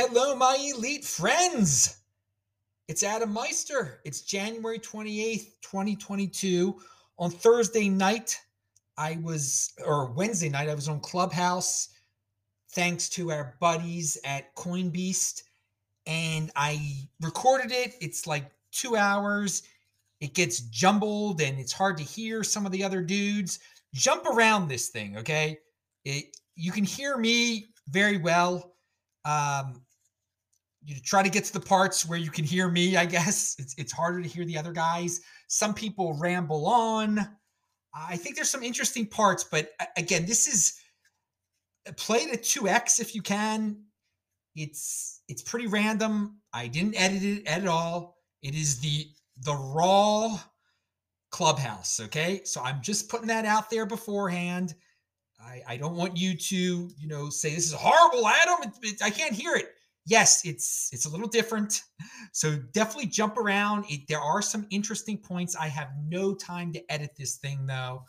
Hello, my elite friends. It's Adam Meister. It's January 28th, 2022. On Thursday night, I was, or Wednesday night, I was on Clubhouse thanks to our buddies at CoinBeast. And I recorded it. It's like two hours. It gets jumbled and it's hard to hear some of the other dudes. Jump around this thing, okay? It, you can hear me very well. Um, you try to get to the parts where you can hear me, I guess. It's, it's harder to hear the other guys. Some people ramble on. I think there's some interesting parts, but again, this is uh, play to 2x if you can. It's it's pretty random. I didn't edit it at all. It is the the raw clubhouse, okay? So I'm just putting that out there beforehand. I, I don't want you to, you know, say this is horrible, Adam. It, it, I can't hear it. Yes, it's it's a little different. So definitely jump around. It, there are some interesting points. I have no time to edit this thing though.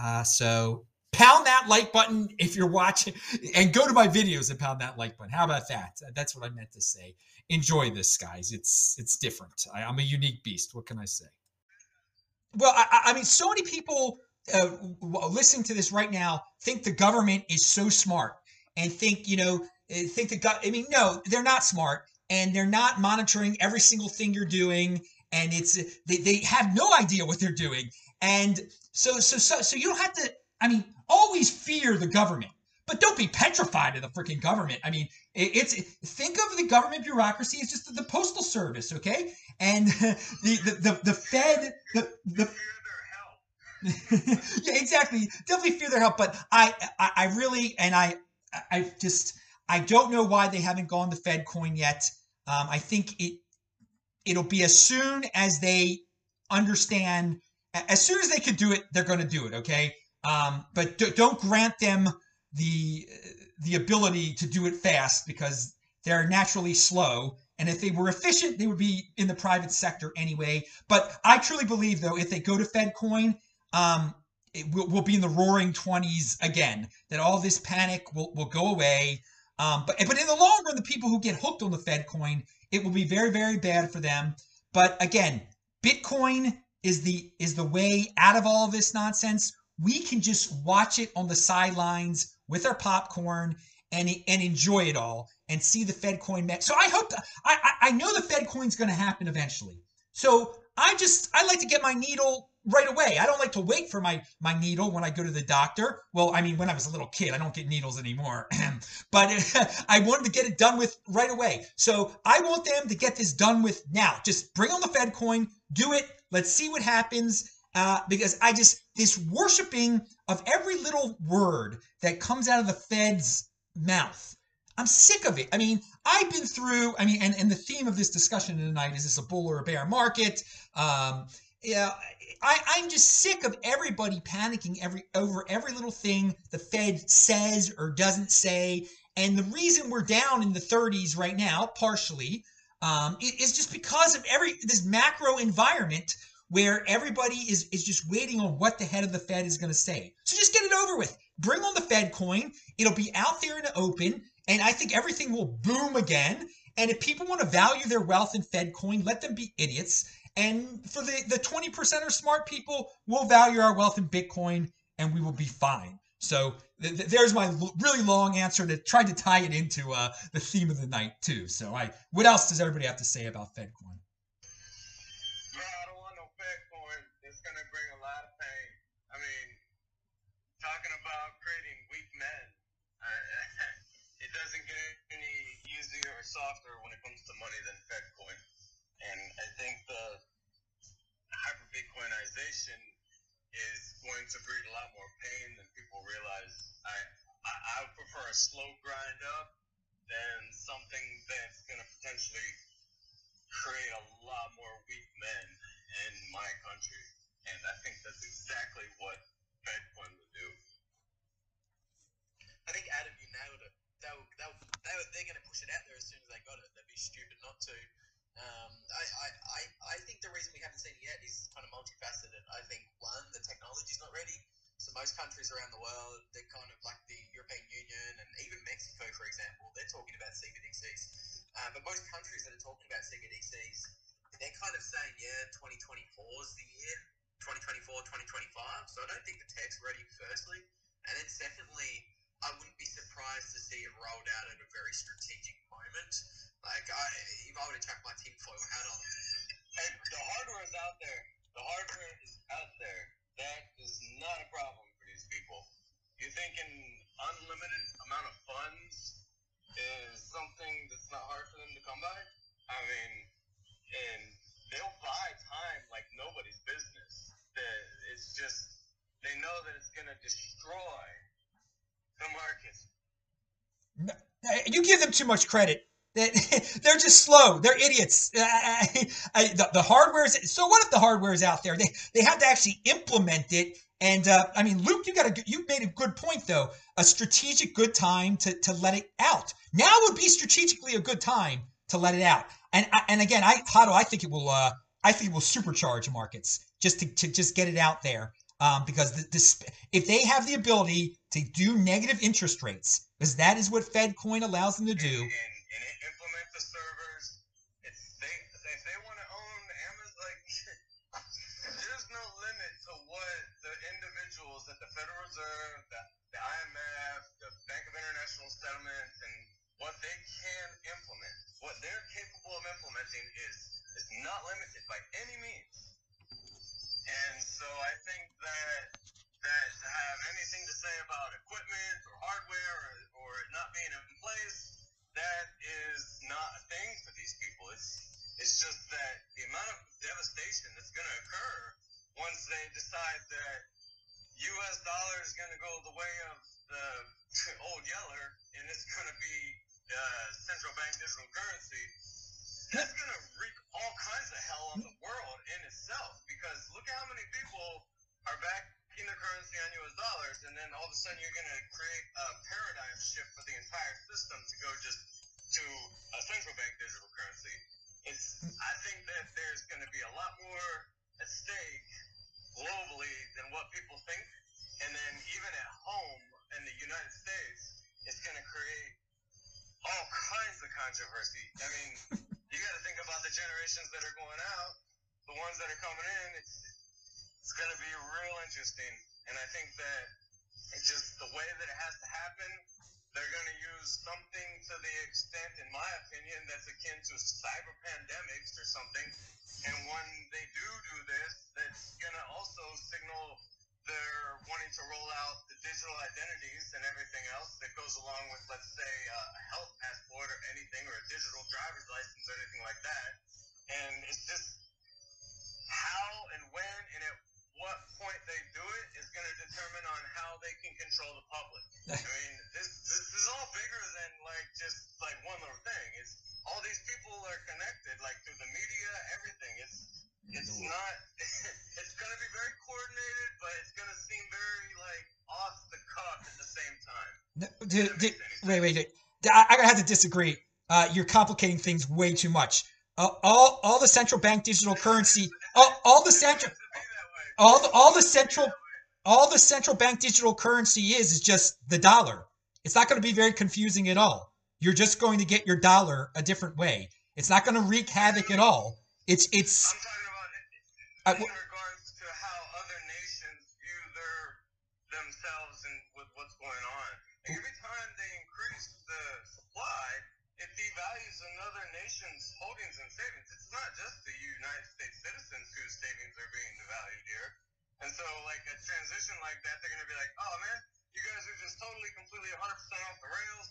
Uh, so pound that like button if you're watching and go to my videos and pound that like button. How about that? That's what I meant to say. Enjoy this, guys. It's it's different. I, am a unique beast. What can I say? Well, I, I mean, so many people uh, listening to this right now think the government is so smart and think, you know, Eh, think that gut. I mean, no, they're not smart and they're not monitoring every single thing you're doing. And it's they, they have no idea what they're doing. And so, so, so, so you don't have to, I mean, always fear the government, but don't be petrified of the freaking government. I mean, it, it's think of the government bureaucracy as just the, the postal service, okay? And the, the, the, the Fed, the, the, yeah, exactly. Definitely fear their help, but I, I, I really, and I, I just, I don't know why they haven't gone to Fed coin yet. Um, I think it, it'll be as soon as they understand, as soon as they can do it, they're going to do it. Okay, um, but d- don't grant them the the ability to do it fast because they're naturally slow. And if they were efficient, they would be in the private sector anyway. But I truly believe, though, if they go to FedCoin, um, it will, will be in the roaring 20s again, that all this panic will, will go away. Um, but, but in the long run, the people who get hooked on the Fed coin, it will be very, very bad for them. But again, Bitcoin is the is the way out of all this nonsense. We can just watch it on the sidelines with our popcorn and and enjoy it all and see the Fed coin. met. So I hope I I know the Fed coin's going to happen eventually. So I just I like to get my needle right away. I don't like to wait for my my needle when I go to the doctor. Well, I mean, when I was a little kid, I don't get needles anymore. but I wanted to get it done with right away. So I want them to get this done with now. Just bring on the Fed coin, do it. Let's see what happens. Uh, because I just this worshiping of every little word that comes out of the Fed's mouth. I'm sick of it. I mean, I've been through. I mean, and, and the theme of this discussion tonight is this a bull or a bear market? Um, yeah, I, I'm just sick of everybody panicking every over every little thing the Fed says or doesn't say. And the reason we're down in the 30s right now, partially, um, is just because of every this macro environment where everybody is is just waiting on what the head of the Fed is going to say. So just get it over with. Bring on the Fed coin. It'll be out there in the open, and I think everything will boom again. And if people want to value their wealth in Fed coin, let them be idiots and for the, the 20% of smart people, we'll value our wealth in Bitcoin and we will be fine. So th- th- there's my l- really long answer to try to tie it into uh, the theme of the night too. So I, what else does everybody have to say about FedCoin? No, I don't want no. It's gonna bring a lot of pain. I mean, talking about creating weak men, it doesn't get any easier or softer when it comes to money than FedCoin. And I think the hyper Bitcoinization is going to breed a lot more pain than people realize. I, I, I prefer a slow grind up than something that's going to potentially create a lot more weak men in my country. And I think that's exactly what Bitcoin would do. I think Adam, you nailed it. They'll, they'll, they'll, they're going to push it out there as soon as they got it. They'd be stupid not to. Um, I, I, I think the reason we haven't seen it yet is. I think one, the technology is not ready. So most countries around the world, they're kind of like the European Union and even Mexico, for example, they're talking about CBDCs. Uh, but most countries that are talking about CBDCs, they're kind of saying, yeah, 2024 is the year, 2024, 2025. So I don't think the tech's ready, firstly. And then secondly, I wouldn't be surprised to see it rolled out at a very strategic moment. Like, I, if I were to chuck my tinfoil hat on, And the hardware is out there. The hardware is out there. That is not a problem for these people. You think an unlimited amount of funds is something that's not hard for them to come by? I mean, and they'll buy time like nobody's business. It's just they know that it's gonna destroy the market. Uh, You give them too much credit. They- They're just slow. They're idiots. I, I, the, the hardware is so. What if the hardware is out there? They they have to actually implement it. And uh, I mean, Luke, you got a you made a good point though. A strategic good time to to let it out. Now would be strategically a good time to let it out. And and again, I Hodl, I think it will. Uh, I think it will supercharge markets just to, to just get it out there. Um, because the, this, if they have the ability to do negative interest rates, because that is what FedCoin allows them to do. and, and it implement the servers. It's they if they want to own Amazon, like there's no limit to what the individuals at the Federal Reserve, the, the IMF, the Bank of International Settlements, and what they can implement. What they're capable of implementing is is not limited by any means. And so I think that that to have anything to say about equipment or hardware or, or it not being in place, that is not a thing for these people. It's it's just that the amount of devastation that's going to occur once they decide that U.S. dollar is going to go the way of the old Yeller and it's going to be uh, central bank digital currency. That's going to wreak all kinds of hell on the world in itself because look at how many people are backing the currency on U.S. dollars, and then all of a sudden you're going to create a paradigm shift for the entire system to go just to a central bank digital currency. It's I think that there's going to be a lot more at stake globally than what people think, and then even at home in the United States, it's going to create all kinds of controversy. I mean, you got to think about the generations that are going out, the ones that are coming in. It's it's going to be real interesting, and I think that it's just the way that it has to happen. They're going to use something to the extent, in my opinion, that's akin to cyber pandemics or something. And when they do do this, that's going to also signal they're wanting to roll out the digital identities and everything else that goes along with, let's say, a health passport or anything, or a digital driver's license or anything like that. And it's just how and when and at what point they do it is going to determine on how they can control the public. I mean, this this is all bigger than like just like one little thing. It's all these people are connected, like through the media, everything. It's it's not. it's going to be very coordinated, but it's going to seem very like off the cuff at the same time. No, d- d- wait, wait, wait. I, I have to disagree. Uh, you're complicating things way too much. Uh, all, all the central bank digital currency, all, all the central, all the, all the central, all the central bank digital currency is is just the dollar. It's not going to be very confusing at all. You're just going to get your dollar a different way. It's not going to wreak havoc at all. It's it's. I'm talking about it I- in uh, regards to how other nations view their themselves and with what's going on. Every time they increase the supply, it devalues another nation's holdings and savings. Not just the United States citizens whose savings are being devalued here. And so, like a transition like that, they're gonna be like, "Oh man, you guys are just totally, completely, 100% off the rails.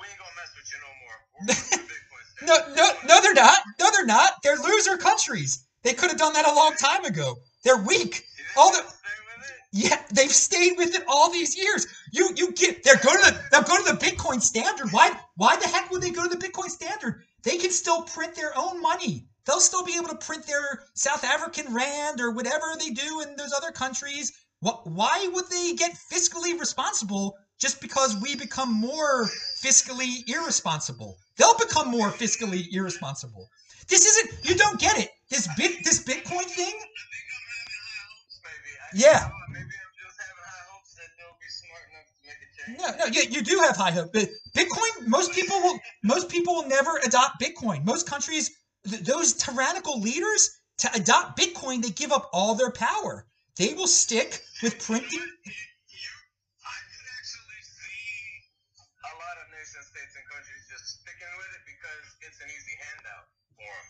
We ain't gonna mess with you no more. We're going to Bitcoin standard." No, no, no, they're not. No, they're not. They're loser countries. They could have done that a long time ago. They're weak. All the they'll stay with it? yeah, they've stayed with it all these years. You you get they're go to the they'll go to the Bitcoin standard. Why why the heck would they go to the Bitcoin standard? They can still print their own money. They'll still be able to print their South African rand or whatever they do in those other countries. Why would they get fiscally responsible just because we become more fiscally irresponsible? They'll become more fiscally irresponsible. This isn't you don't get it. This bit this Bitcoin thing I think I'm having high hopes, maybe. I, Yeah. maybe I'm just having high hopes that they'll be smart enough to make a change. No, no, you, you do have high hope. But Bitcoin, most people will, most people will never adopt Bitcoin. Most countries, th- those tyrannical leaders, to adopt Bitcoin, they give up all their power. They will stick with printing. You, I could actually see a lot of nation states and countries just sticking with it because it's an easy handout for them.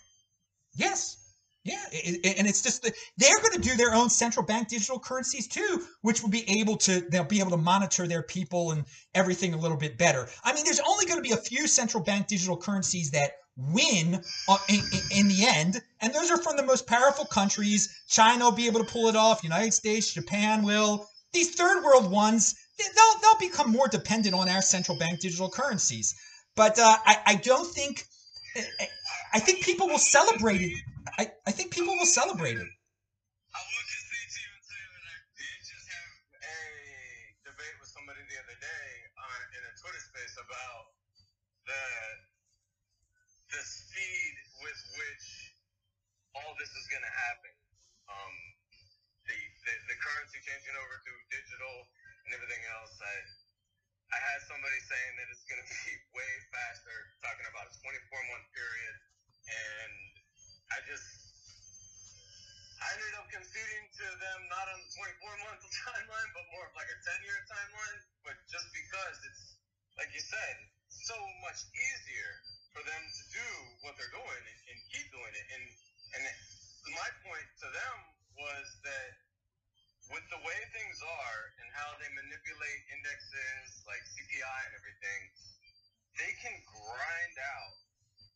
Yes. Yeah, i- i- and it's just that they're going to do their own central bank digital currencies too, which will be able to they'll be able to monitor their people and everything a little bit better. I mean, there's only going to be a few central bank digital currencies that win uh, in, in- the end, and those are from the most powerful countries. China will be able to pull it off. United States, Japan will. These third world ones, they- they'll they'll become more dependent on our central bank digital currencies. But uh, I I don't think I think people will celebrate it. I, I think people will celebrate it. I will concede to you and say that I did just have a debate with somebody the other day on in a Twitter space about the the speed with which this is going to happen. Um, the, the the currency changing over to digital and everything else. I I had somebody saying that it's going to be way faster, talking about a 24 month period, and I just I ended up conceding to them not on the 24 month timeline, but more of like a 10 year timeline. But just because it's, like you said, so much easier for them to do what they're doing and, and keep doing it. And and my point to them was that with the way things are and how they manipulate indexes like CPI and everything, they can grind out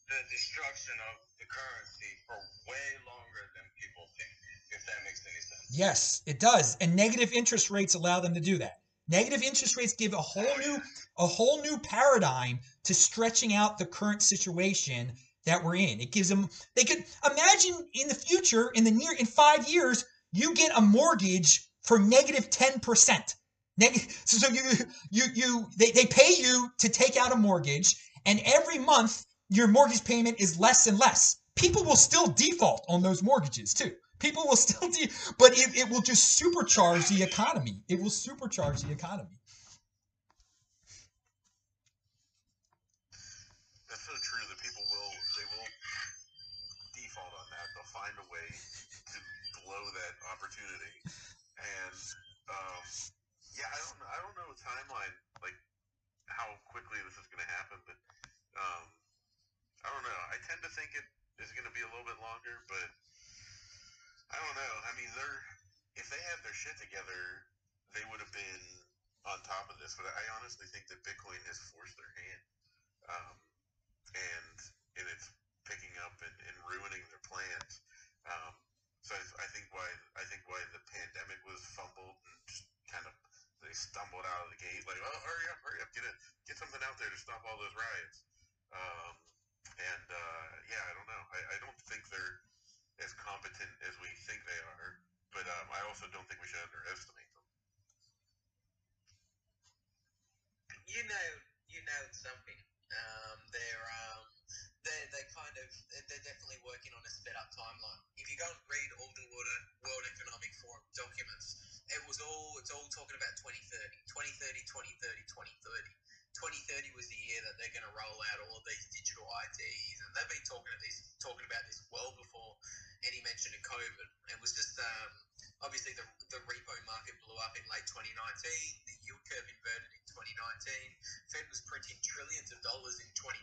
the destruction of the currency for way longer than people think, if that makes any sense. Yes, it does. And negative interest rates allow them to do that. Negative interest rates give a whole new a whole new paradigm to stretching out the current situation that we're in. It gives them they could imagine in the future, in the near in five years, you get a mortgage for negative 10%. Neg- so, so you you you they, they pay you to take out a mortgage, and every month your mortgage payment is less and less. People will still default on those mortgages too. People will still de- but it, it will just supercharge the economy. It will supercharge the economy. That's so true that people will they will default on that. They'll find a way to blow that opportunity. And um, yeah, I don't know. I don't know a timeline like how quickly this is going to happen, but um, I don't know. I tend to think it is going to be a little bit longer, but I don't know. I mean, they're if they had their shit together, they would have been on top of this. But I honestly think that Bitcoin has forced their hand. Um, and and it's picking up and, and ruining their plans. Um, so I, I think why I think why the pandemic was fumbled and just kind of they stumbled out of the gate like oh hurry up hurry up get it get something out there to stop all those riots. Um, and uh, yeah I don't know I, I don't think they're as competent as we think they are, but um, I also don't think we should underestimate them. you know you know something. Um, they're um, they they kind of they're definitely working on a sped up timeline. If you go and read all the World, Economic Forum documents, it was all it's all talking about 2030, 2030, 2030, 2030. 2030 was the year that they're going to roll out all of these digital IDs, and they've been talking about this talking about this well before any mention of COVID. It was just um, obviously the, the repo market blew up in late 2019. The yield curve inverted in 2019. Fed was printing trillions of dollars in 2019,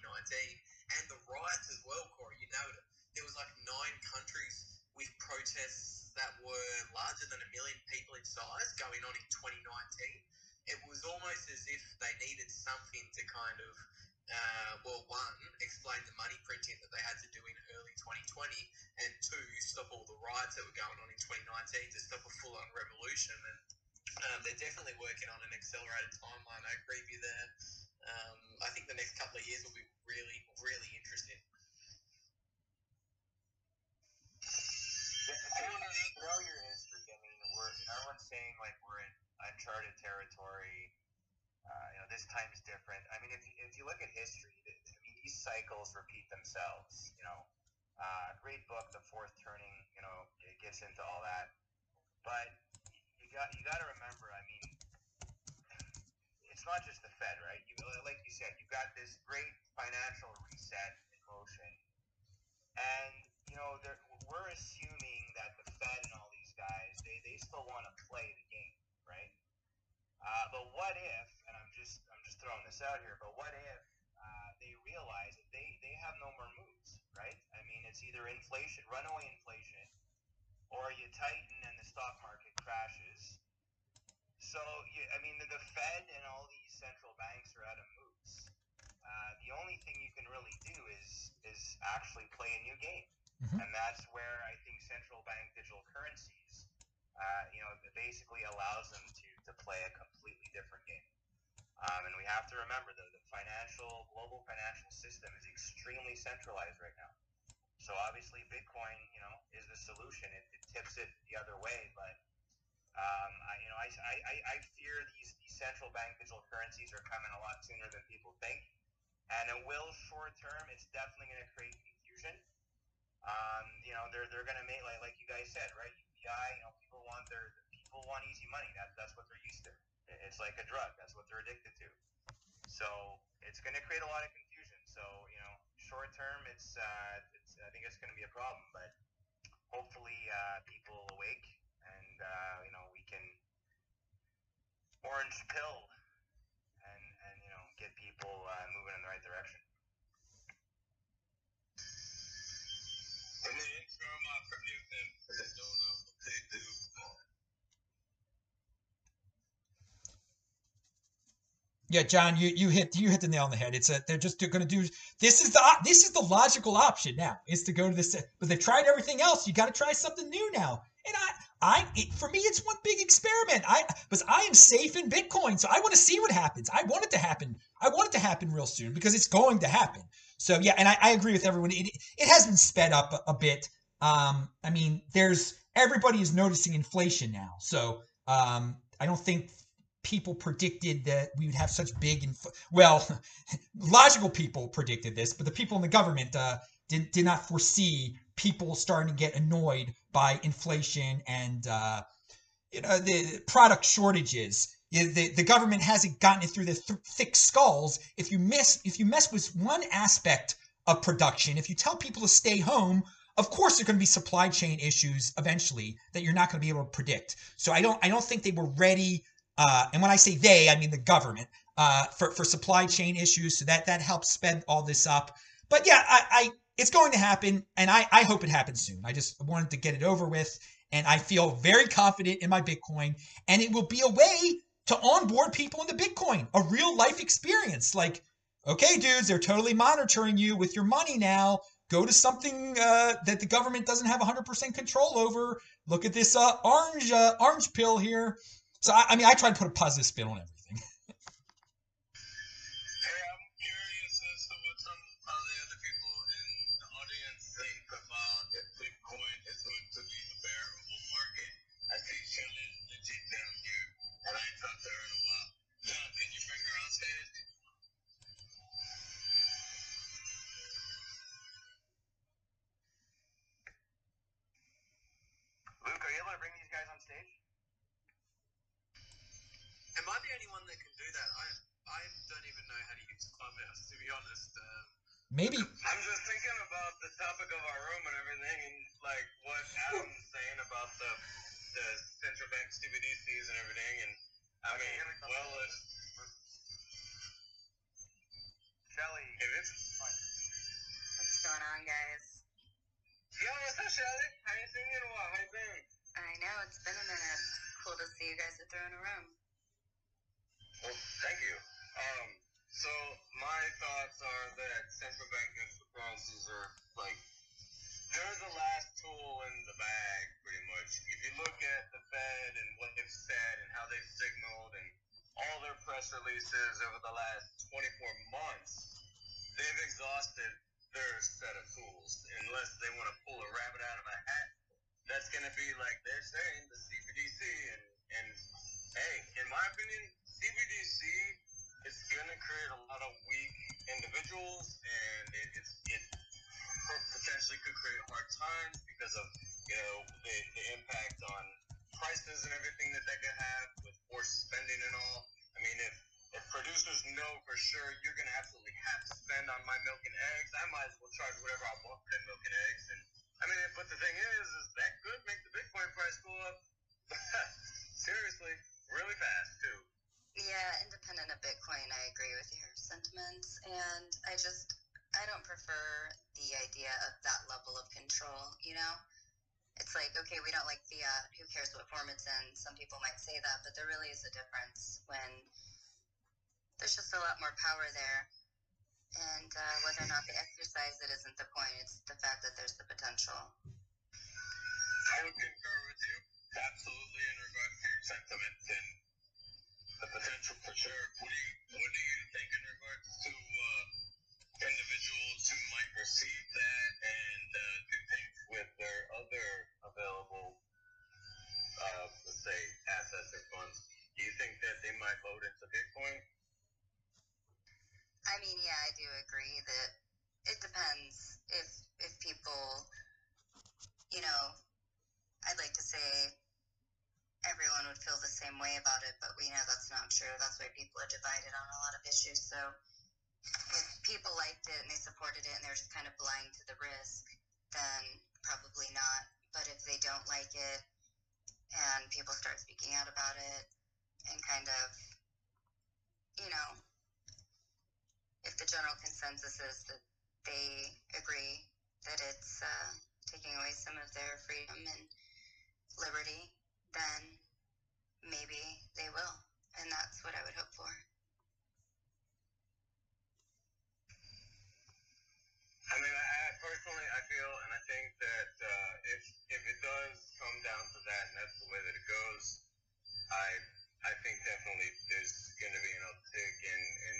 and the riots as well. Corey, you noted there was like nine countries with protests that were larger than a million people in size going on in 2019. It was almost as if they needed something to kind of uh, well, one, explain the money printing that they had to do in early 2020, and two, stop all the riots that were going on in 2019 to stop a full on revolution. And um, they're definitely working on an accelerated timeline. I agree with you there. Um, I think the next couple of years will be really, really interesting. Know, your history. We're everyone's saying like we're in uncharted territory. Uh, you know, this time's different. I mean, if you, if you look at history, I mean, these cycles repeat themselves. You know, uh, great book, The Fourth Turning. You know, it gets into all that. But you got you got to remember. I mean, it's not just the Fed, right? You, like you said, you've got this great financial reset in motion, and you know we're assuming that the Fed and all these guys they, they still want to play the game, right? Uh, but what if, and I'm just I'm just throwing this out here, but what if uh, they realize that they, they have no more moves, right? I mean, it's either inflation, runaway inflation, or you tighten and the stock market crashes. So, you, I mean, the, the Fed and all these central banks are out of moves. Uh, the only thing you can really do is is actually play a new game, Mhm. and that's where I think central bank digital currencies, uh, you know, basically allows them to to play a completely different game. Um, and we have to remember though, the financial global financial system is extremely centralized right now. So obviously, Bitcoin, you know, is the solution. It, it tips it the other way, but um, I, you know, I, I, I- fear these, these central bank digital currencies are coming a lot sooner than people think, and it will short term. It's definitely going to create confusion. Um, you know, they're they're going to make like like you guys said, right? UBI, you know, people want their people want easy money. That that's what they're used to. It's like a drug. That's what they're addicted to. So it's going to create a lot of confusion. So you know, short term, it's uh, it's I think it's going to be a problem, but hopefully uh, people awake and uh, you know we can orange pill and and you know get people uh, moving in the right direction. In the interim, I forgive them for they don't know what they do. Yeah, John, you, you hit you hit the nail on the head. It's a they're just going to do this is the this is the logical option now is to go to this. But they've tried everything else. You got to try something new now. And I I it, for me it's one big experiment. I because I am safe in Bitcoin, so I want to see what happens. I want it to happen. I want it to happen real soon because it's going to happen. So yeah, and I, I agree with everyone. It it has been sped up a, a bit. Um, I mean, there's everybody is noticing inflation now. So um, I don't think people predicted that we would have such big inf- well logical people predicted this but the people in the government uh, did, did not foresee people starting to get annoyed by inflation and uh, you know the product shortages the, the government hasn't gotten it through the th- thick skulls if you miss if you mess with one aspect of production if you tell people to stay home of course there are going to be supply chain issues eventually that you're not going to be able to predict so i don't i don't think they were ready uh, and when I say they, I mean the government uh, for for supply chain issues. So that that helps sped all this up. But yeah, I, I it's going to happen, and I I hope it happens soon. I just wanted to get it over with, and I feel very confident in my Bitcoin, and it will be a way to onboard people into Bitcoin, a real life experience. Like, okay, dudes, they're totally monitoring you with your money now. Go to something uh, that the government doesn't have 100% control over. Look at this uh, orange uh, orange pill here. So I, I mean, I try to put a positive spin on everything. That can do that? I I don't even know how to use Clubhouse, to be honest. Um, Maybe I'm just thinking about the topic of our room and everything, and like what Adam's saying about the the central bank CBDCs and everything, and I mean, well, if, Shelly, if it's What's going on, guys? yo, what's up, Shelly? I ain't seen you in a while. How you been? I know it's been a minute. Cool to see you guys are throwing a room. Well, thank you. Um, so my thoughts are that central bank digital currencies are like they're the last tool in the bag, pretty much. If you look at the Fed and what they've said and how they've signaled and all their press releases over the last 24 months, they've exhausted their set of tools. Unless they want to pull a rabbit out of a hat, that's going to be like they're saying the CBDC. And, and hey, in my opinion, CBDC is going to create a lot of weak individuals, and it, it's it potentially could create hard times because of you know the, the impact on prices and everything that that could have with forced spending and all. I mean, if if producers know for sure you're gonna absolutely have to spend on my milk and eggs. I might as well charge whatever I want for that milk and eggs. And I mean, but the thing is, is that could make the Bitcoin price go up. Seriously, really fast too. Yeah, independent of Bitcoin, I agree with your sentiments, and I just I don't prefer the idea of that level of control. You know, it's like okay, we don't like fiat. Who cares what form it's in? Some people might say that, but there really is a difference when there's just a lot more power there, and uh, whether or not they exercise it isn't the point. It's the fact that there's the potential. I would concur with you absolutely in regards to your sentiments and the potential for sure. What do you What do you think in regards to uh, individuals who might receive that and uh, do things with their other available, uh, let's say, assets or funds? Do you think that they might load into Bitcoin? I mean, yeah, I do agree that it depends if if people, you know, I'd like to say everyone would feel the same way about it, but we know that's not true. That's why people are divided on a lot of issues. So if people liked it and they supported it and they're just kind of blind to the risk, then probably not. But if they don't like it and people start speaking out about it and kind of, you know, if the general consensus is that they agree that it's uh, taking away some of their freedom and liberty, then maybe they will. And that's what I would hope for. I mean, I, I personally, I feel, and I think that uh, if if it does come down to that, and that's the way that it goes, I I think definitely there's going to be an uptick in in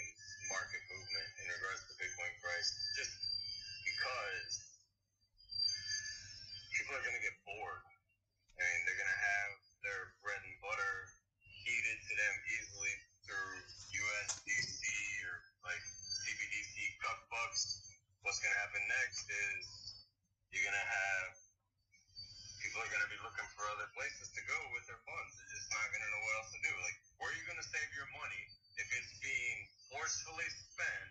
market movement in regards to Bitcoin price, just because people are going to get bored. I mean, they're going to have what's going to happen next is you're going to have people are going to be looking for other places to go with their funds. They're just not going to know what else to do. Like, where are you going to save your money if it's being forcefully spent?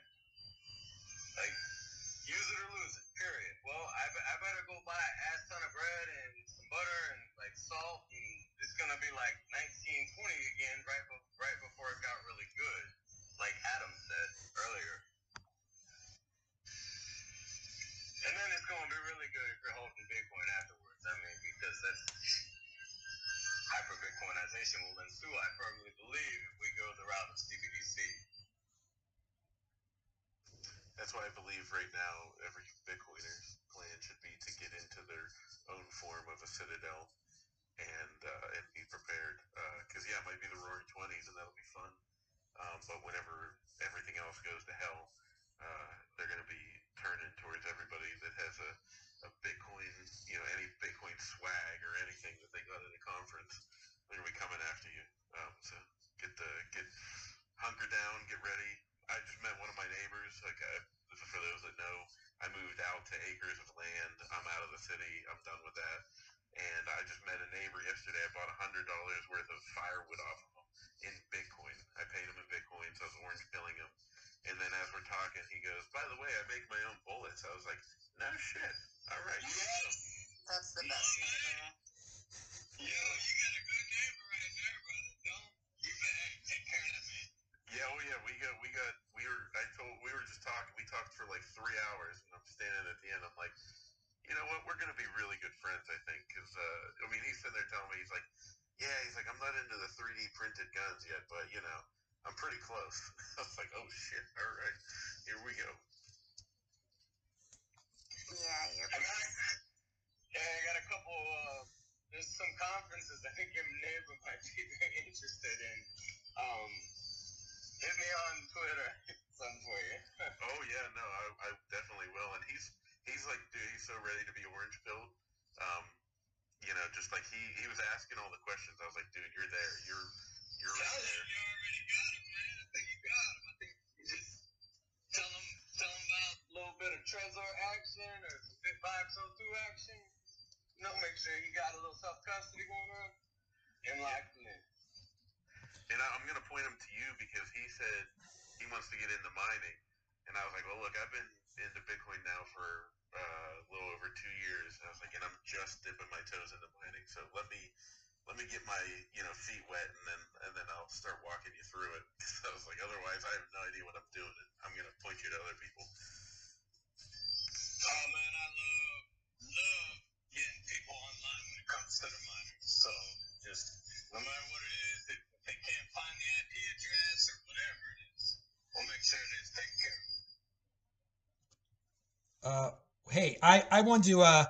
Like, use it or lose it. Period. Well, I, I better go buy ass ton of bread and some butter and like salt, and it's going to be like 1920 again right be- right before it got really good, like Adam said earlier. And then it's going to be really good if you're holding Bitcoin afterwards. I mean, because that's hyper Bitcoinization will ensue. I firmly believe if we go the route of CBDC. That's why I believe right now every Bitcoiner's plan should be to get into their own form of a citadel and uh, and be prepared. Because yeah, it might be the Roaring Twenties, and that'll be fun. Um, but whenever everything else goes to hell, uh, they're going to be turning towards everybody that has a, a Bitcoin, you know, any Bitcoin swag or anything that they got at a conference. They're to be coming after you. Um, so get the get hunker down, get ready. I just met one of my neighbors. Like, I, this is for those that know, I moved out to acres of land. I'm out of the city. I'm done with that. And I just met a neighbor yesterday. I bought hundred dollars worth of firewood off of him in Bitcoin. I paid him in Bitcoin, so I was orange pilling him. And then as we're talking, he goes, "By the way, I make my own bullets." I was like, "No shit. All right." That's the best neighbor. Yo, you got a good neighbor right there, brother. Don't you better take care of that man. Yeah, oh yeah, we got, we got, we were. I told, we were just talking. We talked for like three hours, and I'm standing at the end. I'm like, you know what? We're gonna be really good friends, I think, because uh, I mean, he's sitting there telling me, he's like, yeah, he's like, I'm not into the 3D printed guns yet, but you know, I'm pretty close. I was like, oh shit, all right, here we go. Yeah, you're I got, yeah, I got a couple. Uh, there's some conferences I think your neighbor might be very interested in. Um, hit me on Twitter, some for you. Oh yeah, no, I, I definitely will. And he's he's like, dude, he's so ready to be orange pilled. Um, you know, just like he he was asking all the questions. I was like, dude, you're there. You're you're right there. you already got him, man. I think you got him. I think you just tell him tell him about a little bit of Trezor action or some BitBox02 action. You know, make sure you got a little self custody going on. Enlighten it. And I, I'm gonna point him to you because he said he wants to get into mining, and I was like, well, look, I've been into Bitcoin now for uh, a little over two years. And I was like, and I'm just dipping my toes into mining, so let me let me get my you know feet wet, and then and then I'll start walking you through it. Because I was like, otherwise, I have no idea what I'm doing. And I'm gonna point you to other people. Oh man, I love love getting people online when it comes to the miners. So just no matter what it is, if they can't find the IP address or whatever it is, we'll make sure it is taken care of. Uh, hey, I, I want to, uh,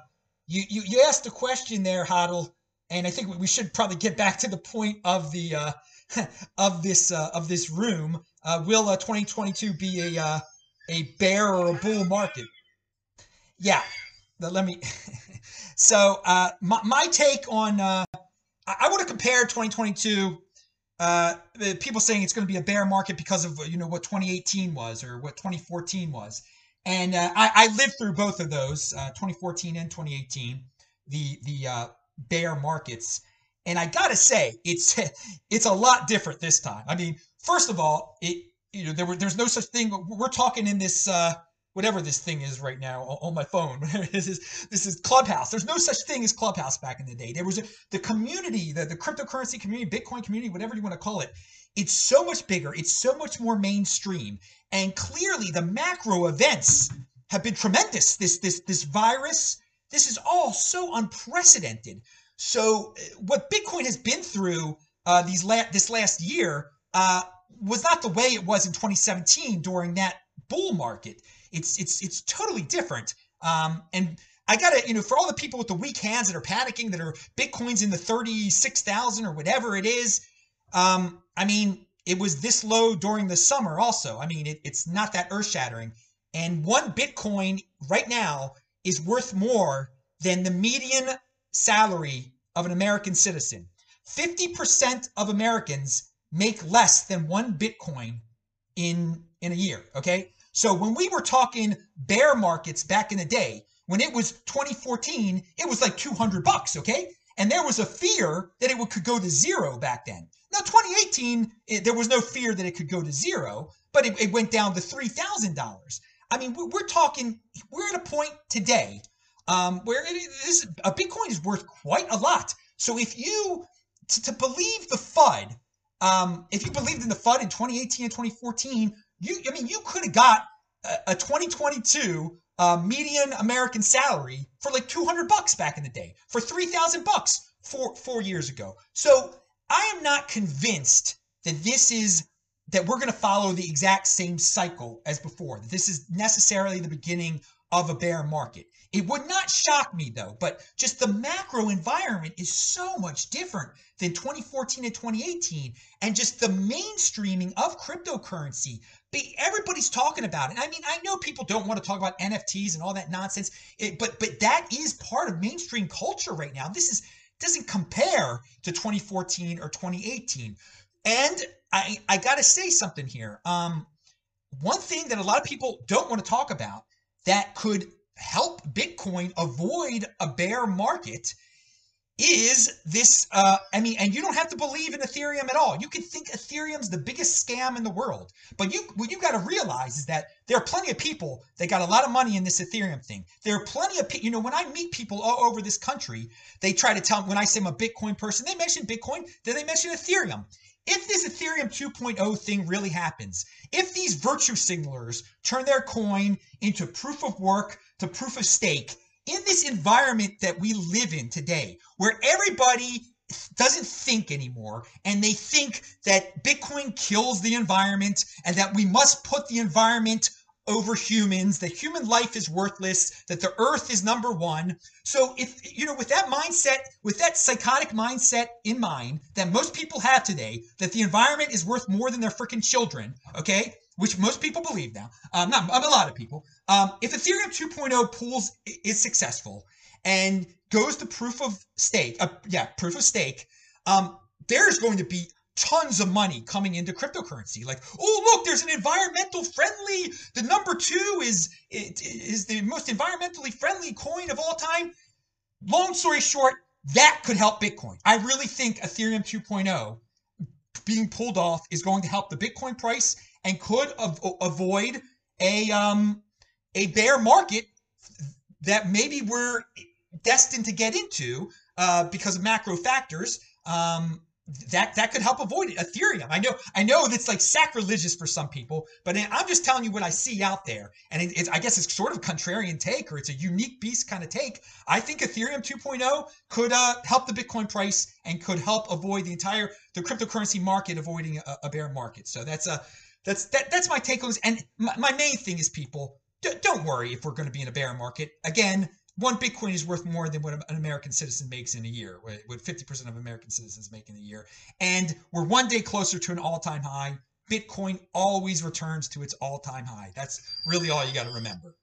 you, you, you asked a question there, Hodl, and I think we should probably get back to the point of the, uh, of this, uh, of this room. Uh, will uh, 2022 be a, uh, a bear or a bull market? Yeah, let me. so, uh, my, my take on, I, I want to compare 2022. Uh, people saying it's going to be a bear market because of you know what 2018 was or what 2014 was, and I, I lived through both of those, uh, 2014 and 2018, the the bear markets, and I gotta say it's it's a lot different this time. I mean, first of all, it you know there were there's no such thing. We're talking in this uh, whatever this thing is right now on, my phone. this is this is Clubhouse. There's no such thing as Clubhouse back in the day. There was a, the community, the, the cryptocurrency community, Bitcoin community, whatever you want to call it. It's so much bigger. It's so much more mainstream. And clearly the macro events have been tremendous. This this this virus, this is all so unprecedented. So uh, what Bitcoin has been through uh, these la- this last year uh, was not the way it was in 2017 during that bull market. It's it's it's totally different. Um, and I gotta, you know, for all the people with the weak hands that are panicking, that are Bitcoins in the 36,000 or whatever it is, um, I mean, it was this low during the summer also. I mean, it, it's not that earth shattering. And one Bitcoin right now is worth more than the median salary of an American citizen. 50% of Americans make less than one Bitcoin in in a year, okay? So when we were talking bear markets back in the day, when it was 2014, it was like 200 bucks, okay? And there was a fear that it would, could go to zero back then. Now, 2018, it, there was no fear that it could go to zero, but it, it went down to $3,000. I mean, we're, we're, talking, we're at a point today um, where it is, a Bitcoin is worth quite a lot. So if you, to, to believe the FUD, um, if you believed in the FUD in 2018 and 2014, you, I mean, you could have got a, a 2022 uh, median American salary for like 200 bucks back in the day, for 3,000 bucks four four years ago. So I am not convinced that this is that we're going to follow the exact same cycle as before. This is necessarily the beginning of a bear market. It would not shock me though, but just the macro environment is so much different than 2014 and 2018 and just the mainstreaming of cryptocurrency everybody's talking about it. I mean, I know people don't want to talk about NFTs and all that nonsense, it, but but that is part of mainstream culture right now. This is doesn't compare to 2014 or 2018. And I I got to say something here. Um, one thing that a lot of people don't want to talk about that could help Bitcoin avoid a bear market is this uh, i mean and you don't have to believe in ethereum at all. You can think ethereum's the biggest scam in the world but you what you got to realize is that there are plenty of people that got a lot of money in this ethereum thing. There are plenty of people you know when i meet people all over this country they try to tell me when i say i'm a bitcoin person they mention bitcoin then they mention ethereum if this Ethereum 2.0 thing really happens, if these virtue signalers turn their coin into proof of work to proof of stake, in this environment that we live in today, where everybody doesn't think anymore and they think that Bitcoin kills the environment and that we must put the environment over humans, that human life is worthless, that the earth is number one. So, if you know, with that mindset, with that psychotic mindset in mind that most people have today, that the environment is worth more than their freaking children, okay, which most people believe now, um, not a lot of people. Um, if Ethereum 2.0 pools is successful and goes to proof of stake, uh, yeah, proof of stake, um, there's going to be tons of money coming into cryptocurrency. Like, oh look, there's an environmental friendly. The number two is is the most environmentally friendly coin of all time. Long story short, that could help Bitcoin. I really think Ethereum 2.0 being pulled off is going to help the Bitcoin price and could av- avoid a um a bear market that maybe we're destined to get into uh, because of macro factors. Um, that that could help avoid it. Ethereum. I know I know that's like sacrilegious for some people, but I'm just telling you what I see out there, and it, I guess it's sort of contrarian take or it's a unique beast kind of take. I think Ethereum 2.0 could uh, help the Bitcoin price and could help avoid the entire the cryptocurrency market avoiding a, a bear market. So that's a that's that, that's my take on this. And my, my main thing is people don't worry if we're going to be in a bear market again one Bitcoin is worth more than what an American citizen makes in a year, what 50% of American citizens make in a year. And we're one day closer to an all time high. Bitcoin always returns to its all time high. That's really all you got to remember.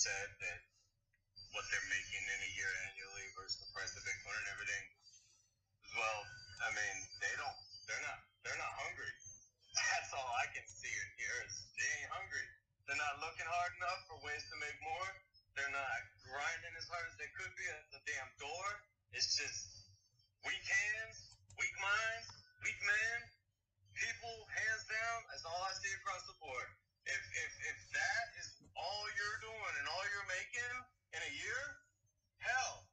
Said, that what they're making in a year annually versus the price of Bitcoin and everything. Well, I mean, they don't, they're not, they're not hungry. That's all I can see and hear is they ain't hungry. They're not looking hard enough for ways to make more. They're not grinding as hard as they could be at the damn door. It's just weak hands, weak minds, weak man. People, hands down, that's all I see across the board. If if if that is all you're doing and all you're making in a year, hell,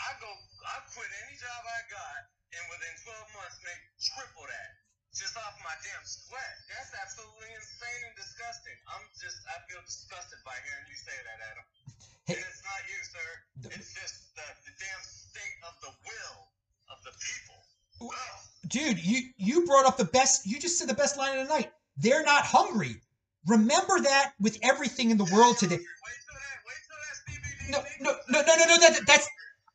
I go I quit any job I got and within 12 months make triple that just off my damn sweat. That's absolutely insane and disgusting. I'm just I feel disgusted by hearing you say that, Adam. Hey. And it's not you, sir. It's just the, the damn state of the will of the people. Ugh. Dude, you you brought up the best. You just said the best line of the night. They're not hungry. Remember that with everything in the world today. Wait till that. Wait till that Stevie D. No, no, no, no, no, no. That, that's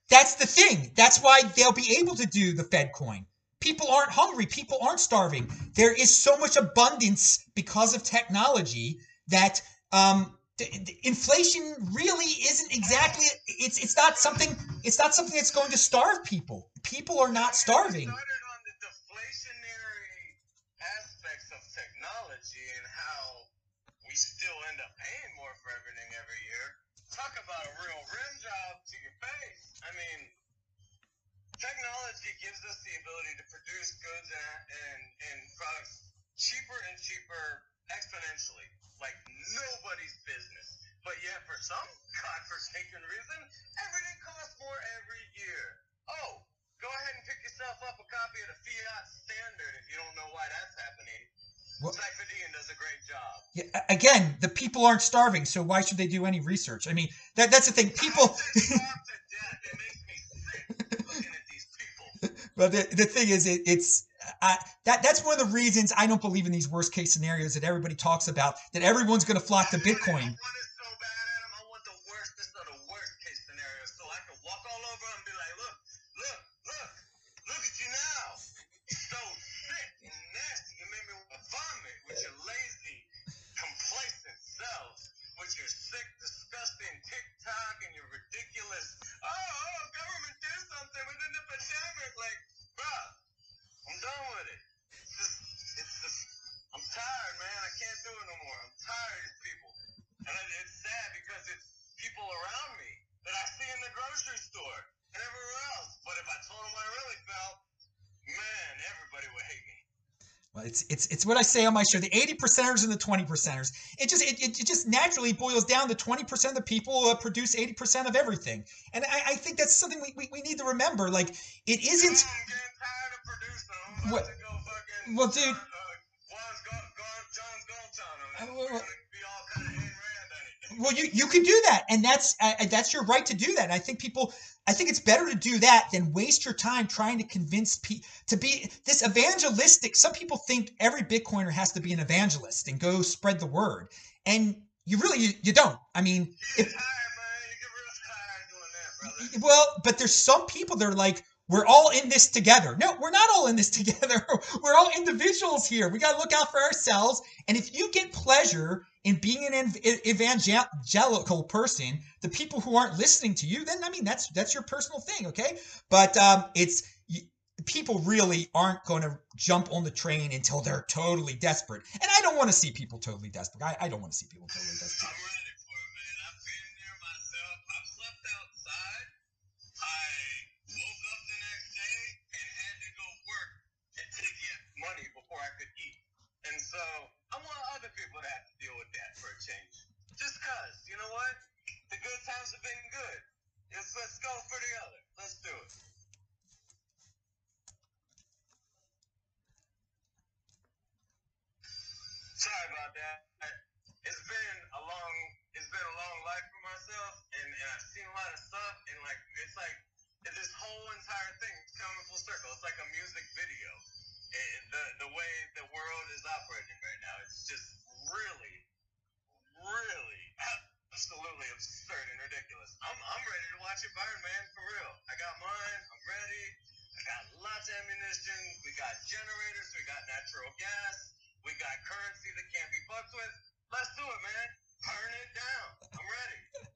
that's the thing. That's why they'll be able to do the Fed coin. People aren't hungry. People aren't starving. There is so much abundance because of technology that um, the, the inflation really isn't exactly. It's it's not something. It's not something that's going to starve people. People are not starving. We still end up paying more for everything every year. Talk about a real rim job to your face. I mean, technology gives us the ability to produce goods and, and, and products cheaper and cheaper exponentially, like nobody's business. But yet, for some godforsaken reason, everything costs more every year. Oh, go ahead and pick yourself up a copy of the Fiat Standard if you don't know why that's happening. Cypher does a great job. Yeah, again, the people aren't starving, so why should they do any research? I mean, that that's the thing. People. I'm just starved to death. It makes me sick looking at these people. But the, the thing is, it, it's I, that that's one of the reasons I don't believe in these worst case scenarios that everybody talks about. That everyone's going to flock to I want it- Bitcoin. It's it's it's what I say on my show: the eighty percenters and the twenty percenters. It just it, it, just naturally boils down to twenty percent of the people uh, produce eighty percent of everything, and I, I think that's something we, we, we need to remember. Like it isn't. I'm getting tired of producing. I'm What- to go fucking. well, dude- Well, you you can do that, and that's uh, that's your right to do that. And I think people, I think it's better to do that than waste your time trying to convince people to be this evangelistic. Some people think every Bitcoiner has to be an evangelist and go spread the word, and you really you, you don't. I mean, if get tired, man. You get real tired doing that, well, but there's some people that are like, we're all in this together. No, we're not all in this together. we're all individuals here. We got to look out for ourselves. And if you get pleasure in being an evangelical person, the people who aren't listening to you, then I mean that's that's your personal thing, okay? But um, it's people really aren't going to jump on the train until they're totally desperate. And I don't want to see people totally desperate. I, I don't want to see people totally desperate. Just cause, you know what? The good times have been good. Let's, let's go for the other. Let's do it. Sorry about that. It's been a long, it's been a long life for myself, and, and I've seen a lot of stuff, and like it's like this whole entire thing is coming full circle. It's like a music video. It, the the way the world is operating right now, it's just really, really, absolutely absurd and ridiculous. I'm I'm ready to watch it burn, man, for real. I got mine. I'm ready. I got lots of ammunition. We got generators. We got natural gas. We got currency that can't be fucked with. Let's do it, man. Burn it down. I'm ready.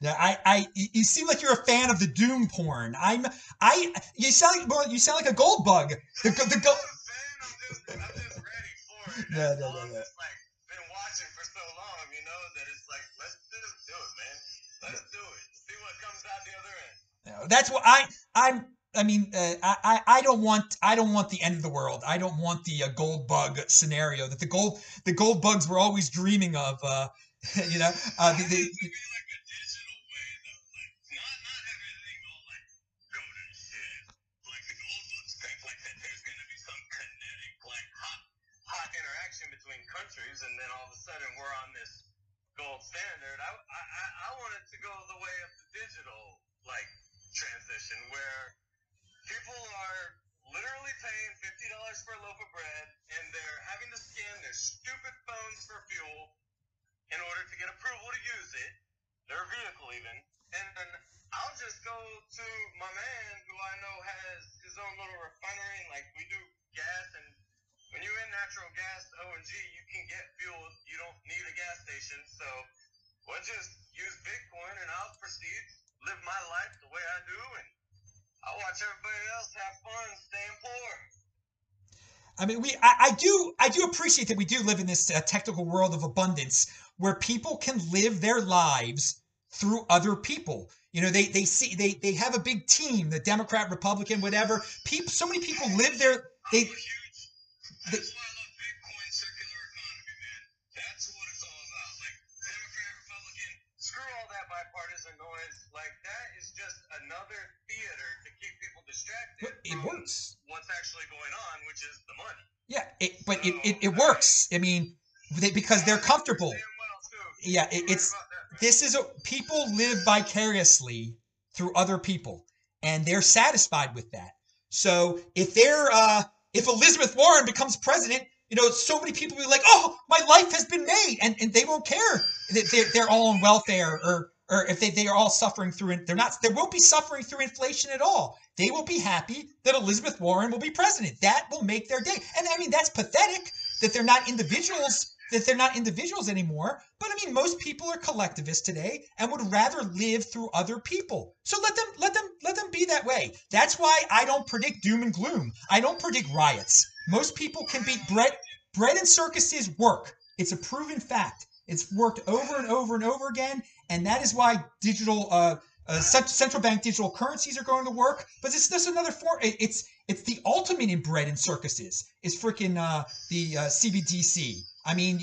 Yeah, I, I, you seem like you're a fan of the doom porn. I'm, I, you sound like, you sound like a gold bug. The, the, go- I'm just, I'm just ready for it. No, That's no, all no, I'm no. like been watching for so long, you know, that it's like let's just do it, man. Let's do it. See what comes out the other end. No, that's what I I'm I mean uh, I I I don't want I don't want the end of the world. I don't want the uh, gold bug scenario that the gold the gold bugs were always dreaming of. Uh, you know, uh, the, the, want it to be like a digital way though, like not not have everything go like go to shit like the gold bugs think like that. There's gonna be some kinetic like hot hot interaction between countries, and then all of a sudden we're on this gold standard. I I I, I want it to go the way of the digital like transition where people are literally paying fifty dollars for a loaf of bread, and they're having to scan their stupid phones for fuel in order to get approval to use it, their vehicle even, and then I'll just go to my man who I know has his own little refinery, and like we do gas, and when you're in natural gas O&G, you can get fuel. You don't need a gas station, so we'll just use Bitcoin, and I'll proceed live my life the way I do, and I'll watch everybody else have fun, staying poor. I mean, we I, I do I do appreciate that we do live in this uh, technical world of abundance where people can live their lives through other people. You know, they they see they they have a big team, the Democrat, Republican, whatever. People, so many people live their they. I'm a huge. they That's why I love Bitcoin circular economy, man. That's what it's all about. Like Democrat, Republican, screw all that Like that is just another theater to keep people distracted. it from works. What's actually going on, which is the money. Yeah, it, but it, it, it works. I mean, they, because they're comfortable. Well. Yeah, it, it's about that, man. this is a people live vicariously through other people, and they're satisfied with that. So if they're uh, if Elizabeth Warren becomes president, you know, so many people will be like, "Oh, my life has been made," and, and they won't care that they're, they're all on welfare or or if they, they are all suffering through. They're not. They won't be suffering through inflation at all. They will be happy that Elizabeth Warren will be president. That will make their day. And I mean, that's pathetic that they're not individuals. That they're not individuals anymore. But I mean, most people are collectivists today and would rather live through other people. So let them let them let them be that way. That's why I don't predict doom and gloom. I don't predict riots. Most people can beat bread bread and circuses work. It's a proven fact. It's worked over and over and over again, and that is why digital uh, uh, central bank digital currencies are going to work. But it's just another form. It's it's the ultimate in bread and circuses. Is freaking uh, the uh, CBDC. I mean,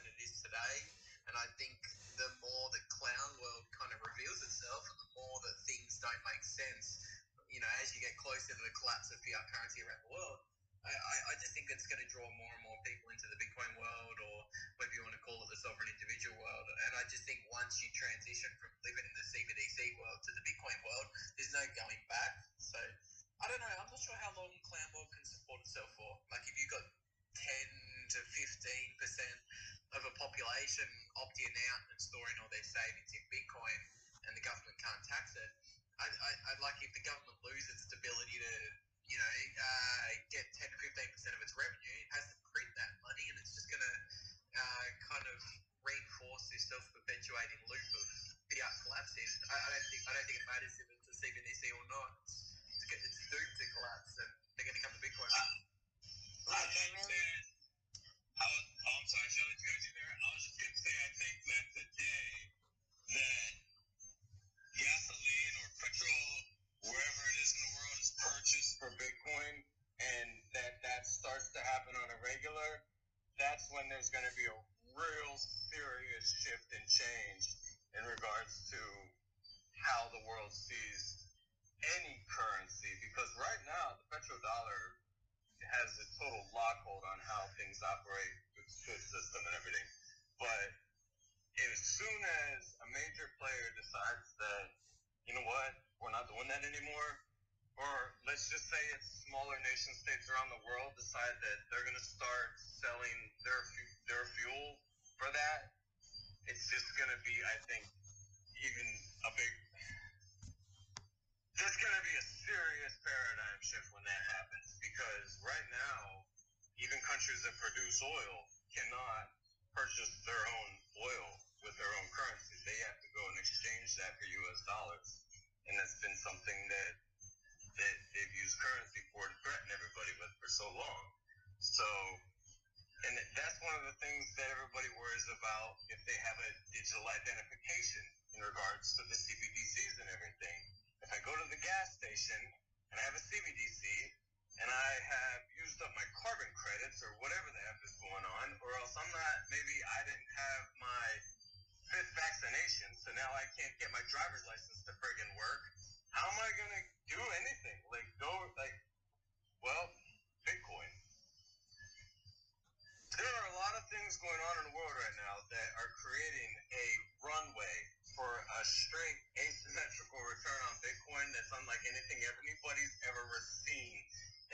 than it is today. And I think the more the clown world kind of reveals itself, and the more that things don't make sense, you know, as you get closer to the collapse of fiat currency around the world, I, I, just think it's going to draw more and more people into the Bitcoin world, or whatever you want to call it, the sovereign individual world. And I just think once you transition from living in the CBDC world to the Bitcoin world, there's no going back. So I don't know. I'm not sure how long Clown World can support itself for. Like if you've got 10 to 15 percent of a population opting out and storing all their savings in Bitcoin, and the government can't tax it. I, I, I'd like if the government loses its ability to, you know, uh, get 10 to 15 percent of its revenue, it has to print that money, and it's just going to uh, kind of reinforce this self-perpetuating loop of fiat collapsing. I, I don't think I don't think it matters if it's a CBDC or not. It's, it's, get- it's doomed to collapse, and they're going to come to Bitcoin. I Like, think really? that. I was, I'm sorry, Shelly, to cut you there. I was just going to say, I think that the day that gasoline or petrol, wherever it is in the world, is purchased for Bitcoin and that that starts to happen on a regular, that's when there's going to be a real serious shift and change in regards to how the world sees any currency. Because right now, the petrodollar has a total lockhold on how things operate system and everything. But as soon as a major player decides that, you know what, we're not doing that anymore, or let's just say it's smaller nation states around the world decide that they're going to start selling their their fuel for that, it's just going to be, I think, even a big. There's going to be a serious paradigm shift when that happens because right now, even countries that produce oil cannot purchase their own oil with their own currency. They have to go and exchange that for U.S. dollars, and that's been something that that they've used currency for to threaten everybody with for so long. So, and that's one of the things that everybody worries about if they have a digital identification in regards to the CBDCs and everything. If I go to the gas station and I have a CBDC and I have used up my carbon credits or whatever the F is going on, or else I'm not, maybe I didn't have my fifth vaccination, so now I can't get my driver's license to friggin' work. How am I gonna do anything? Like, go, like, well, Bitcoin. There are a lot of things going on in the world right now that are creating a runway for a straight asymmetrical return on Bitcoin that's unlike anything anybody's ever seen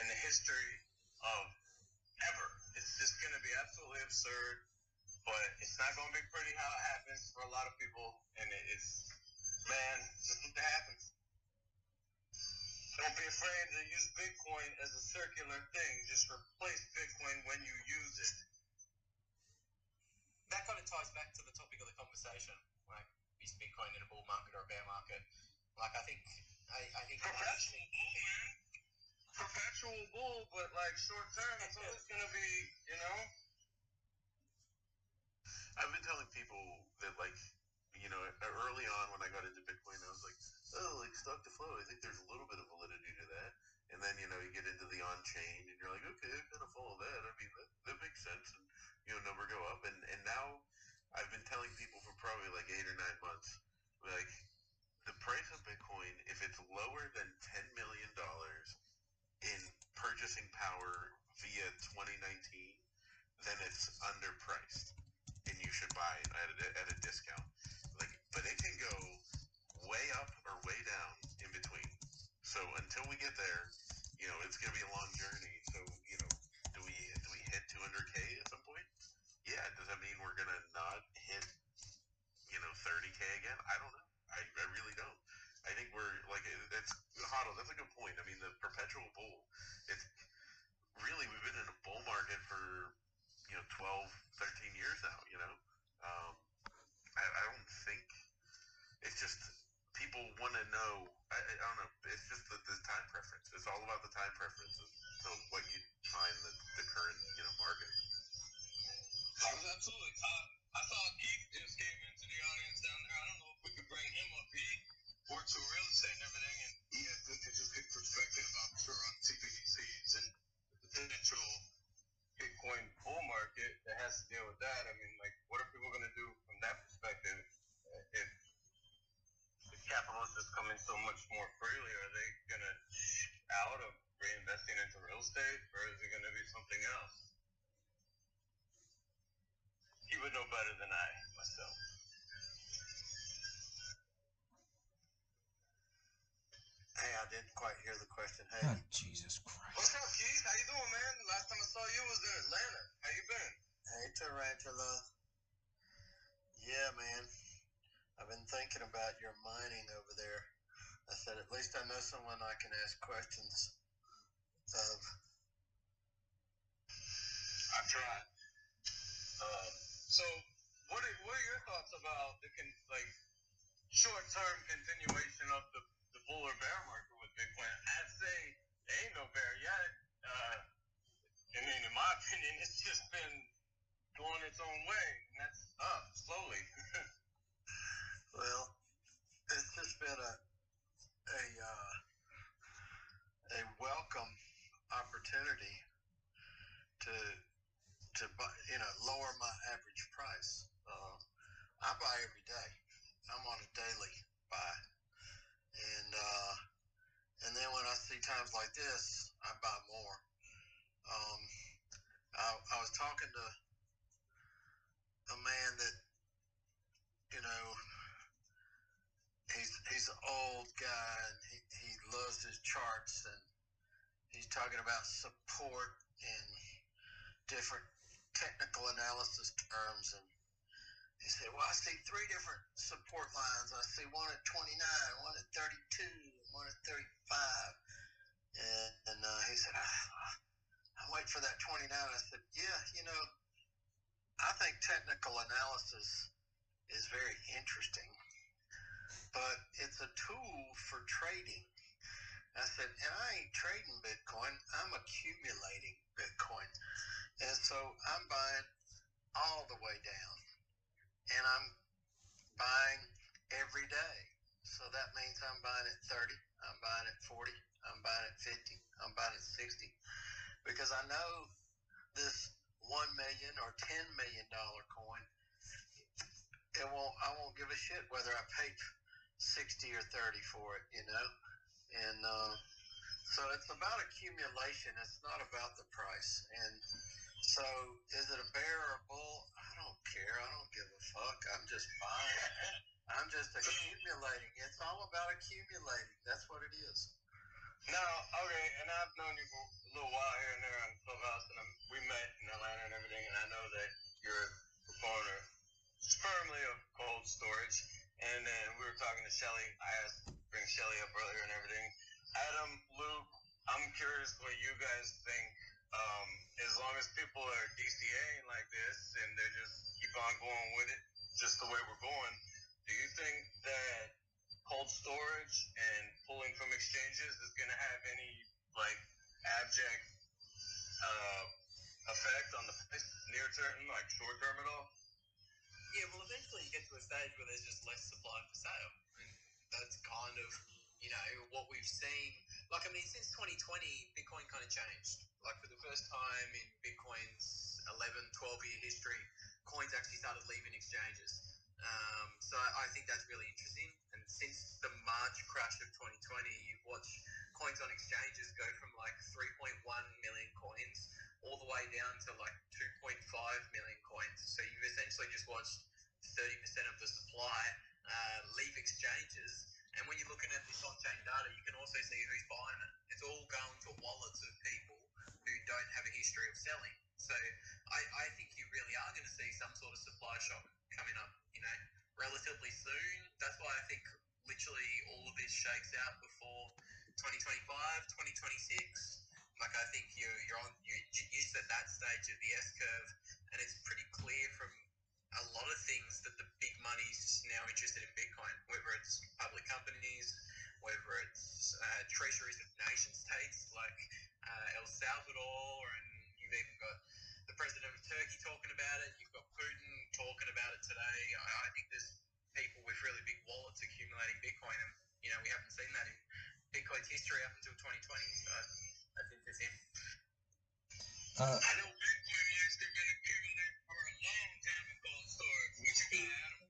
in the history of ever. It's just going to be absolutely absurd, but it's not going to be pretty how it happens for a lot of people, and it's man, it's just what happens. Don't be afraid to use Bitcoin as a circular thing. Just replace Bitcoin when you use it. that kind of ties back to the topic of the conversation. Like, is Bitcoin in a bull market or a bear market? Like, I think, I, I think. Perpetual bull, man. Perpetual bull, but like short term, it's always gonna be, you know. I've been telling people that, like, you know, early on when I got into Bitcoin, I was like, oh, like stock to flow. I think there's a little bit of validity to that. And then, you know, you get into the on chain and you're like, okay, I kind of follow that. I mean, that, that makes sense. And, you know, number go up. And, and now I've been telling people for probably like eight or nine months, like, the price of Bitcoin, if it's lower than $10 million in purchasing power via 2019, then it's underpriced and you should buy at a, at a discount. Like, but it can go way up or way down in between. So until we get there, you know, it's gonna be a long journey. So you know, do we do we hit 200k at some point? Yeah. Does that mean we're gonna not hit, you know, 30k again? I don't know. I, I really don't. I think we're like that's Hado. That's a good point. I mean, the perpetual bull. It's really we've been in a bull market for you know 12 13 years now you know um, I, I don't think it's just people want to know I, I don't know it's just the, the time preference it's all about the time preference of, of what you find the, the current you know market Absolutely. I saw Keith just came into the audience down there. I don't know if we could bring him up. He works with real estate and everything, and he has this just good perspective, I'm sure, on CBDCs and the potential Bitcoin bull market that has to deal with that. I mean, like, what are people going to do from that perspective if the capitalists is just coming so much more freely? Are they going to out of reinvesting into real estate, or is it going to be something else? He would know better than I myself. Hey, I didn't quite hear the question. Hey, Oh, Jesus Christ. What's up, Keith? How you doing, man? Last time I saw you was in Atlanta. How you been? hey, Tarantula. Yeah, man. I've been thinking about your mining over there. I said, at least I know someone I can ask questions of. I tried. Um, so, what are, what are your thoughts about the con- like short-term continuation of the, or bear market with Bitcoin? I'd say there ain't no bear yet. Uh, I mean, in my opinion, it's just been going its own way, and that's up slowly. Well, it's just been a a uh, a welcome opportunity to to buy, you know lower my average price. Uh, I buy every day. I'm on a daily buy, and uh, and then when I see times like this, I buy more. Um, I, I was talking to a man that you know he's he's an old guy and he, he loves his charts and he's talking about support and different technical analysis terms and he said, Well I see three different support lines. I see one at twenty nine, one at thirty two, one at thirty five and, and uh, he said, I, I'm for that twenty nine. I said, Yeah, you know, I think technical analysis is very interesting but it's a tool for trading. I said, and I ain't trading Bitcoin, I'm accumulating Bitcoin. And so I'm buying all the way down. And I'm buying every day. So that means I'm buying at 30, I'm buying at 40, I'm buying at 50, I'm buying at 60. Because I know this 1 million or 10 million dollar coin, it won't I won't give a shit whether I pay 60 or 30 for it, you know? And uh, so it's about accumulation. It's not about the price. And so is it a bear or a bull? I don't care. I don't give a fuck. I'm just buying. I'm just accumulating. It's all about accumulating. That's what it is. Now, okay, and I've known you for a little while here and there on Clubhouse, and I'm, we met in Atlanta and everything, and I know that you're a proponent firmly of cold storage. And then we were talking to Shelly. I asked bring Shelly up earlier and everything. Adam, Luke, I'm curious what you guys think. Um, as long as people are DCAing like this and they just keep on going with it, just the way we're going, do you think that cold storage and pulling from exchanges is going to have any like abject uh, effect on the near term, like short term at all? Yeah, well, eventually you get to a stage where there's just less supply for sale. And that's kind of, you know, what we've seen. Like, I mean, since 2020, Bitcoin kind of changed. Like, for the first time in Bitcoin's 11, 12 year history, coins actually started leaving exchanges. Um, so I think that's really interesting. And since the March crash of 2020, you've watched coins on exchanges go from like 3.1 million coins all the way down to like 2.5 million coins. So you've essentially just watched 30% of the supply uh, leave exchanges. And when you're looking at this on-chain data, you can also see who's buying it. It's all going to wallets of people who don't have a history of selling. So I, I think you really are going to see some sort of supply shock coming up, you know, relatively soon. That's why I think literally all of this shakes out before 2025, 2026 like I think you you're on you you're just at that stage of the S curve, and it's pretty clear from a lot of things that the big money's now interested in Bitcoin, whether it's public companies, whether it's uh, treasuries of nation states like uh, El Salvador, and you've even got the president of Turkey talking about it. You've got Putin talking about it today. I, I think there's people with really big wallets accumulating Bitcoin, and you know we haven't seen that in Bitcoin's history up until 2020. So that's interesting. Uh, I know Bitcoin has been accumulating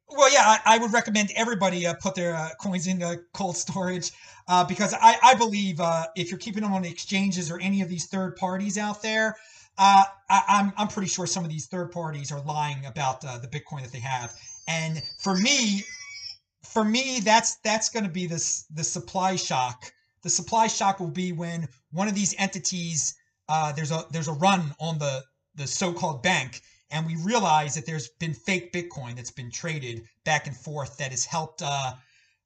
Well, yeah, I, I would recommend everybody uh, put their uh, coins in cold storage uh, because I, I believe uh, if you're keeping them on exchanges or any of these third parties out there, uh, I, I'm I'm pretty sure some of these third parties are lying about the Bitcoin that they have. And for me, for me, that's that's going to be this the supply shock. The supply shock will be when one of these entities there's a there's a run on the the so-called bank and we realize that there's been fake Bitcoin that's been traded back and forth that has helped uh,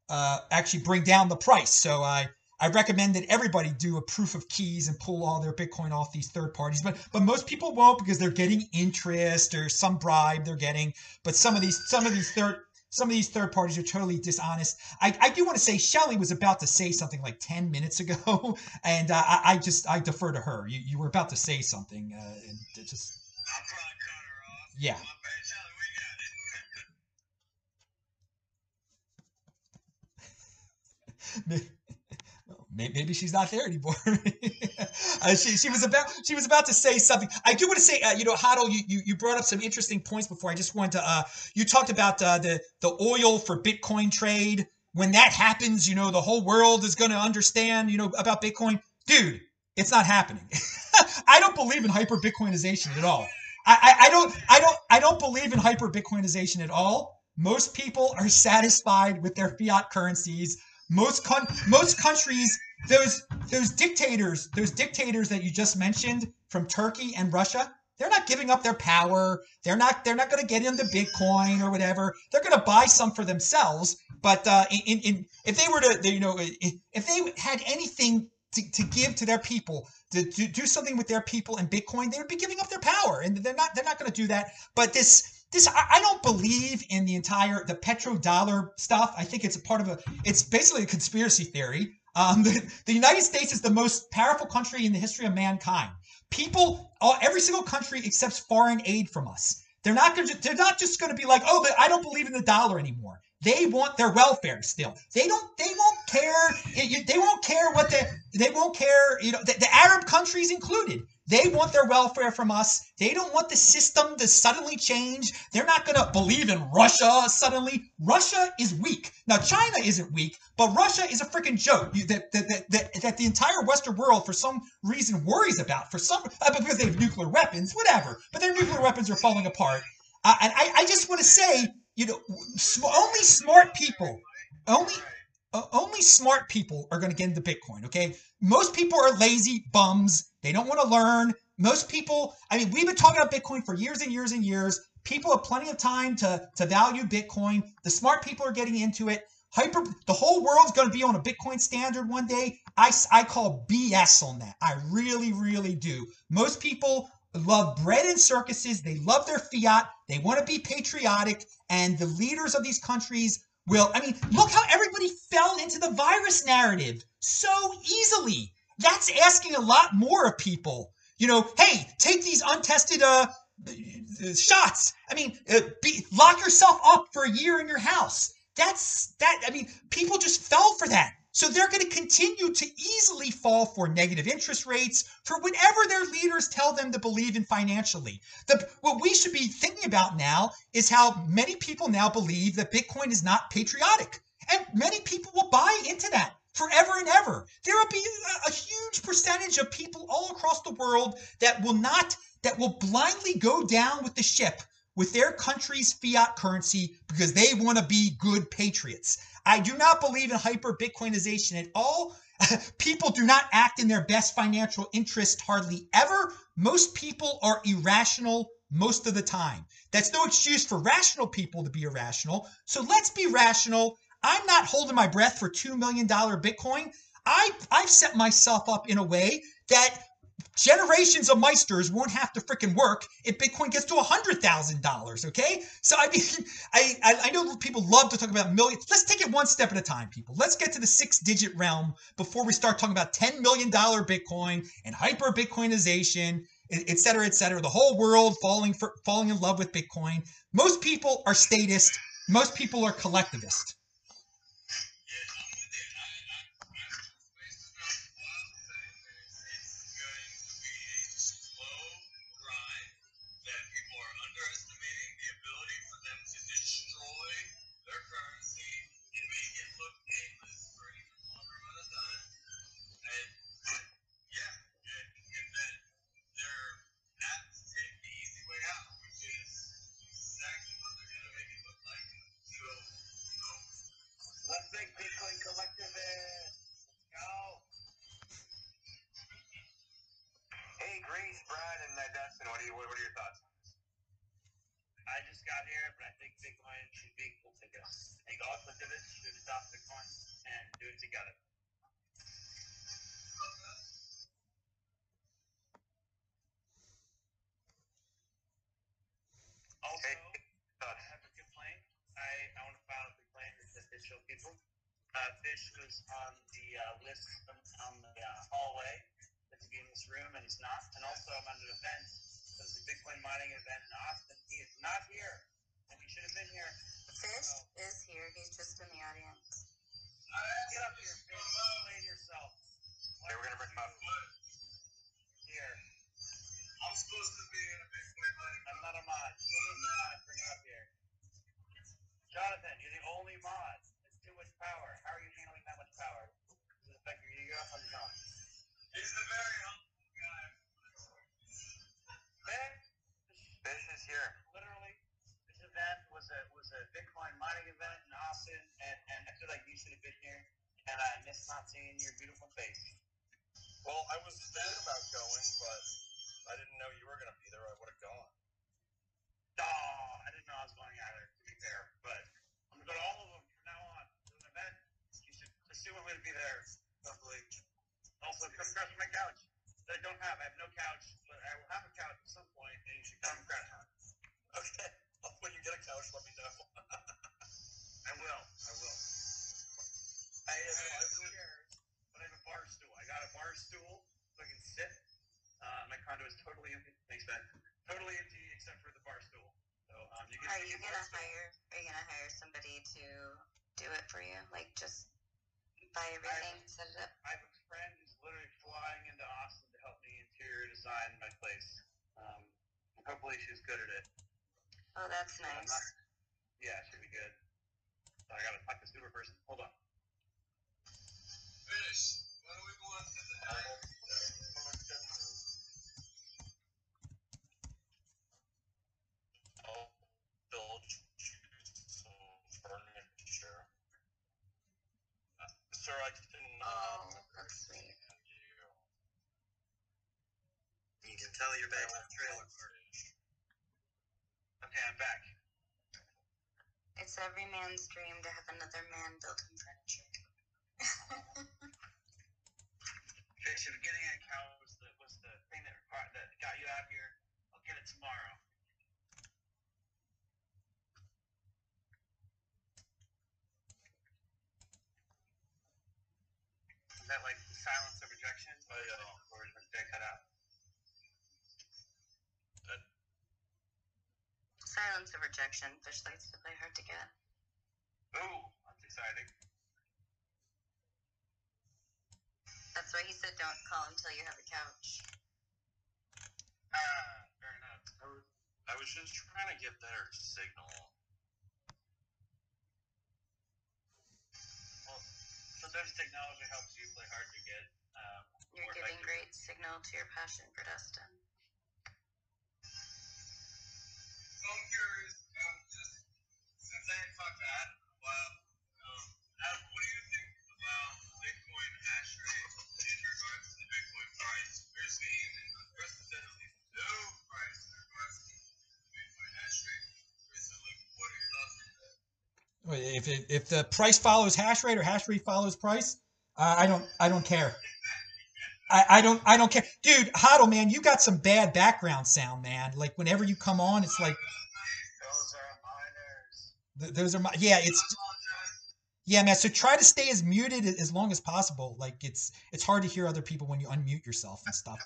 uh, actually bring down the price. So I I recommend that everybody do a proof of keys and pull all their Bitcoin off these third parties. But but most people won't because they're getting interest or some bribe they're getting. But some of these some of these third some of these third parties are totally dishonest. I, I do want to say Shelly was about to say something like 10 minutes ago, and uh, I, I just I defer to her. You, you were about to say something, uh, and just yeah. Maybe she's not there anymore. uh, she, she was about she was about to say something. I do want to say, uh, you know, Hodl, you, you you brought up some interesting points before. I just wanted to. Uh, you talked about uh, the the oil for Bitcoin trade. When that happens, you know, the whole world is going to understand, you know, about Bitcoin. Dude, it's not happening. I don't believe in hyper Bitcoinization at all. I, I, don't I don't I don't believe in hyper Bitcoinization at all. Most people are satisfied with their fiat currencies. Most con- most countries, those those dictators, those dictators that you just mentioned from Turkey and Russia, they're not giving up their power. They're not they're not going to get into Bitcoin or whatever. They're going to buy some for themselves. But uh, in, in if they were to you know if they had anything to, to give to their people to, to do something with their people and Bitcoin, they would be giving up their power, and they're not they're not going to do that. But this this I, don't believe in the entire the petrodollar stuff. I think it's a part of a it's basically a conspiracy theory. Um, the, the United States is the most powerful country in the history of mankind. People, all, every single country accepts foreign aid from us. They're not going to. They're not just going to be like, oh, but I don't believe in the dollar anymore. They want their welfare still. They don't. They won't care. They won't care what the. They won't care. You know, the, the Arab countries included. They want their welfare from us. They don't want the system to suddenly change. They're not going to believe in Russia suddenly. Russia is weak. Now, China isn't weak, but Russia is a freaking joke you, that, that, that, that, that the entire Western world, for some reason, worries about. For some, uh, because they have nuclear weapons, whatever. But their nuclear weapons are falling apart. Uh, and I, I just want to say, you know, sm- only smart people, only uh, only smart people are going to get into Bitcoin, okay? Most people are lazy bums. They don't want to learn. Most people, I mean, we've been talking about Bitcoin for years and years and years. People have plenty of time to, to value Bitcoin. The smart people are getting into it. Hyper, the whole world's going to be on a Bitcoin standard one day. I, I call BS on that. I really, really do. Most people love bread and circuses. They love their fiat. They want to be patriotic. And the leaders of these countries will, I mean, look how everybody fell into the virus narrative so easily. That's asking a lot more of people. You know, hey, take these untested uh, shots. I mean, uh, be, lock yourself up for a year in your house. That's that. I mean, people just fell for that. So they're going to continue to easily fall for negative interest rates for whatever their leaders tell them to believe in financially. The, what we should be thinking about now is how many people now believe that Bitcoin is not patriotic. And many people will buy into that forever and ever. There will be a, a huge percentage of people all across the world that will not, that will blindly go down with the ship with their country's fiat currency because they want to be good patriots. I do not believe in hyper Bitcoinization at all. people do not act in their best financial interest hardly ever. Most people are irrational most of the time. That's no excuse for rational people to be irrational. So let's be rational. I'm not holding my breath for $2 million Bitcoin. I, I've set myself up in a way that generations of meisters won't have to freaking work if Bitcoin gets to $100,000, okay? So, I mean, I, I, know people love to talk about millions. Let's take it one step at a time, people. Let's get to the six digit realm before we start talking about $10 million Bitcoin and hyper Bitcoinization, et cetera, et cetera. The whole world falling, for, falling in love with Bitcoin. Most people are statist, most people are collectivist. what are your thoughts on this? I just got here, but I think Big to do it for you? Like just buy everything, set it up. I have a friend who's literally flying into Austin to help me interior design my place. Um, hopefully she's good at it. Oh, that's nice. Dream to have another man build him furniture. Okay, so getting a couch was the was the thing that required that got you out here. I'll get it tomorrow. Is that like silence of rejection? Oh, yeah. Or is it cut out? Silence of rejection. Fish likes to play hard to get. Ooh, that's exciting. That's why he said don't call until you have a couch. Ah, fair enough. I was, just trying to get better signal. Well, sometimes technology helps you play hard to get. Um, You're giving effectively. great signal to your passion for Dustin. So I'm curious, um, just since I ain't talked to Adam in a while, If it, if the price follows hash rate or hash rate follows price, uh, I don't I don't care. I, I don't I don't care, dude. Hodl man, you got some bad background sound, man. Like whenever you come on, it's like Those are miners. th- those are my yeah. It's yeah, man. So try to stay as muted as long as possible. Like it's it's hard to hear other people when you unmute yourself and stuff.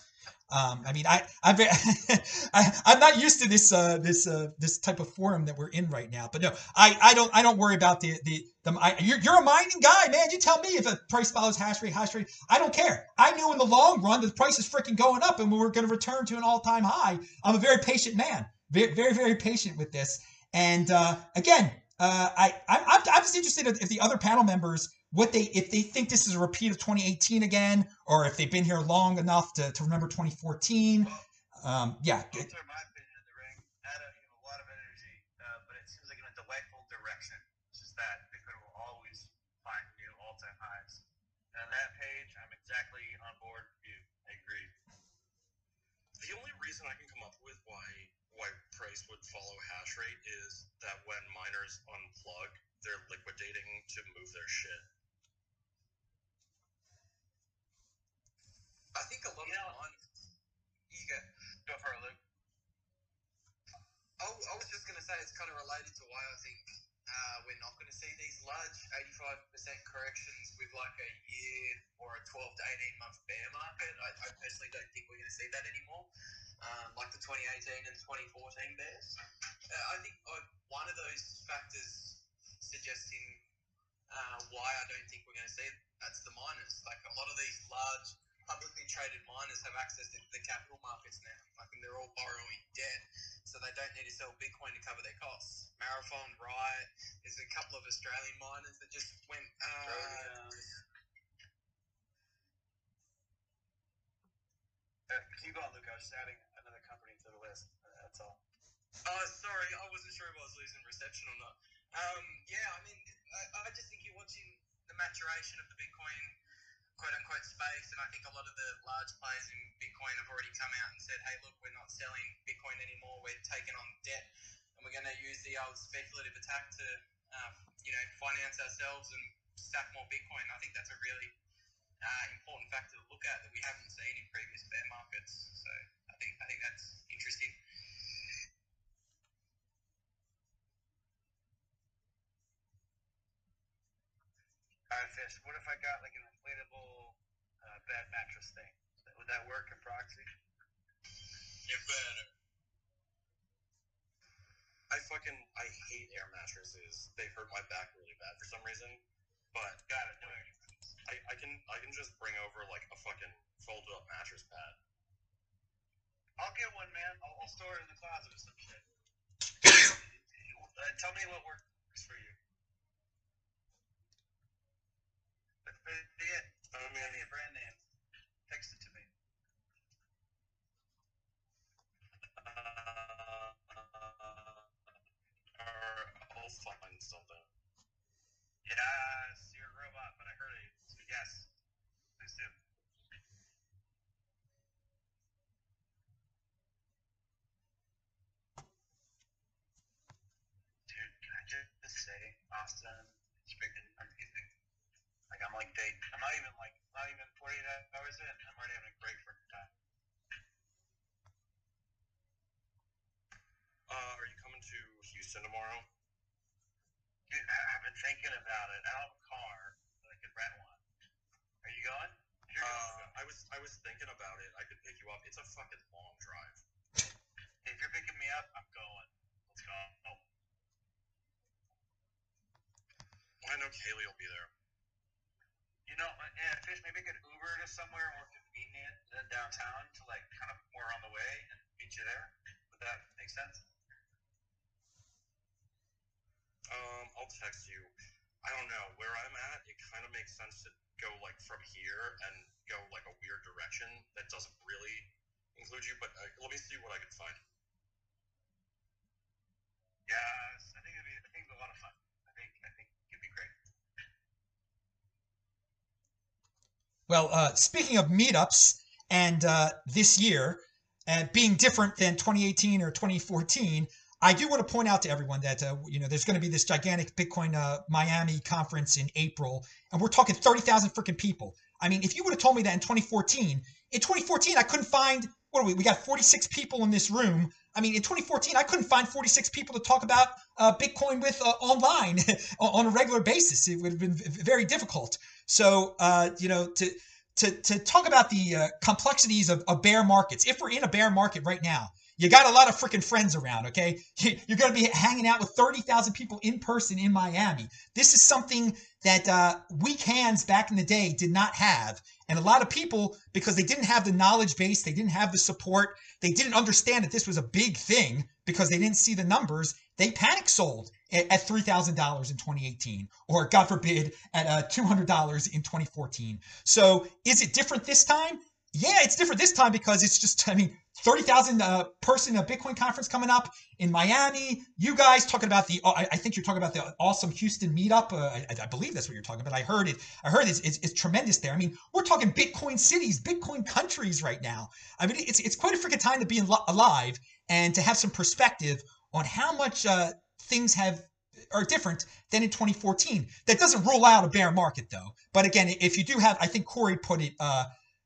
Um, I mean, I I, ve- I I'm not used to this uh, this uh, this type of forum that we're in right now. But no, I, I don't I don't worry about the the, the I, you're you're a mining guy, man. You tell me if a price follows hash rate, hash rate. I don't care. I knew in the long run the price is freaking going up, and we were going to return to an all time high. I'm a very patient man, very very very patient with this. And uh, again, uh, I I'm, I'm just interested if the other panel members what they if they think this is a repeat of 2018 again, or if they've been here long enough to, to remember 2014. Um, yeah, Those are my opinion of the ring. Adam, you have a lot of energy, uh, but it seems like in a delightful direction. It's just that Bitcoin will always find new all-time highs. And on that page, I'm exactly on board with you. I agree. The only reason I can come up with why why price would follow hash rate is that when miners unplug, they're liquidating to move their shit. I think a lot You of know- miners. You go. Go for it, Luke. I, I was just going to say it's kind of related to why I think uh, we're not going to see these large 85% corrections with like a year or a 12 to 18 month bear market. I, I personally don't think we're going to see that anymore, um, like the 2018 and 2014 bears. I think one of those factors suggesting uh, why I don't think we're going to see it, that's the miners. Like a lot of these large publicly traded miners have access to the capital markets now. Like, and they're all borrowing debt, so they don't need to sell Bitcoin to cover their costs. Marathon, Riot, there's a couple of Australian miners that just went. Uh, Uh, keep going, Luke. I was just adding another company to the list. That's all. Oh, sorry, I wasn't sure if I was losing reception or not. Um, yeah, I mean, I, I just think you're watching the maturation of the Bitcoin quote unquote space, and I think a lot of the large players in Bitcoin have already come out and said, hey, look, we're not selling Bitcoin anymore, we're taking on debt, and we're going to use the old speculative attack to, uh, you know, finance ourselves and stack more Bitcoin. I think that's a really uh, important factor to look at that we haven't seen in previous bear markets. So I think I think that's interesting. All right, Fish. What if I got like an inflatable uh, bed mattress thing? Would that work in proxy? It better. I fucking I hate air mattresses. They hurt my back really bad for some reason. But Got it. No, I, I can I can just bring over like a fucking folded up mattress pad. I'll get one, man. I'll, I'll store it in the closet or some shit. uh, tell me what works for you. But, but yeah, I give me mean, a brand name. Text it to me. uh, or I'll find something. Yes, you're a robot, but I heard it. So yes, please do. Dude, can I just say, Austin, it's freaking. Like I'm like day, I'm not even like not even 48 hours in. I'm already having a great freaking time. Uh, are you coming to Houston tomorrow? Dude, I've been thinking about it. I don't have a car, but I could rent one. Are you going? You're Uh, going. I was I was thinking about it. I could pick you up. It's a fucking long drive. If you're picking me up, I'm going. Let's go. I know Kaylee will be there. You know, uh, yeah, Fish, maybe could Uber to somewhere more convenient than downtown to like kind of more on the way and meet you there. Would that make sense? Um, I'll text you. I don't know where I'm at. It kind of makes sense to go like from here and go like a weird direction that doesn't really include you. But uh, let me see what I can find. Yes, I think it'd be. I think it'd be a lot of fun. I think. I think it'd be great. Well, uh, speaking of meetups, and uh, this year uh, being different than 2018 or 2014, I do want to point out to everyone that uh, you know there's going to be this gigantic Bitcoin uh, Miami conference in April, and we're talking 30,000 freaking people. I mean, if you would have told me that in 2014, in 2014 I couldn't find what are we? We got 46 people in this room. I mean, in 2014 I couldn't find 46 people to talk about uh, Bitcoin with uh, online on a regular basis. It would have been very difficult. So uh, you know to to to talk about the uh, complexities of, of bear markets. If we're in a bear market right now, you got a lot of freaking friends around. Okay, you're going to be hanging out with thirty thousand people in person in Miami. This is something that uh, weak hands back in the day did not have, and a lot of people because they didn't have the knowledge base, they didn't have the support, they didn't understand that this was a big thing because they didn't see the numbers. They panic sold at, at three thousand dollars in 2018, or God forbid, at uh, two hundred dollars in 2014. So is it different this time? Yeah, it's different this time because it's just, I mean, 30,000 uh, person uh, Bitcoin conference coming up in Miami. You guys talking about the, I, I think you're talking about the awesome Houston meetup. Uh, I, I believe that's what you're talking about. I heard it. I heard it's, it's, it's tremendous there. I mean, we're talking Bitcoin cities, Bitcoin countries right now. I mean, it's, it's quite a freaking time to be alive. and to have some perspective on how much uh, things have are different than in 2014. That doesn't rule out a bear market though. But again, if you do have, I think Corey put it uh,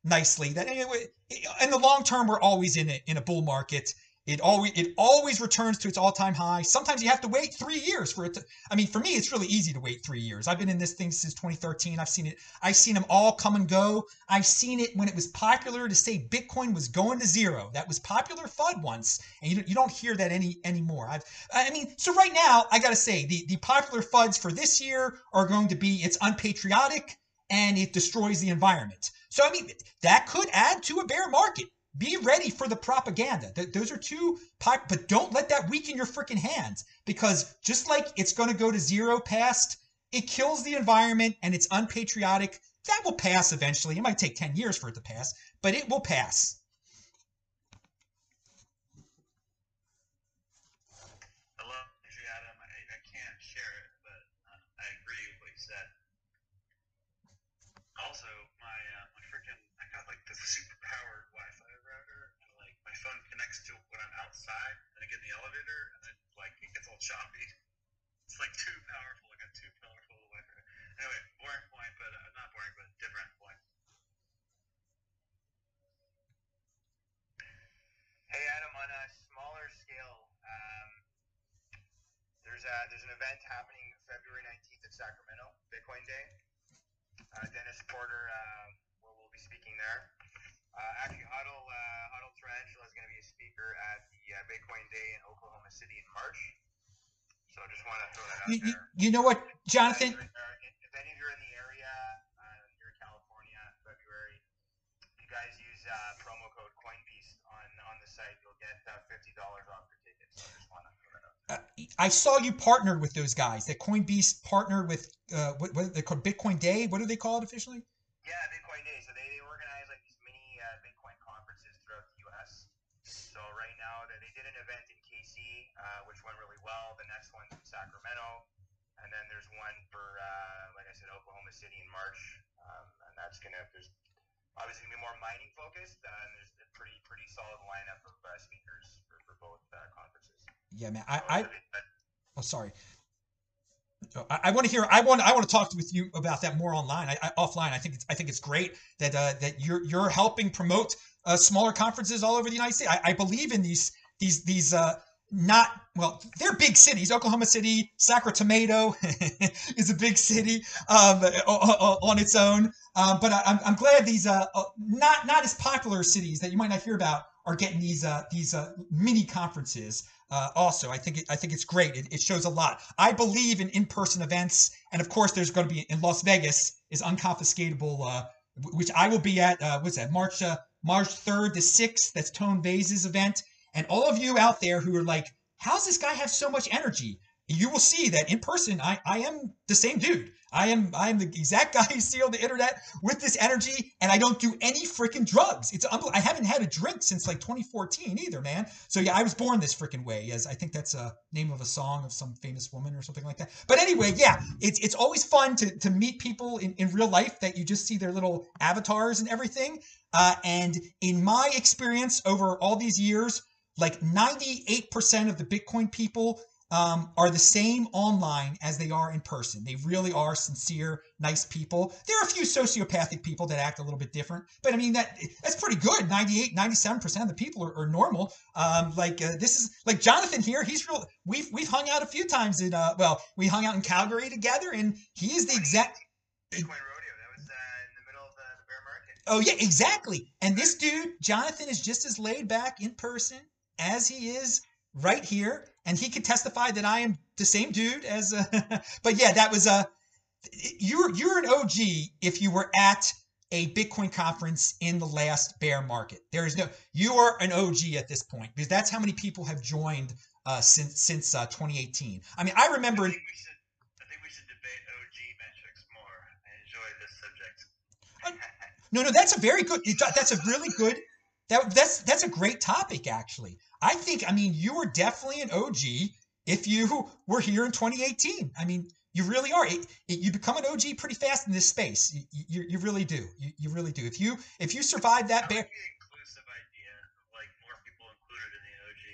nicely that in the long term, we're always in a, in a bull market. It always it always returns to its all time high. Sometimes you have to wait three years for it to. I mean, for me, it's really easy to wait three years. I've been in this thing since 2013. I've seen it. I've seen them all come and go. I've seen it when it was popular to say Bitcoin was going to zero. That was popular FUD once, and you, you don't hear that any anymore. I've I mean, so right now I got to say the the popular FUDs for this year are going to be it's unpatriotic and it destroys the environment. So I mean, that could add to a bear market be ready for the propaganda. Th- those are two pipe, but don't let that weaken your freaking hands because just like it's going to go to zero past, it kills the environment and it's unpatriotic. That will pass eventually. It might take 10 years for it to pass, but it will pass. I love you, Adam. I, I can't share it, but uh, I agree with what he said. Also, my uh, my freaking I got like the super powered Wi-Fi router, and like my phone connects to when I'm outside, and I get in the elevator, and then like it gets all choppy. It's like too powerful. I got too powerful Anyway, boring point, but uh, not boring, but different point. Hey Adam, on a smaller scale, um, there's a, there's an event happening February 19th at Sacramento, Bitcoin Day. Uh, Dennis Porter uh, will, will be speaking there. Uh, actually, Huddle uh, Huddle Tarantula is going to be a speaker at the uh, Bitcoin Day in Oklahoma City in March. So I just want to throw that out You, there. you know what, Jonathan? If any of you are in- if any of you are in the area, uh, California, in February, if you guys use uh, promo code CoinBeast on, on the site, you'll get uh, $50 off your ticket. So I just want to throw that out there. Uh, I saw you partnered with those guys. That Coinbeast partnered with uh, what, what they called? Bitcoin Day. What do they call it officially? Yeah, Bitcoin Day. So they, they organize like these mini uh, Bitcoin conferences throughout the U.S. So right now, they, they did an event in KC, uh, which went really well. The next one's in Sacramento, and then there's one for, uh, like I said, Oklahoma City in March, um, and that's gonna there's obviously gonna be more mining focused, uh, and there's a pretty pretty solid lineup of uh, speakers for, for both uh, conferences. Yeah, man. I, So I it'll be- but oh sorry. I, I want to hear. I want. I want to talk with you about that more online. I, I offline. I think. It's, I think it's great that uh, that you're you're helping promote uh, smaller conferences all over the United States. I, I believe in these these these uh, not well. They're big cities. Oklahoma City, Sacramento is a big city um, on its own. Um, but I, I'm, I'm glad these uh, uh, not not as popular cities that you might not hear about are getting these uh, these uh, mini conferences. Uh, also, I think it, I think it's great. It, it shows a lot. I believe in in-person events, and of course, there's going to be in Las Vegas is unconfiscatable, uh, which I will be at. What's that? March March third to sixth. That's Tone Vays's event. And all of you out there who are like, "How's this guy have so much energy?" You will see that in person. I I am the same dude. I am I am the exact guy you see on the internet with this energy, and I don't do any freaking drugs. It's I haven't had a drink since like 2014 either, man. So yeah, I was born this freaking way. As I think that's a name of a song of some famous woman or something like that. But anyway, yeah, it's it's always fun to to meet people in in real life that you just see their little avatars and everything. Uh, and in my experience over all these years, like 98% of the Bitcoin people um, are the same online as they are in person. They really are sincere, nice people. There are a few sociopathic people that act a little bit different, but I mean that that's pretty good. 98, 97% of the people are, are normal. Um, like uh, this is like Jonathan here. He's real. We've we've hung out a few times in uh, well, we hung out in Calgary together, and he is the exact. Bitcoin rodeo. That was in the middle of the, the bear market. Oh yeah, exactly. And this dude, Jonathan, is just as laid back in person as he is right here, and he could testify that I am the same dude as. Uh, but yeah, that was Uh, you're you're an OG if you were at a Bitcoin conference in the last bear market. There is no. You are an OG at this point because that's how many people have joined uh, since since uh, 2018. I mean, I remember. I think we should. Think we should debate OG metrics more. I enjoy this subject. No, no, that's a very good. That's a really good. That that's that's a great topic actually. I think. I mean, you were definitely an OG if you were here in 2018. I mean, you really are. It, it, you become an OG pretty fast in this space. You, you, you really do. You, you really do. If you if you survive that bear, like the inclusive idea of like more people included in the OG.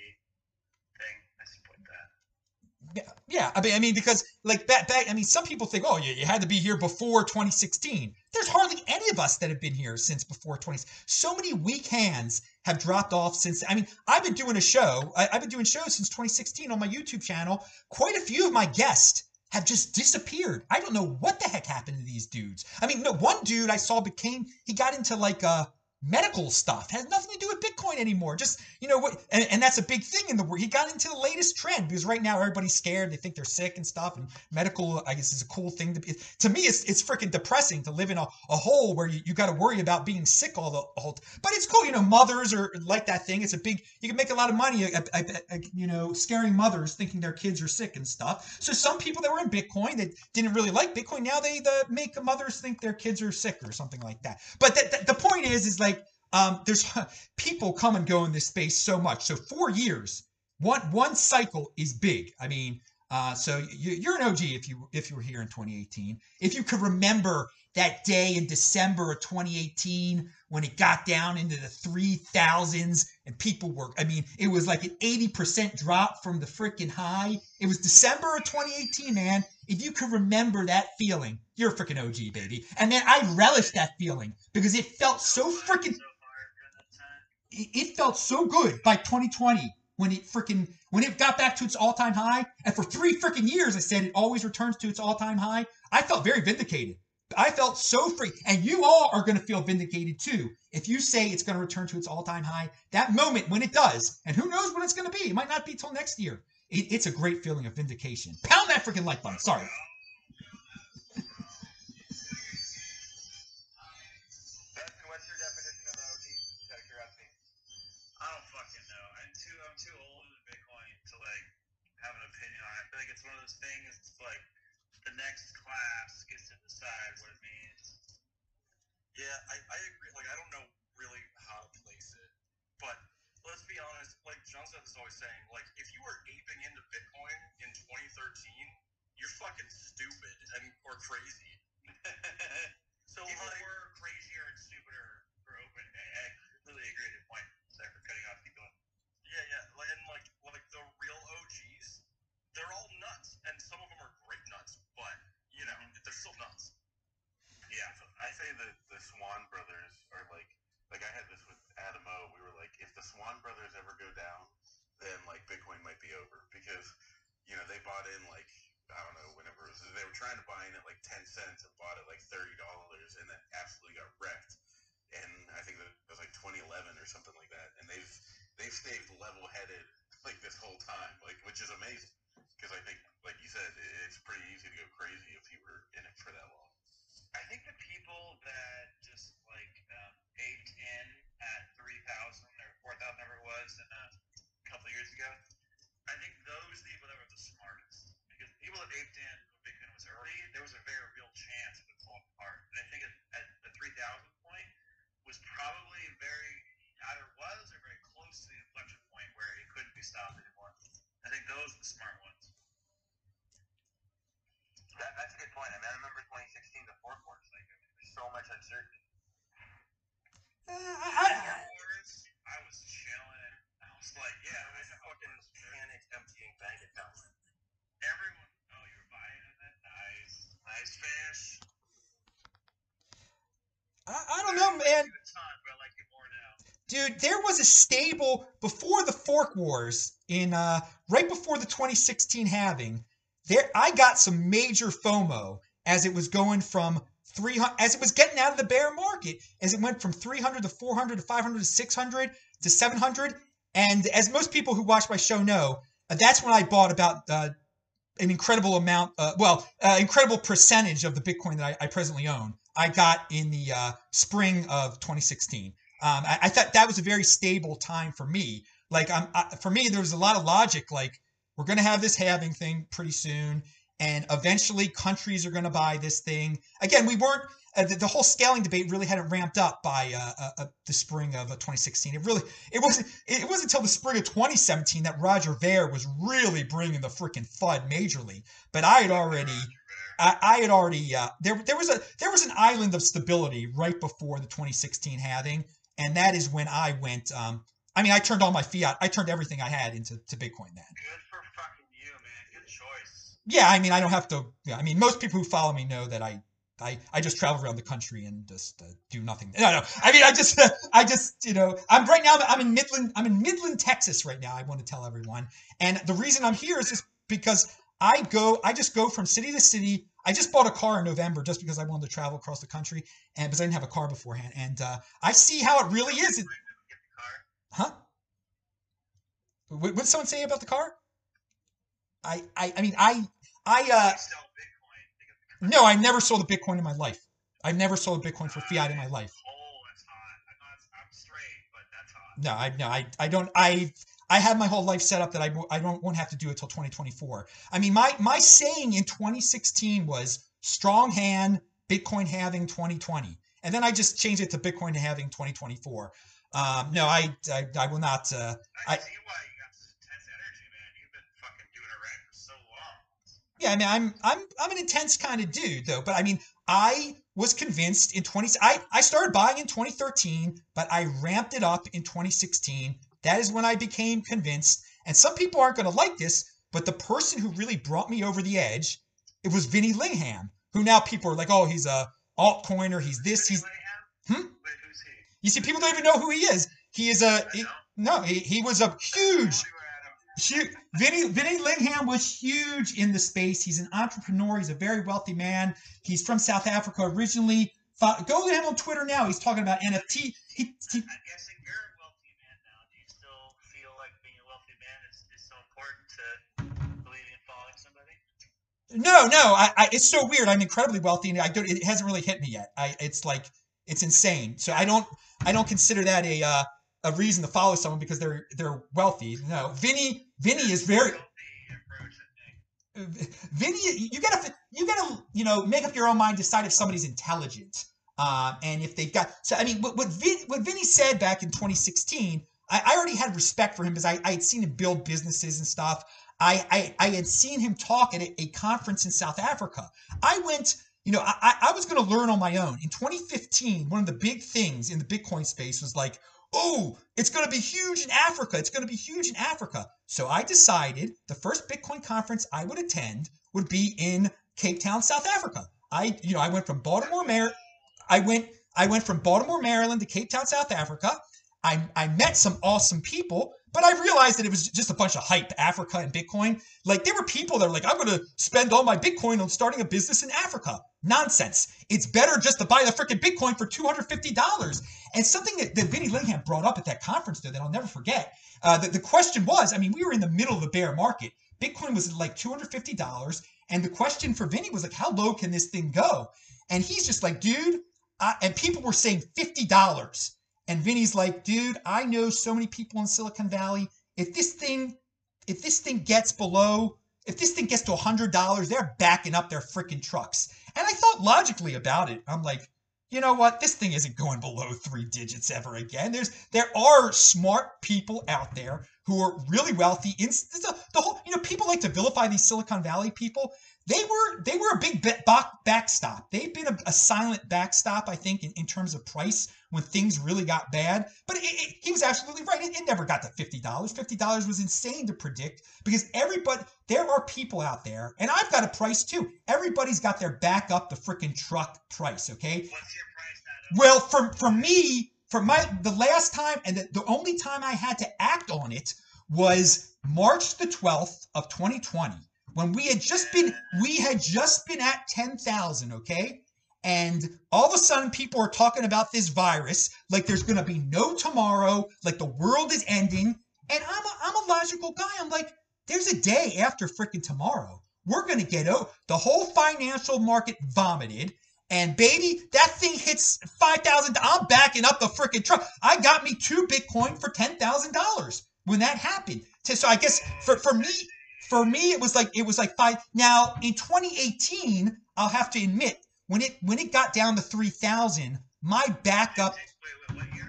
Yeah, yeah. I mean, I mean, because like that, back, I mean, some people think, oh, you, had to be here before 2016. There's hardly any of us that have been here since before 20. So many weak hands have dropped off since. I mean, I've been doing a show. I, I've been doing shows since 2016 on my YouTube channel. Quite a few of my guests have just disappeared. I don't know what the heck happened to these dudes. I mean, no, one dude I saw became he got into like uh medical stuff. Has nothing to do with bitcoin anymore. Just you know what and, and that's a big thing in the world. He got into the latest trend because right now everybody's scared. They think they're sick and stuff and medical i guess is a cool thing to be to me it's, it's freaking depressing to live in a, a hole where you, you got to worry about being sick all the whole but it's cool you know mothers are like that thing. It's a big you can make a lot of money uh, uh, uh, you know scaring mothers thinking their kids are sick and stuff. So some people that were in bitcoin that didn't really like bitcoin now they the, make mothers think their kids are sick or something like that. But the, the, the point is is like um, there's people come and go in this space so much. So four years, one one cycle is big. I mean, uh, so you, are an OG if you if you were here in 2018. If you could remember that day in December of 2018 when it got down into the 3000s and people were, I mean, it was like an 80% drop from the freaking high. It was December of 2018, man. If you could remember that feeling, you're a freaking OG, baby. And then I relished that feeling because it felt so freaking it felt so good by 2020 when it freaking when it got back to its all-time high. And for three freaking years i said it always returns to its all-time high. I felt very vindicated. I felt so free. And you all are going to feel vindicated too if you say it's going to return to its all-time high. That moment when it does and who knows when it's going to be. It might not be till next year. It, it's a great feeling of vindication. Pound that freaking like button. Sorry next class gets to decide what it means. Yeah, I, I agree. Like, I don't know really how to place it, but let's be honest. Like John Seth is always saying, like, if you were aping into Bitcoin in 2013, you're fucking stupid and or crazy. so people like, were crazier and stupider for open. I completely agree your point. Sorry for cutting off. Keep going. Yeah, yeah, and like like the real OGs, they're all nuts, and some of them are great nuts but you know they're still nuts. Yeah, I say that the Swan brothers are like like I had this with Adam O. We were like, if the Swan brothers ever go down, then like Bitcoin might be over because you know they bought in like I don't know whenever was, they were trying to buy in at like ten cents and bought it like thirty dollars and then absolutely got wrecked. And I think that was like 2011 or something like that. And they've they've stayed level headed like this whole time, like which is amazing because I think, like you said, it's pretty easy to go crazy if you were in it for that long. I think the people that just like um, aped in at three thousand or four thousand, whatever it was, in a couple years ago, I think those people that were the smartest because the people that aped in when Bitcoin was early, there was a very real chance it would fall apart. And I think at, at the three thousand point was probably very either was or very close to the inflection point where it couldn't be stopped anymore. I think those are the smart ones. That, that's a good point. I mean, I remember 2016, the fourth quarter. Like, there's so much uncertainty. Uh, I, I, I was chilling. I was like, yeah, I was fucking panic emptying bank account. Everyone, oh, you were buying it? Nice. Nice fish. I, I don't know, man. Dude, there was a stable before the fork wars in uh right before the 2016 halving. There I got some major FOMO as it was going from 300 as it was getting out of the bear market as it went from 300 to 400 to 500 to 600 to 700 and as most people who watch my show know uh, that's when i bought about uh, an incredible amount uh, well uh, incredible percentage of the bitcoin that i, I presently own i got in the uh, spring of 2016 um, I, I, thought that was a very stable time for me. Like, um, I, for me, there was a lot of logic. Like, we're going to have this halving thing pretty soon, and eventually countries are going to buy this thing. Again, we weren't. Uh, the, the, whole scaling debate really hadn't ramped up by uh, uh, uh the spring of 2016. It really, it wasn't. It wasn't until the spring of 2017 that Roger Ver was really bringing the freaking FUD majorly. But I had already. I, I had already uh, there. There was a there was an island of stability right before the 2016 halving, and that is when I went. Um, I mean, I turned all my fiat. I turned everything I had into to Bitcoin then. Good for fucking you, man. Good choice. Yeah, I mean, I don't have to. Yeah, I mean, most people who follow me know that I, I, I just travel around the country and just uh, do nothing. No, no. I mean, I just, I just, you know, I'm right now. I'm in Midland. I'm in Midland, Texas, right now. I want to tell everyone, and the reason I'm here is just because I go. I just go from city to city. I just bought a car in November just because I wanted to travel across the country, and because I didn't have a car beforehand, and uh, I see how it really is. It, huh? What did someone say about the car? I, I, I mean, I, I, uh, Sell Bitcoin. to get the no, I never sold a Bitcoin in my life. I've never sold a Bitcoin for fiat in my life. Oh, that's hot. I'm, not, I'm straight, but that's hot. No, I, no, I, I don't, I, I have my whole life set up that I, I don't, won't have to do it till 2024. I mean, my, my saying in 2016 was strong hand, Bitcoin halving 2020. And then I just changed it to Bitcoin halving 2024. Um, no, I, I, I will not, uh, I, I- see why you got such intense energy, man. You've been fucking doing it right for so long. Yeah, I mean, I'm I'm I'm an intense kind of dude, though. But I mean, I was convinced in 20. I I started buying in 2013, but I ramped it up in 2016. That is when I became convinced. And some people aren't going to like this, but the person who really brought me over the edge, it was Vinny Lingham, who now people are like, oh, he's a altcoiner, he's this, he's. Hmm? Wait, who's he? You see, people don't even know who he is. He is a he- no, he, he was a huge Tell me where huge. Vinny Vinny Lingham was huge in the space. He's an entrepreneur. He's a very wealthy man. He's from South Africa originally. Fo- Go to him on Twitter now. He's talking about NFT. He, he, I'm guessing you're a wealthy man now. Do you still feel like being a wealthy man is, is so important to believing in following somebody? no, no. I, I, it's so weird. I'm incredibly wealthy, and I don't. It hasn't really hit me yet. I, it's like it's insane. So I don't. I don't consider that a uh, a reason to follow someone because they're they're wealthy. No, Vinny. Vinny is very. Vinny, you gotta, you gotta, you know, make up your own mind, decide if somebody's intelligent, uh, and if they've got. So, I mean, what what, Vin, what Vinny said back in 2016, I, I already had respect for him because I, I had seen him build businesses and stuff. I, I, I had seen him talk at a, a conference in South Africa. I went, you know, I, I I was going to learn on my own. In 2015, one of the big things in the Bitcoin space was like, oh, it's going to be huge in Africa. It's going to be huge in Africa. So I decided the first Bitcoin conference I would attend would be in Cape Town, South Africa. I, you know, I went from Baltimore, Mar- I went, I went from Baltimore, Maryland to Cape Town, South Africa. I, I met some awesome people, but I realized that it was just a bunch of hype, Africa and Bitcoin. Like there were people that were like, I'm going to spend all my Bitcoin on starting a business in Africa. Nonsense. It's better just to buy the freaking Bitcoin for $250. And something that, that Vinny Lingham brought up at that conference there that I'll never forget. Uh, the, the question was, I mean, we were in the middle of the bear market. Bitcoin was like $250. And the question for Vinny was like, how low can this thing go? And he's just like, dude, and people were saying $50. And Vinny's like, dude, I know so many people in Silicon Valley. If this thing, if this thing gets below, if this thing gets to $100, they're backing up their freaking trucks. And I thought logically about it. I'm like, you know what? This thing isn't going below three digits ever again. There's there are smart people out there who are really wealthy. In the, the whole, you know, people like to vilify these Silicon Valley people. They were they were a big back, backstop. They've been a, a silent backstop, I think, in, in terms of price when things really got bad. But it, it, he was absolutely right. It, it never got to fifty dollars. Fifty dollars was insane to predict because everybody there are people out there, and I've got a price too. Everybody's got their back up the freaking truck price. Okay, What's your price, Adam? Uh? well, for for me, for my the last time and the, the only time I had to act on it was March the 12th of 2020 when we had just been we had just been at 10,000, okay? And all of a sudden people are talking about this virus like there's going to be no tomorrow, like the world is ending, and I'm a, I'm a logical guy. I'm like there's a day after freaking tomorrow. We're going to get out. The whole financial market vomited. And baby, that thing hits five thousand. I'm backing up the freaking truck. I got me two Bitcoin for ten thousand dollars when that happened. So so I guess for for me, for me, it was like it was like five. Now in 2018, I'll have to admit when it when it got down to three thousand, my backup Wait, wait, what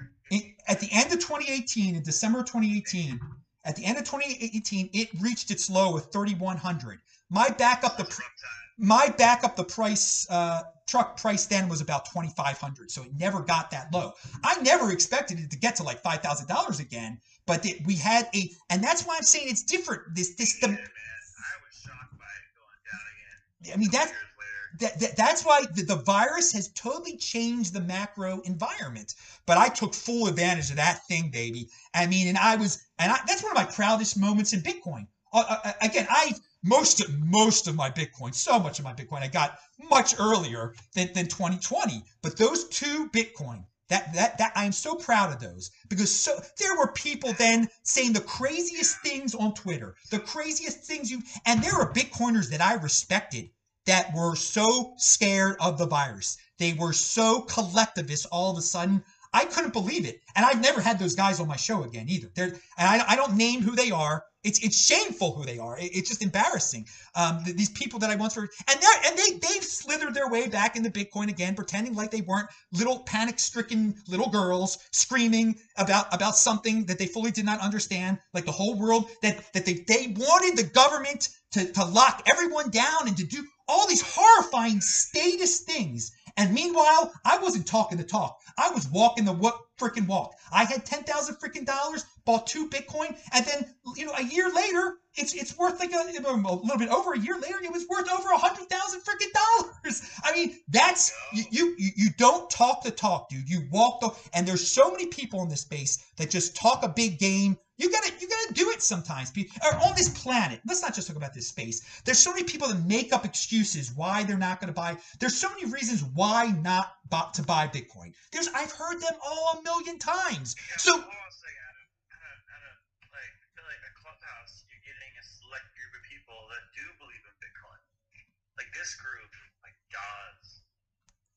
at the end of 2018, in December 2018, at the end of 2018, it reached its low of 3,100. My backup the Rough pr- time. my backup the price uh, truck price then was about 2,500, so it never got that low. I never expected it to get to like five thousand dollars again, but it, we had a, and that's why I'm saying it's different. This this Yeah, the man. I was shocked by it going down again. I mean that years later. That, that that's why the, the virus has totally changed the macro environment. But I took full advantage of that thing, baby. I mean, and I was, and I, that's one of my proudest moments in Bitcoin. Uh, uh, again, I most most of my Bitcoin, so much of my Bitcoin, I got much earlier than, than 2020. But those two Bitcoin, that that that I am so proud of those because so there were people then saying the craziest things on Twitter, the craziest things you, and there were Bitcoiners that I respected that were so scared of the virus. They were so collectivist all of a sudden. I couldn't believe it. And I've never had those guys on my show again either. They're, and I, I don't name who they are. It's it's shameful who they are. It- it's just embarrassing. Um, th- these people that I once were, and they and they they've slithered their way back into Bitcoin again, pretending like they weren't little panic-stricken little girls screaming about about something that they fully did not understand, like the whole world that that they they wanted the government to to lock everyone down and to do all these horrifying status things. And meanwhile, I wasn't talking the talk. I was walking the what freaking walk. I had ten thousand freaking dollars, bought two Bitcoin, and then you know a year later, it's it's worth like a, a little bit over a year later, it was worth over a hundred thousand freaking dollars. I mean, that's you, you you you don't talk the talk, dude. You walk the and there's so many people in this space that just talk a big game. You gotta you gotta do it sometimes. Or on this planet, let's not just talk about this space. There's so many people that make up excuses why they're not gonna buy. There's so many reasons why not bu- to buy Bitcoin. There's I've heard them all a million times. Yeah, So hold on a second, Adam. At a, at a, like, I feel like a clubhouse, you're getting a select group of people that do believe in Bitcoin. Like this group, like gods.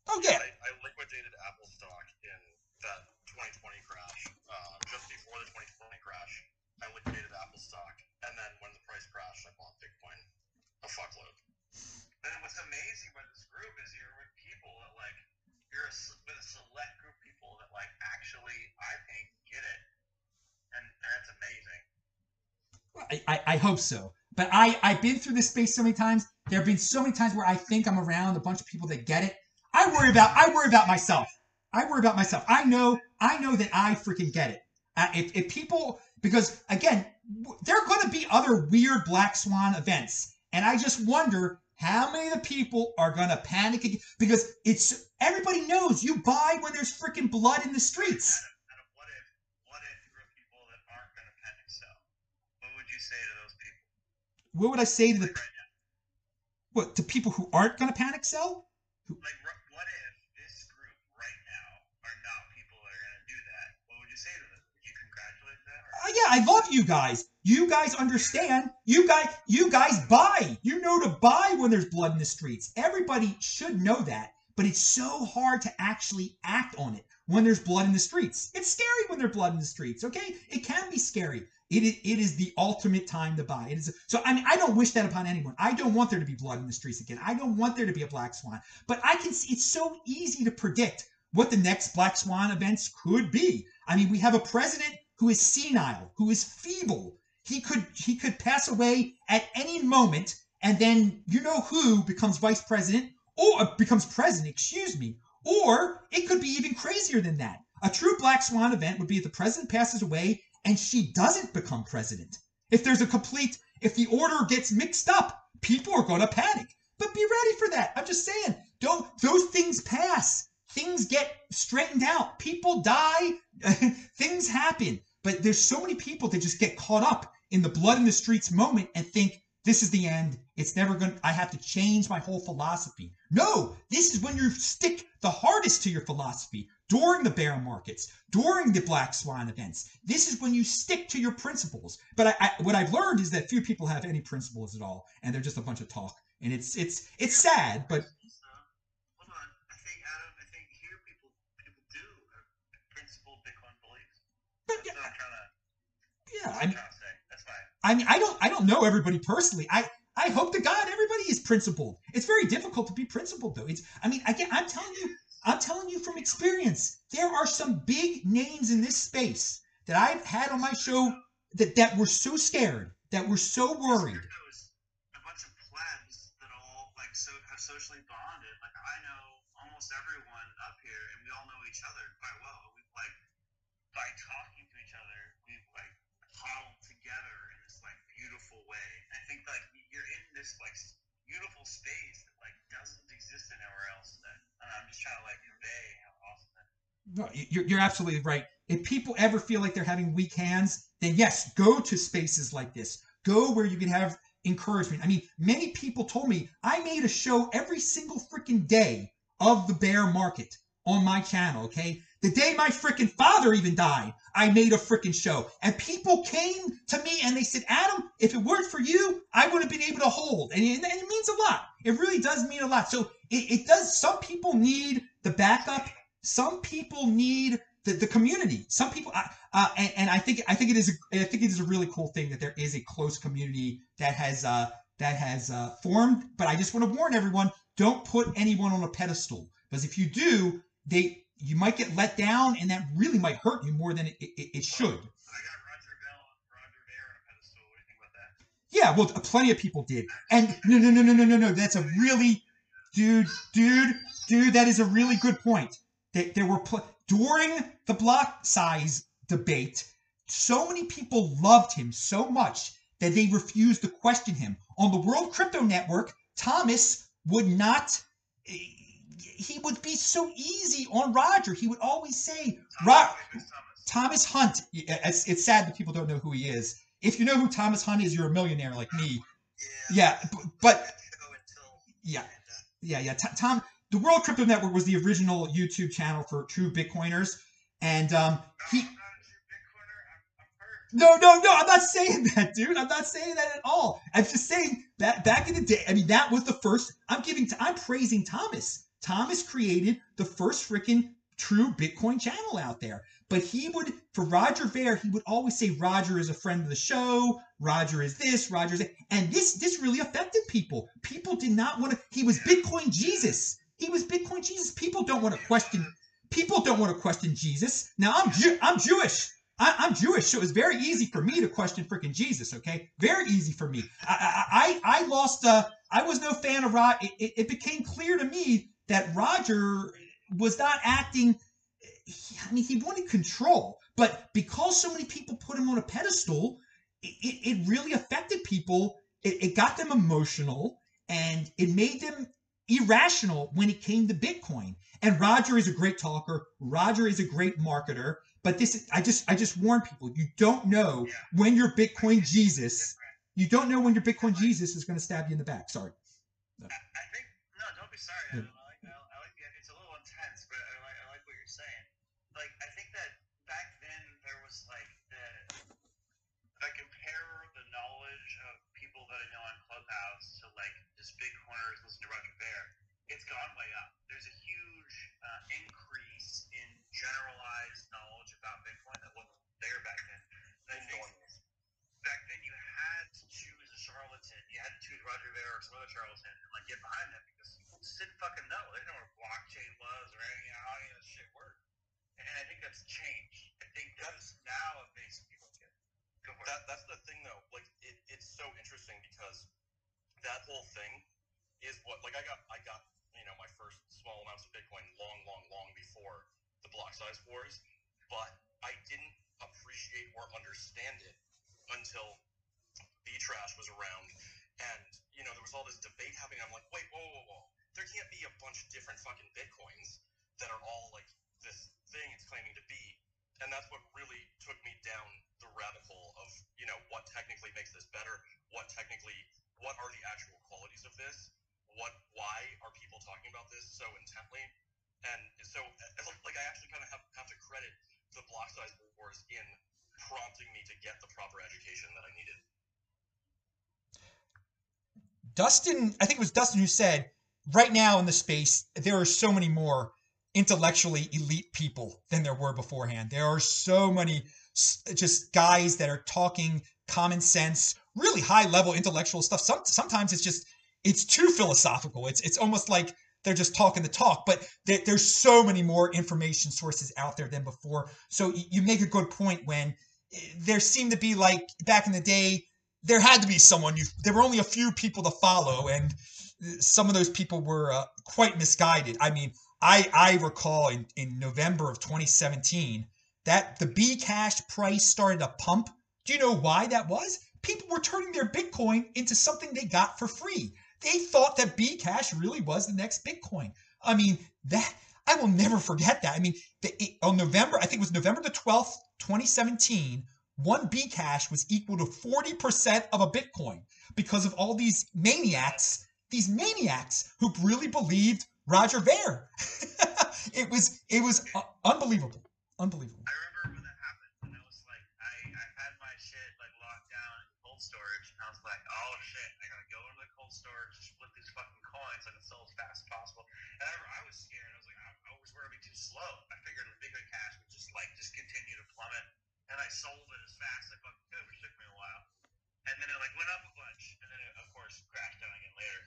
oh yeah, I, I liquidated Apple stock in that 2020 crash. Uh, just before the 2020 crash, I liquidated Apple stock, and then when the price crashed, I bought Bitcoin a fuckload. And what's amazing about this group is you're with people that like you're a, s- with a select group of people that like actually I think get it, and, and that's amazing. I, I, I hope so. But I, I've been through this space so many times. There have been so many times where I think I'm around a bunch of people that get it. I worry about I worry about myself. I worry about myself. I know I know that I freaking get it. Uh, if, if people because again w- there are going to be other weird black swan events, and I just wonder how many of the people are going to panic ag- because it's everybody knows you buy when there's freaking blood in the streets. Adam, Adam, what if what if there are people that aren't going to panic sell? What would you say to those people? What would I say to the right what to people who aren't going to panic sell? like r- what if this group right now are not people that are going to do that? What would you say to them? Would you congratulate them? Or? Uh, yeah, I love you guys. You guys understand. You guys, you guys buy. You know to buy when there's blood in the streets. Everybody should know that. But it's so hard to actually act on it when there's blood in the streets. It's scary when there's blood in the streets. Okay, it can be scary. It is, it is the ultimate time to buy. It is so. I mean, I don't wish that upon anyone. I don't want there to be blood in the streets again. I don't want there to be a black swan. But I can. see It's so easy to predict what the next black swan events could be. I mean, we have a president who is senile, who is feeble. He could he could pass away at any moment, and then you know who becomes vice president or uh, becomes president, excuse me. Or it could be even crazier than that. A true black swan event would be if the president passes away and she doesn't become president. If there's a complete if the order gets mixed up, people are going to panic. But be ready for that. I'm just saying, don't those things pass. Things get straightened out. People die. things happen. But there's so many people that just get caught up in the blood in the streets moment and think this is the end. It's never going to, I have to change my whole philosophy. No, this is when you stick the hardest to your philosophy during the bear markets, during the black swan events. This is when you stick to your principles. But I, I, what I've learned is that few people have any principles at all, and they're just a bunch of talk. And it's it's it's sad, but So, hold on. I think Adam. I think here people people do have principled Bitcoin beliefs. but That's yeah, what I'm trying to. Yeah, I mean, trying to say. That's fine. I mean, I don't, I don't know everybody personally. I, I hope to God everybody is principled. It's very difficult to be principled, though. It's, I mean, again, I'm telling you, I'm telling you from experience. There are some big names in this space that I've had on my show that that were so scared, that were so worried. A bunch of plebs that all like so have socially bonded. Like I know almost everyone up here, and we all know each other quite well. We like by talking to each other, we've like huddled together in this like beautiful space that like doesn't exist anywhere else. That I'm just trying to like convey how awesome that. No, you're, you're absolutely right. If people ever feel like they're having weak hands, then yes, go to spaces like this. Go where you can have encouragement. I mean, many people told me I made a show every single freaking day of the bear market on my channel, okay? The day my freaking father even died, I made a freaking show. And people came to me and they said, Adam, if it weren't for you, I wouldn't have been able to hold. And it, and it means a lot. It really does mean a lot. So it, it does, some people need the backup. Some people need the, the community. Some people, uh, and, and I think I think it is a, I think it is a really cool thing that there is a close community that has uh, that has uh, formed. But I just want to warn everyone: don't put anyone on a pedestal because if you do, they you might get let down, and that really might hurt you more than it, it, it should. Roger Bell Roger Ver on a pedestal. What do you think about that? Yeah, well, plenty of people did. And no, no, no, no, no, no, no. That's a really, dude, dude, dude. That is a really good point. That there were pl- during the block size debate, so many people loved him so much that they refused to question him. On the World Crypto Network, Thomas would not. He would be so easy on Roger. He would always say, Ro- Thomas Hunt. It's, it's sad that people don't know who he is. If you know who Thomas Hunt is, you're a millionaire like me. Yeah, b- but yeah, yeah, yeah. Tom, the World Crypto Network was the original YouTube channel for true Bitcoiners, and um, he. No, no, no! I'm not saying that, dude. I'm not saying that at all. I'm just saying that back in the day, I mean, that was the first. I'm giving. I'm praising Thomas. Thomas created the first freaking true Bitcoin channel out there. But he would, for Roger Ver, he would always say Roger is a friend of the show. Roger is this. Roger is that. And this this really affected people. People did not want to. He was Bitcoin Jesus. He was Bitcoin Jesus. People don't want to question. People don't want to question Jesus. Now I'm Jew, I'm Jewish. I, I'm Jewish, so it's very easy for me to question freaking Jesus. Okay, very easy for me. I I, I lost. Uh, I was no fan of Rod. It, it, it became clear to me that Roger was not acting. I mean, he wanted control, but because so many people put him on a pedestal, it, it really affected people. It, it got them emotional, and it made them irrational when it came to Bitcoin. And Roger is a great talker. Roger is a great marketer. But this, I just, I just warn people: you don't know when your Bitcoin Jesus, you don't know when your Bitcoin Jesus is going to stab you in the back. Sorry. I think no, don't be sorry. Yeah. Adam. I like, I, I like the. It's a little intense, but I like, I like what you're saying. Like, I think that back then there was like the. If I compare the knowledge of people that I know on Clubhouse to like just Bitcoiners listen to Roger Ver, it's gone way up. There's a huge uh, increase in generalized knowledge about Bitcoin that wasn't there back then. And I think back then you had to choose a charlatan. You had to choose Roger Ver or some other charlatan and like get behind them because people just didn't fucking know. They didn't know what blockchain was or any, you know, how any of this shit worked. And I think that's changed. I think that's now it makes people get go for That that's the thing though. Like it, it's so interesting because that whole thing is what like I got I got you know my first small amounts of Bitcoin long long long before the block size wars, but I didn't appreciate or understand it until B Trash was around, and you know there was all this debate happening. I'm like, wait, whoa, whoa, whoa! There can't be a bunch of different fucking bitcoins that are all like this thing it's claiming to be, and that's what really took me down the rabbit hole of you know what technically makes this better, what technically, what are the actual qualities of this, what, why are people talking about this so intently, and so like I actually kind of have, have to credit the block size wars in prompting me to get the proper education that I needed. Dustin, I think it was Dustin who said, right now in the space, there are so many more intellectually elite people than there were beforehand. There are so many just guys that are talking common sense, really high level intellectual stuff. Some, sometimes it's just, it's too philosophical. It's, it's almost like they're just talking the talk, but there, there's so many more information sources out there than before. So you make a good point when eh, there seemed to be like back in the day, there had to be someone. You there were only a few people to follow and some of those people were uh, quite misguided. I mean i i recall in in november of 2017 that the b cash price started to pump. Do you know why that was? People were turning their bitcoin into something they got for free They thought that Bcash really was the next Bitcoin. I mean, that I will never forget that. I mean, the, on November, I think it was November the 12th, 2017, one Bcash was equal to 40% of a Bitcoin because of all these maniacs, these maniacs who really believed Roger Ver. it was it was uh, unbelievable. Unbelievable. I remember when that happened, and I was like, I, I had my shit like locked down in cold storage, and I was like, oh shit, I gotta go into the cold storage, split these fucking coins, I can sell as fast as possible. And I, remember I was scared. I was like, I, I was worried I'd be too figured Cash would just like just continue to plummet, and I sold it as fast as I could, which took me a while. And then it like went up a bunch, and then it of course crashed down again later.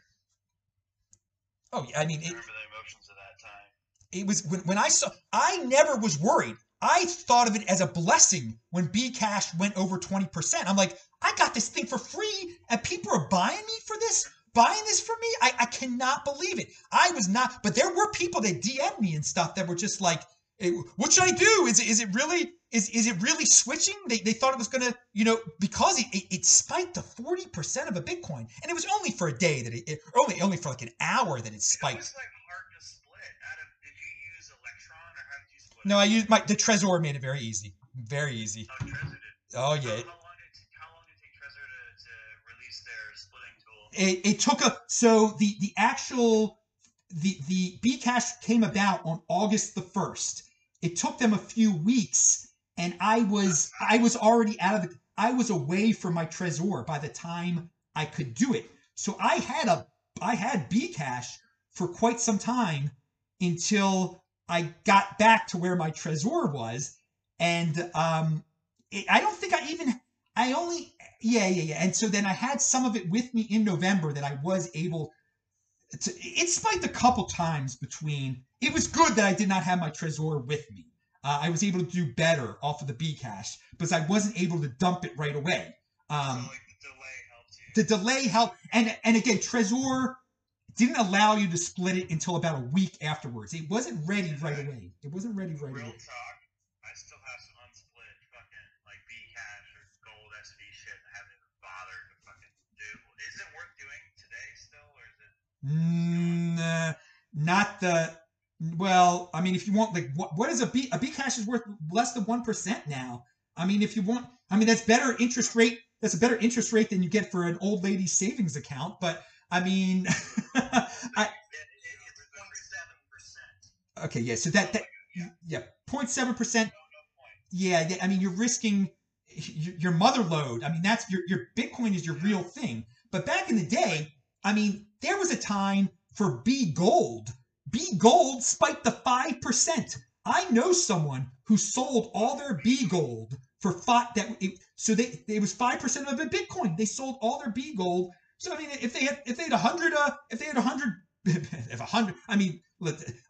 Oh, yeah, I mean, I it, remember the emotions of that time. it was when, when I saw I never was worried. I thought of it as a blessing when B Cash went over 20%. I'm like, I got this thing for free and people are buying me for this, buying this for me. I, I cannot believe it. I was not, but there were people that DM'd me and stuff that were just like, what should I do? Is it, is it really, is, is it really switching? They, they thought it was going to, you know, because it, it, it spiked to 40% of a Bitcoin and it was only for a day that it, it only, only for like an hour that it spiked. was like hard to split. Out of did you use Electron or how did you split? No. I used my the Trezor made it very easy, very easy. Oh. Oh yeah, how long did it, how long did it take Trezor to, to release their splitting tool? It, it took a so the the actual the the Bcash came about on August the first. It took them a few weeks, and I was I was already out of the I was away from my Trezor by the time I could do it. So I had a I had Bcash for quite some time until I got back to where my Trezor was, and um, it, I don't think I even I only yeah yeah yeah, and so then I had some of it with me in November that I was able to. It spiked a couple times between. It was good that I did not have my Trezor with me. Uh, I was able to do better off of the Bcash because I wasn't able to dump it right away. Um, so like the delay helped you. the delay helped and and again trezor didn't allow you to split it until about a week afterwards it wasn't ready right away it wasn't ready right Real away talk, I still have some unsplit fucking like Bcash or gold SV shit I haven't even bothered to fucking do. Is it worth doing today still, or uh, not the well i mean if you want like what, what is a b a b cash is worth less than 1% now i mean if you want i mean that's better interest rate that's a better interest rate than you get for an old lady's savings account but i mean I, percent. okay yeah so that that yeah 0.7% No, no point. Yeah, I mean, you're risking y- your mother load. I mean, that's your your Bitcoin is your real thing. But back in the day, I mean, there was a time for B Gold. B Gold spiked five percent. I know someone who sold all their B Gold for five. That it, so they it was five percent of a Bitcoin. They sold all their B Gold. So I mean, if they had if they had a hundred, uh, if they had a hundred, if a hundred, I mean,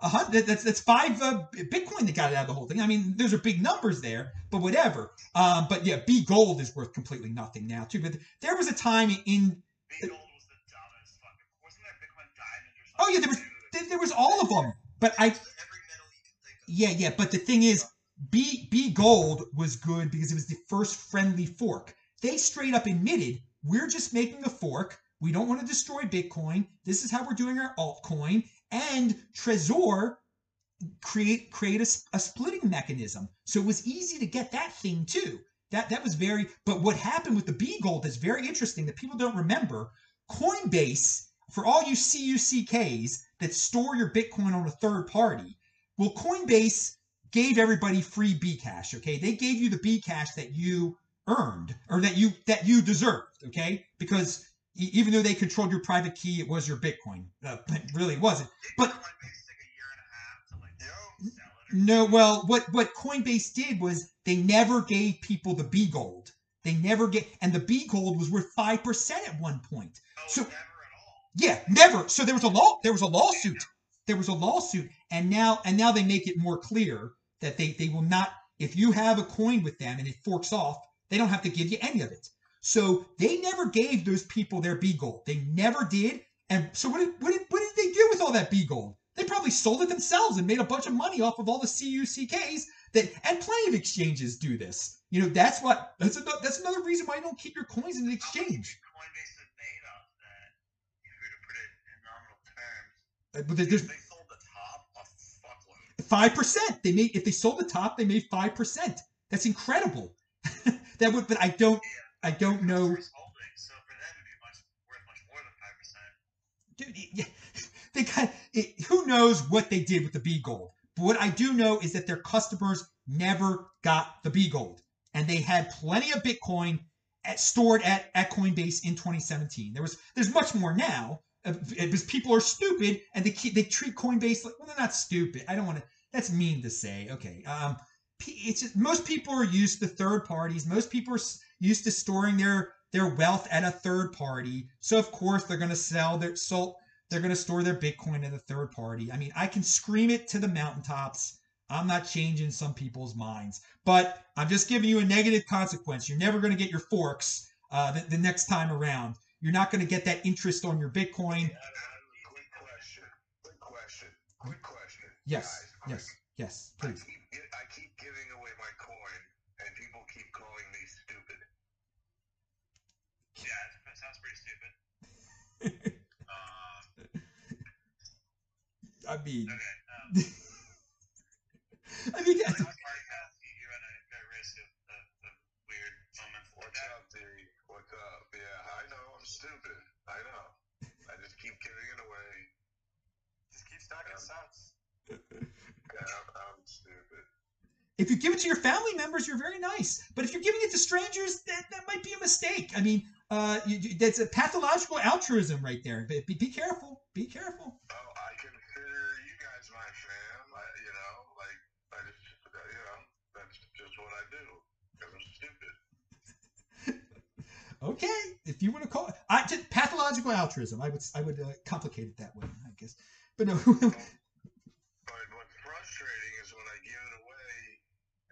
a hundred. That's that's five uh, Bitcoin that got out of the whole thing. I mean, those are big numbers there, but whatever. Um, but yeah, B Gold is worth completely nothing now too. But there was a time in B gold was the dumbest fucking. Wasn't there Bitcoin diamond or something? Oh, yeah, there was- there, was all of them. But I yeah yeah. But the thing is, B B Gold was good because it was the first friendly fork. They straight up admitted we're just making a fork. We don't want to destroy Bitcoin. This is how we're doing our altcoin. And Trezor create create a, a splitting mechanism. So it was easy to get that thing too. That that was very. But what happened with the B Gold is very interesting that people don't remember. Coinbase, for all you CUCKs that store your Bitcoin on a third party, well, Coinbase gave everybody free Bcash. Okay, they gave you the Bcash that you earned or that you that you deserved. Okay, because e- even though they controlled your private key, it was your Bitcoin. Uh, it really wasn't. But- Didn't Coinbase take a year and a half to like sell it? Or No, well, what what Coinbase did was they never gave people the B gold. They never get, and the B gold was worth five percent at one point. Oh, So- never at all. Yeah, never. So there was a law. There was a lawsuit. There was a lawsuit, and now and now they make it more clear that they they will not. If you have a coin with them and it forks off, they don't have to give you any of it. So they never gave those people their B gold. They never did. And so what did what did what did they do with all that B gold? They probably sold it themselves and made a bunch of money off of all the CUCKs that and plenty of exchanges do this. You know, that's what that's another that's another reason why you don't keep your coins in an exchange. Coinbase has made off that? If you were to Uh, but there- there's They sold the top a fuckload. five percent. They made if they sold the top, they made five percent. That's incredible. that would, but I don't, I don't know. Holding, so for them it'd be much much more than five percent. Dude, yeah, they got it, who knows what they did with the B gold. But what I do know is that their customers never got the B gold, and they had plenty of Bitcoin at, stored at, at Coinbase in 2017. There was there's much more now uh, because people are stupid and they keep they treat Coinbase like well they're not stupid. I don't want to. That's mean to say. Okay, um, it's just most people are used to third parties. Most people are used to storing their their wealth at a third party. So of course they're going to sell their sold they're going to store their Bitcoin at a third party. I mean, I can scream it to the mountaintops. I'm not changing some people's minds, but I'm just giving you a negative consequence. You're never going to get your forks uh, the, the next time around. You're not going to get that interest on your Bitcoin. Quick question. Quick question. Quick question. Yes, Guys, yes, yes, I please. keep, I keep giving away my coin, and people keep calling me stupid. Yeah, it sounds pretty stupid. uh, I mean, okay. Um, I mean, like on podcast, you, you run a great risk of, of, of weird moments like What's that. up, D? What's up? Yeah, I know I'm stupid. I know. I just keep giving it away. Stacking Yeah. I'm, stupid. if you give it to your family members, you're very nice. But if you're giving it to strangers, that, that might be a mistake. I mean, uh, you, that's a pathological altruism right there. Be, be, be careful. Be careful. Oh, I consider you guys my fam. I, you know, like I just, you know, that's just what I do I'm stupid. Okay, if you want to call it, I pathological altruism. I would I would uh, complicate it that way, I guess. But no, But what's frustrating is when I give it away,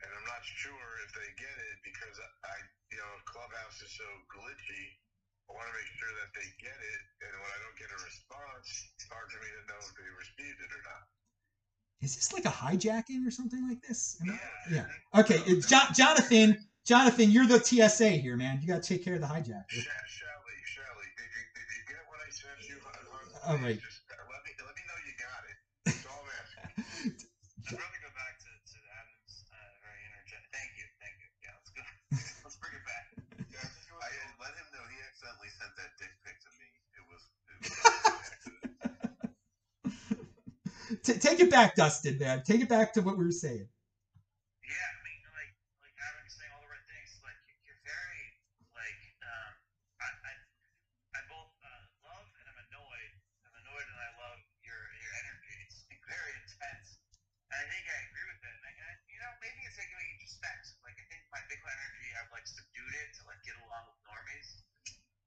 and I'm not sure if they get it because I, you know, Clubhouse is so glitchy. I want to make sure that they get it, and when I don't get a response, it's hard for me to know if they received it or not. is this like a hijacking or something like this? I- Yeah. Yeah. Okay, it's jo- Jonathan. Jonathan, you're the TSA here, man. You got to take care of the hijacker. Sh- Shelly, Shelly, did you did you get what I sent you? All right. Just T- take it back, Dustin, man. Take it back to what we were saying. Yeah, I mean, like, like Adam's saying all the right things. Like, you- you're very, like, um, I, I, I both uh, love and I'm annoyed. I'm annoyed and I love your your energy. It's very intense. And I think I agree with it. And, I, and you know, maybe it's like what you expect. Like, I think my Bitcoin energy, I've like subdued it to like get along with normies.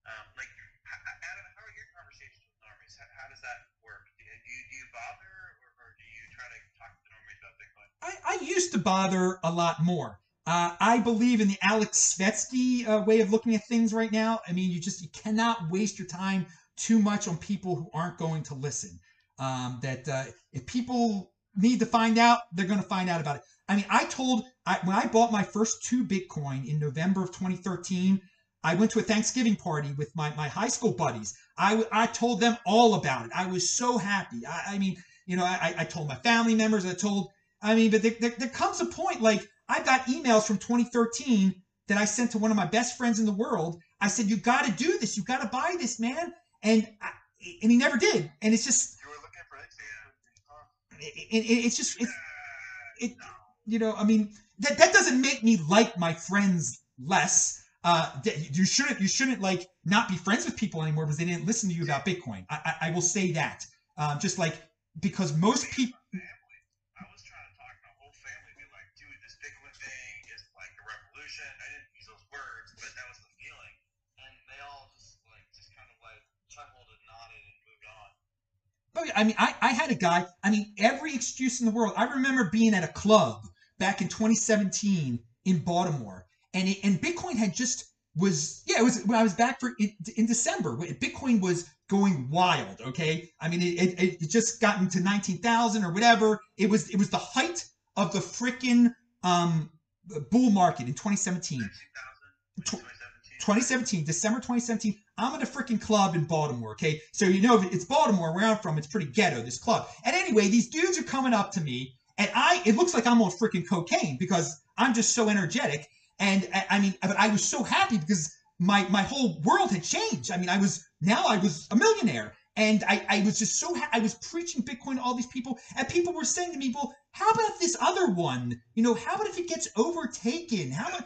Um, like, h- h- Adam, how are your conversations with normies? How, how does that work? Do, do, you, do you bother, or, or do you try to talk to normies about Bitcoin? I, I used to bother a lot more. Uh, I believe in the Aleks Svetski uh, way of looking at things right now. I mean, you just you cannot waste your time too much on people who aren't going to listen. Um, that uh, if people need to find out, they're going to find out about it. I mean, I told I, when I bought my first two Bitcoin in November of 2013. I went to a Thanksgiving party with my, my high school buddies. I I told them all about it. I was so happy. I, I mean, you know, I, I told my family members. I told I mean, but there, there, there comes a point like I got emails from 2013 that I sent to one of my best friends in the world. I said, "You got to do this. You got to buy this, man." And I, and he never did. And it's just, You were looking for that? it, it, it's just, it's, it, you know, I mean, that that doesn't make me like my friends less. Uh, you shouldn't, you shouldn't like not be friends with people anymore because they didn't listen to you about Bitcoin. I, I, I will say that. Um, just like because most people. I was trying to talk to my whole family, be like, dude, this Bitcoin thing is like a revolution. I didn't use those words, but that was the feeling. And they all just like just kind of like chuckled and nodded and moved on. Oh, yeah, I mean, I, I had a guy, I mean, every excuse in the world. I remember being at a club back in 2017 in Baltimore, and it, and Bitcoin had just was, yeah, it was when I was back for in, in December. Bitcoin was going wild, okay? I mean, it, it, it just gotten to 19,000 or whatever. It was it was the height of the freaking um, bull market in 2017. 2000, 2017. 2017, December 2017. I'm at a freaking club in Baltimore. Okay, so you know it's Baltimore where I'm from. It's pretty ghetto. This club. And anyway, these dudes are coming up to me, and I it looks like I'm on freaking cocaine because I'm just so energetic. And I, mean, but I was so happy because my my whole world had changed. I mean, I was now I was a millionaire. And I, I was just so ha- I was preaching Bitcoin to all these people, and people were saying to me, "Well, how about this other one? You know, how about if it gets overtaken? How about?"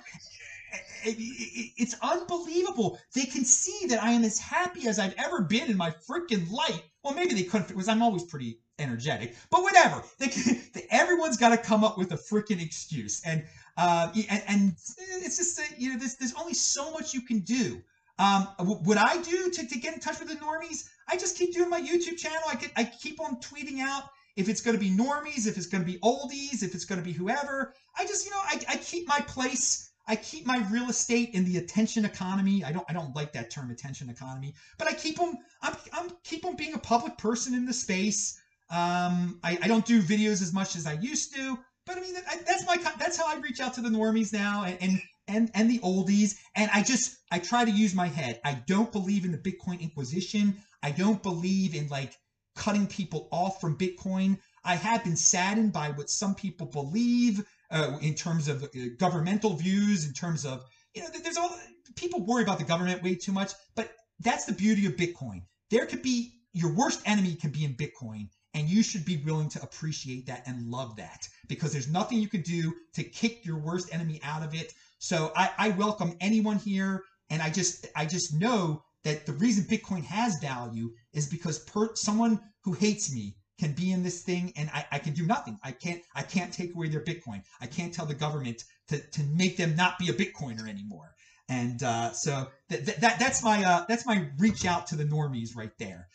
It- it- it's unbelievable. They can see that I am as happy as I've ever been in my freaking life. Well, maybe they couldn't because I'm always pretty energetic, but whatever. They can, everyone's got to come up with a freaking excuse, and uh, and, and it's just that, you know there's there's only so much you can do. Um, what I do to, to get in touch with the normies, I just keep doing my YouTube channel. I get I keep on tweeting out if it's going to be normies, if it's going to be oldies, if it's going to be whoever. I just you know I, I keep my place. I keep my real estate in the attention economy. I don't I don't like that term attention economy, but I keep them. I'm I'm keep on being a public person in the space. Um, I, I don't do videos as much as I used to, but I mean that, I, that's my that's how I reach out to the normies now and, and and and the oldies. And I just I try to use my head. I don't believe in the Bitcoin Inquisition. I don't believe in like cutting people off from Bitcoin. I have been saddened by what some people believe uh, in terms of uh, governmental views, in terms of you know, there's all people worry about the government way too much, but that's the beauty of Bitcoin. There could be your worst enemy can be in Bitcoin, and you should be willing to appreciate that and love that because there's nothing you can do to kick your worst enemy out of it. So I, I welcome anyone here, and I just I just know that the reason Bitcoin has value is because per, someone who hates me can be in this thing and I, I can do nothing. I can't I can't take away their Bitcoin. I can't tell the government to, to make them not be a Bitcoiner anymore. And uh, so that, that that's my uh, that's my reach out to the normies right there.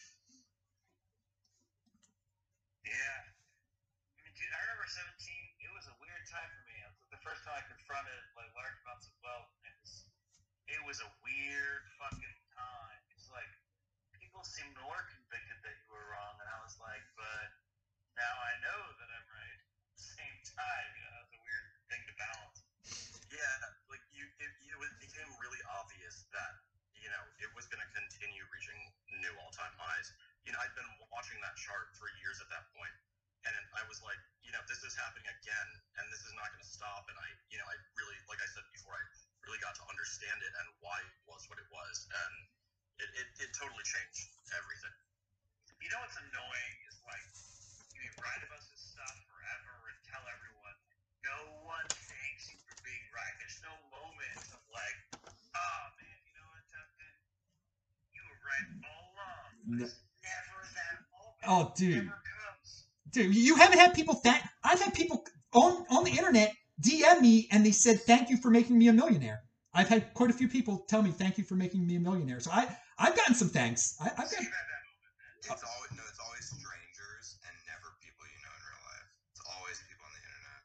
Yeah. I mean, dude, I remember 17. It was a weird time for me. It was the first time I confronted like large amounts of wealth. And it was, it was a weird fucking time. It's like people seemed more convicted that you were wrong, and I was like, but now I know that I'm right. At the same time, you know, it's a weird thing to balance. Yeah, like you, it, it was, became really obvious that you know it was going to continue reaching new all-time highs. You know, I'd been watching that chart for years at that point, and I was like, you know, this is happening again, and this is not going to stop. And I, you know, I really, like I said before, I really got to understand it and why it was what it was, and it, it, it totally changed everything. You know what's annoying is like you write about this stuff forever and tell everyone no one thanks you for being right. There's no moment of like, oh man, you know what, Dustin? You were right all along. No. There's never that moment. Oh, dude. Dude, you haven't had people thank. I've had people on on the internet DM me and they said thank you for making me a millionaire. I've had quite a few people tell me thank you for making me a millionaire. So I I've gotten some thanks. I, I've got. It's always no, it's always strangers and never people you know in real life. It's always people on the internet.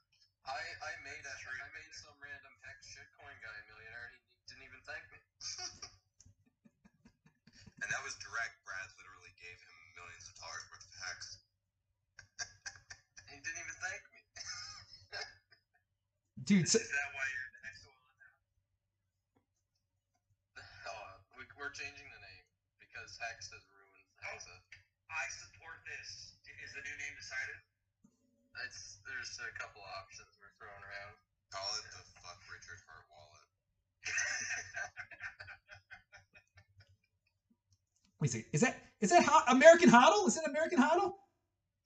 I, I made a, I made some random hex shitcoin guy a millionaire, and he didn't even thank me. And that was direct. Brad literally gave him millions of dollars worth of Hex. He didn't even thank me. Dude, so, Is that why you're next one now? oh, we, we're changing the name because Hex has ruined oh, Hexa. I support this. Is the new name decided? It's there's a couple options we're throwing around. Call it the fuck Richard Heart wallet. wait a second. Is that is that hot American Hodl? Is it American Hodl?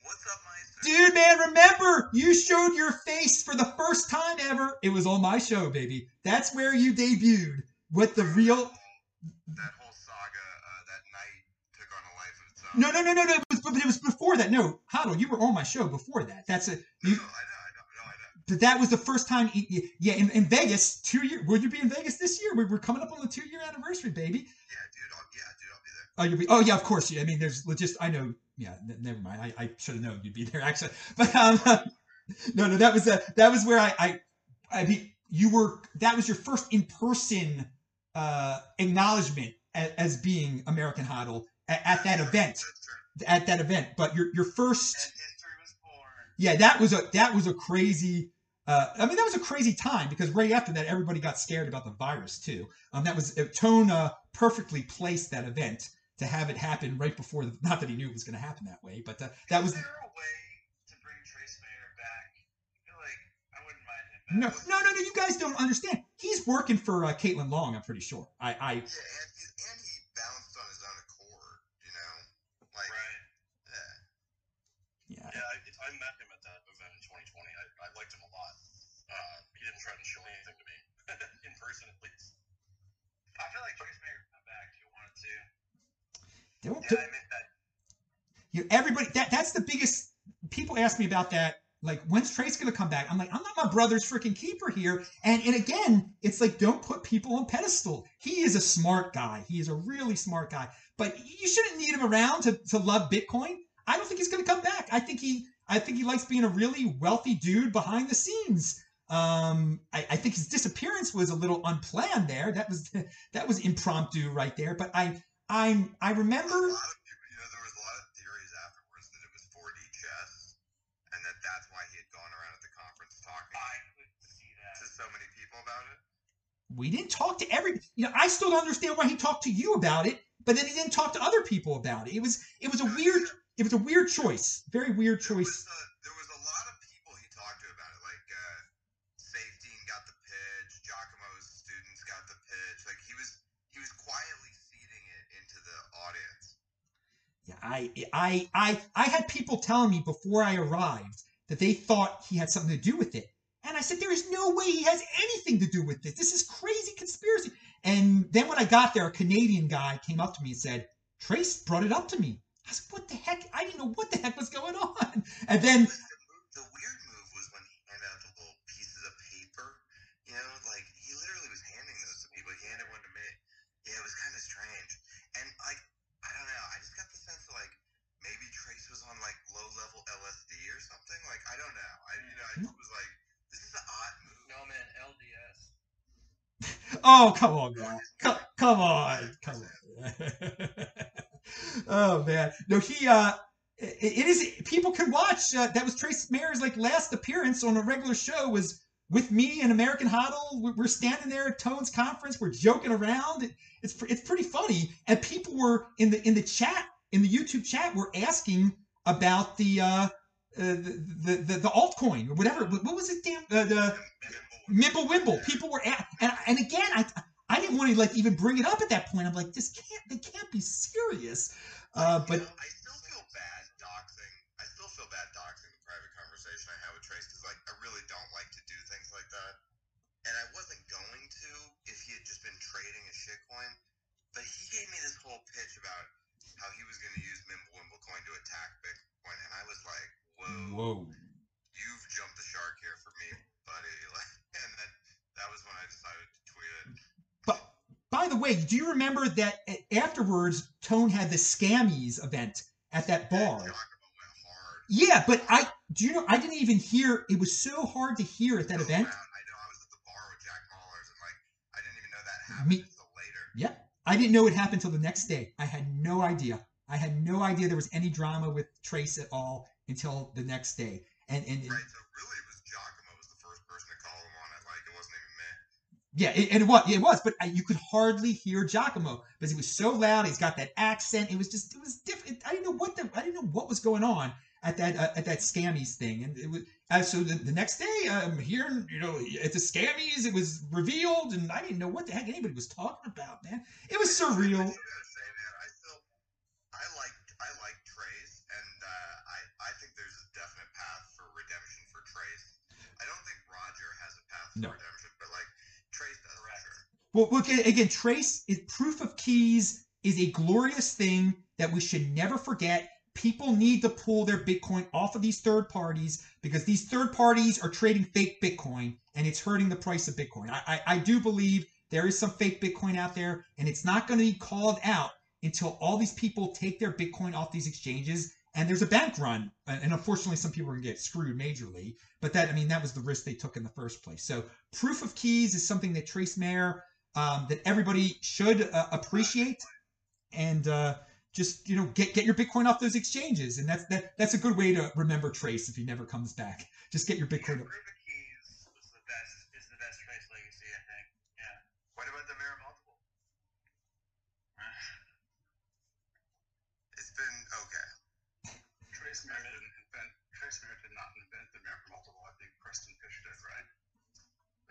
What's up, Meister? Dude, man, remember you showed your face for the first time ever. It was on my show, baby. That's where you debuted. What the real? That whole saga, uh, that night took on a life of its own. No, no, no, no, no. It was, but it was before that. No, Hodl, you were on my show before that. That's a No, you. no, I know, I know, I know. But that was the first time. Yeah, in, in Vegas, two year. Will you be in Vegas this year? We're, we're coming up on the two year anniversary, baby. Yeah, dude. I'll, yeah, dude. I'll be there. Oh, you'll be. Oh, yeah, of course. Yeah, I mean, there's just. I know. Yeah, n- never mind. I, I should have known you'd be there actually. But um, no, no, that was a that was where I I I mean you were that was your first in person uh acknowledgement as, as being American Hodl at, at that event at that event. But your your first And history was born. yeah that was a that was a crazy uh, I mean, that was a crazy time because right after that, everybody got scared about the virus too. Um, that was uh, Tone uh, perfectly placed that event to have it happen right before. The, not that he knew it was going to happen that way, but uh, that was Is there a way to bring Trace Mayer back? I feel like I wouldn't mind him no, back. no, no, no. You guys don't understand. He's working for uh, Caitlin Long. I'm pretty sure. I, I, Yeah, and he, and he bounced on his own accord, you know? Like, Right. yeah. yeah. Yeah, I, I met him at that event in 2020. I, I liked him a lot. Uh, he didn't try to show anything to me, in person at least. I feel like Trace Mayer come back if you wanted to. Don't, Yeah, that. you everybody that that's the biggest people ask me about that like when's trace gonna come back? I'm like i'm not my brother's freaking keeper here. And and again it's like don't put people on pedestal. He is a smart guy. He is a really smart guy. But you shouldn't need him around to, to love bitcoin. I don't think he's gonna come back. I think he i think he likes being a really wealthy dude behind the scenes. Um I, I think his disappearance was a little unplanned there. That was that was impromptu right there. But i i'm i remember A lot of people, you know, there was a lot of theories afterwards that it was 4D chess, and that that's why he had gone around at the conference talking I could see that. to so many people about it. we didn't talk to every you know i still don't understand why he talked to you about it but then he didn't talk to other people about it it was it was a weird it was a weird choice very weird There choice i i i i had people telling me before i arrived that they thought he had something to do with it. And i said there is no way he has anything to do with this. This is crazy conspiracy. And then when i got there a canadian guy came up to me and said trace brought it up to me. I said what the heck? I didn't know what the heck was going on. And then Like, the, move, the weird move was when he handed out the little pieces of paper. You know, like he literally was handing those to people. He handed one to me. Yeah, it was kind of strange. And like, I don't know. I just got the sense that like maybe Trace was on like low level LSD or something. Like I don't know. I you know I just was like, this is an odd move. No man, LDS. Oh, come on. Come, come on. Come on. oh, man. No, he, uh, it, is, people can watch. Uh, that was Trace Mayer's like last appearance on a regular show was with me and American Hodl. We're- standing there at Tone's conference. We're joking around. It, it's, it's pretty funny. And people were in the, in the chat, in the YouTube chat, were asking about the, uh, uh, the, the, the, altcoin or whatever. What what was it? Damn, uh, the, Mimble Wimble. People were at, and and again, I I didn't want to like even bring it up at that point. I'm like, this can't they can't be serious. Uh, but You know, I still feel bad doxing. I still feel bad doxing the private conversation I have with Trace because, like, I really don't like to do things like that. And I wasn't going to if he had just been trading a shitcoin. But he gave me this whole pitch about how he was going to use Mimblewimble coin to attack Bitcoin, and I was like, "Whoa, whoa, you've jumped the shark here for me, buddy!" Like, and then that was when I decided to tweet it. but by the way, do you remember that afterwards Tone had the Scammies event at that bar? Hard. Yeah, but I do you know I didn't even hear. It was so hard to hear at that So event. loud. I know. I was at the bar with Jack Mallers, and like, I didn't even know that happened Me- until later. Yeah, I didn't know it happened till the next day. I had no idea. I had no idea there was any drama with Trace at all until the next day. And and, and Right. So really, Yeah, it, and it was, it was, but you could hardly hear Giacomo because he was so loud. He's got that accent. It was just, it was different. I didn't know what the, I didn't know what was going on at that, uh, at that Scammies thing. And it was, uh, so the, the next day, I'm hearing, you know, at the Scammies, it was revealed, and I didn't know what the heck anybody was talking about, man. It was surreal. just gotta say, man, I still, I like, I like Trace, and uh, I, I think there's a definite path for redemption for Trace. I don't think Roger has a path for No. redemption, but like Trace does for sure. Well, look again, Trace is proof of keys is a glorious thing that we should never forget. People need to pull their Bitcoin off of these third parties because these third parties are trading fake Bitcoin and it's hurting the price of Bitcoin. I, I, I do believe there is some fake Bitcoin out there and it's not going to be called out until all these people take their Bitcoin off these exchanges and there's a bank run. And unfortunately, some people are going to get screwed majorly. But that, I mean, that was the risk they took in the first place. So proof of keys is something that Trace Mayer um, that everybody should uh, appreciate and uh, just you know get get your bitcoin off those exchanges. And that's that that's a good way to remember trace if he never comes back. Just get your bitcoin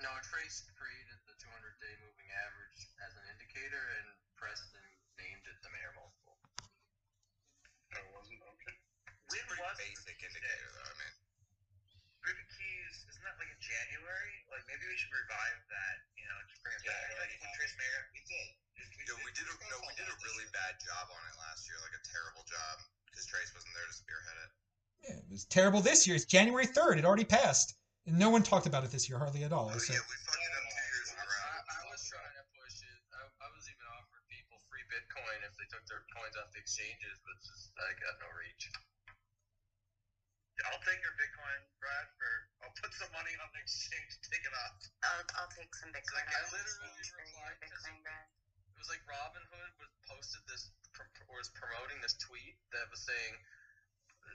Trace created the 200 day moving average as an indicator, and Preston named it the Mayer multiple. It wasn't okay. It's a When pretty was basic indicator, Day? though. I mean, Ruby Keys, isn't that like in January? Like maybe we should revive that. You know, just bring it Yeah, back. Like yeah. when Trace Mayer. we did. Yo, we did a, no, we did a really bad job on it last year, like a terrible job, because Trace wasn't there to spearhead it. Yeah, it was terrible this year. It's January 3rd. It already passed. And no one talked about it this year, hardly at all. Oh So, yeah, we fucked it up two years in a row. I, I was trying to push it. I, I was even offering people free Bitcoin if they took their coins off the exchanges, but it's just I got no reach. I'll take your Bitcoin, Brad. For I'll put some money on the exchange. Take it off. I'll, I'll take some Bitcoin. like I literally exchange for your replied to Bitcoin, some- Brad. It was like Robinhood was posted this pr- was promoting this tweet that was saying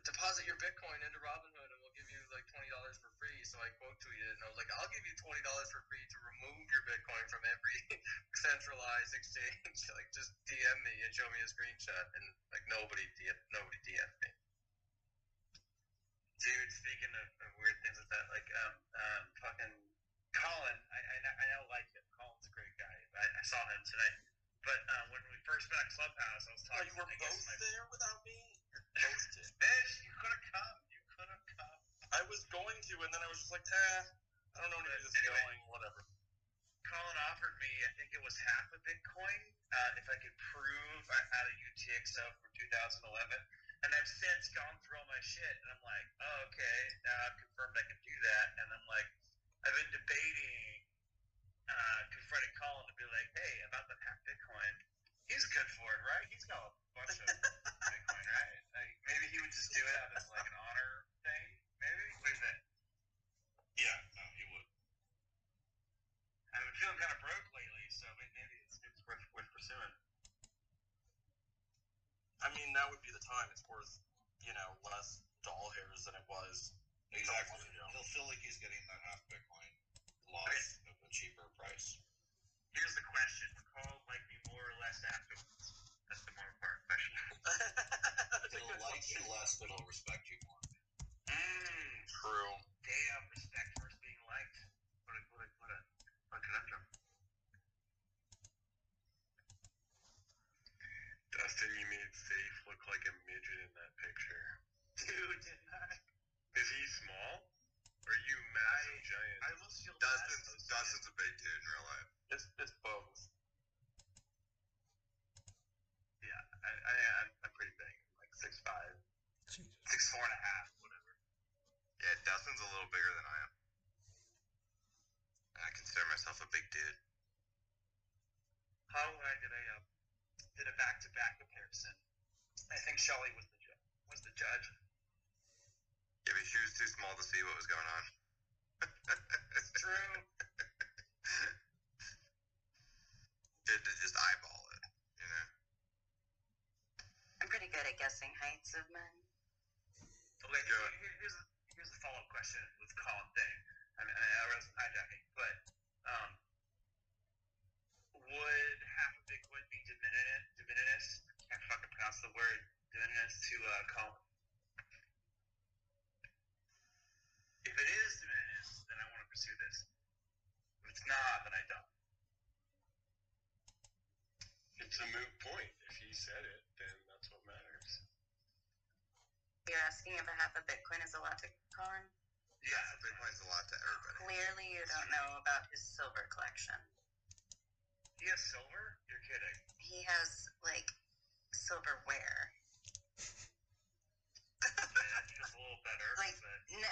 deposit your Bitcoin into Robinhood and we'll give you like twenty dollars for free. So I quote tweeted and I was like, I'll give you twenty dollars for free to remove your Bitcoin from every centralized exchange. like just DM me and show me a screenshot and like nobody DM nobody DM me. Dude, speaking of, of weird things like that, like um, um fucking Colin, I I, know- I know like him. Colin's a great guy. I, I saw him tonight. But um, when we first met at Clubhouse, I was talking. Oh, you were I both my- there without me? Fish, you could have come. You could have come. I was going to, and then I was just like, eh, I don't know when this is Anyway. going, whatever. Colin offered me, I think it was half a Bitcoin, uh, if I could prove I had a UTXO from 2011. And I've since gone through all my shit, and I'm like, oh, okay, now I've confirmed I can do that. And I'm like, I've been debating uh, confronting Colin to be like, hey, about that half Bitcoin, he's good for it, right? He's got a bunch of Bitcoin, right? Like, maybe he would just do it as like an honor thing. Maybe. What do you think? Yeah, no, you would. I've been feeling kind of broke lately, so maybe it's, it's worth, worth pursuing. I mean, now would be the time. It's worth, you know, less doll hairs than it was. Exactly. He'll feel like he's getting that half Bitcoin loss of a cheaper price. Here's the question: Would Carl like me more or less afterwards? That's the more important question. That's a He'll like you less, but he'll respect you more. Mmm. True. Damn. Respect versus being liked. What a what a what a, what a conundrum. Dustin, you made Faith look like a midget in that picture. Dude, didn't I? Is he small? Or are you massive giant? I almost feel Dustin's bad. Dustin's a big dude in real life. It's, it's both. Yeah, I, I, I'm, I'm pretty big, like six five, Jesus. six four and a half, whatever. Yeah, Dustin's a little bigger than I am. I consider myself a big dude. How I did a uh, did a back to back comparison. I think Shelly was the ju- was the judge. Yeah, but she was too small to see what was going on. It's true. Did to just eyeball it, you know. I'm pretty good at guessing heights of men. Okay, Go. here- here- here's a, here's a follow up question with Colin thing. I mean, I wasn't hijacking, but um, would half a Bitcoin be diminished? Diminished? I can't fucking pronounce the word. Diminished to uh, Colin. If it is diminished, then I want to pursue this. Not, then I don't. It's a moot point. If he said it, then that's what matters. You're asking if a half a Bitcoin is a lot to Colin? Yeah, Bitcoin's a lot to everybody. Clearly, you don't know about his silver collection. He has silver? You're kidding. He has like silverware. Yeah, just a little better. Like but no,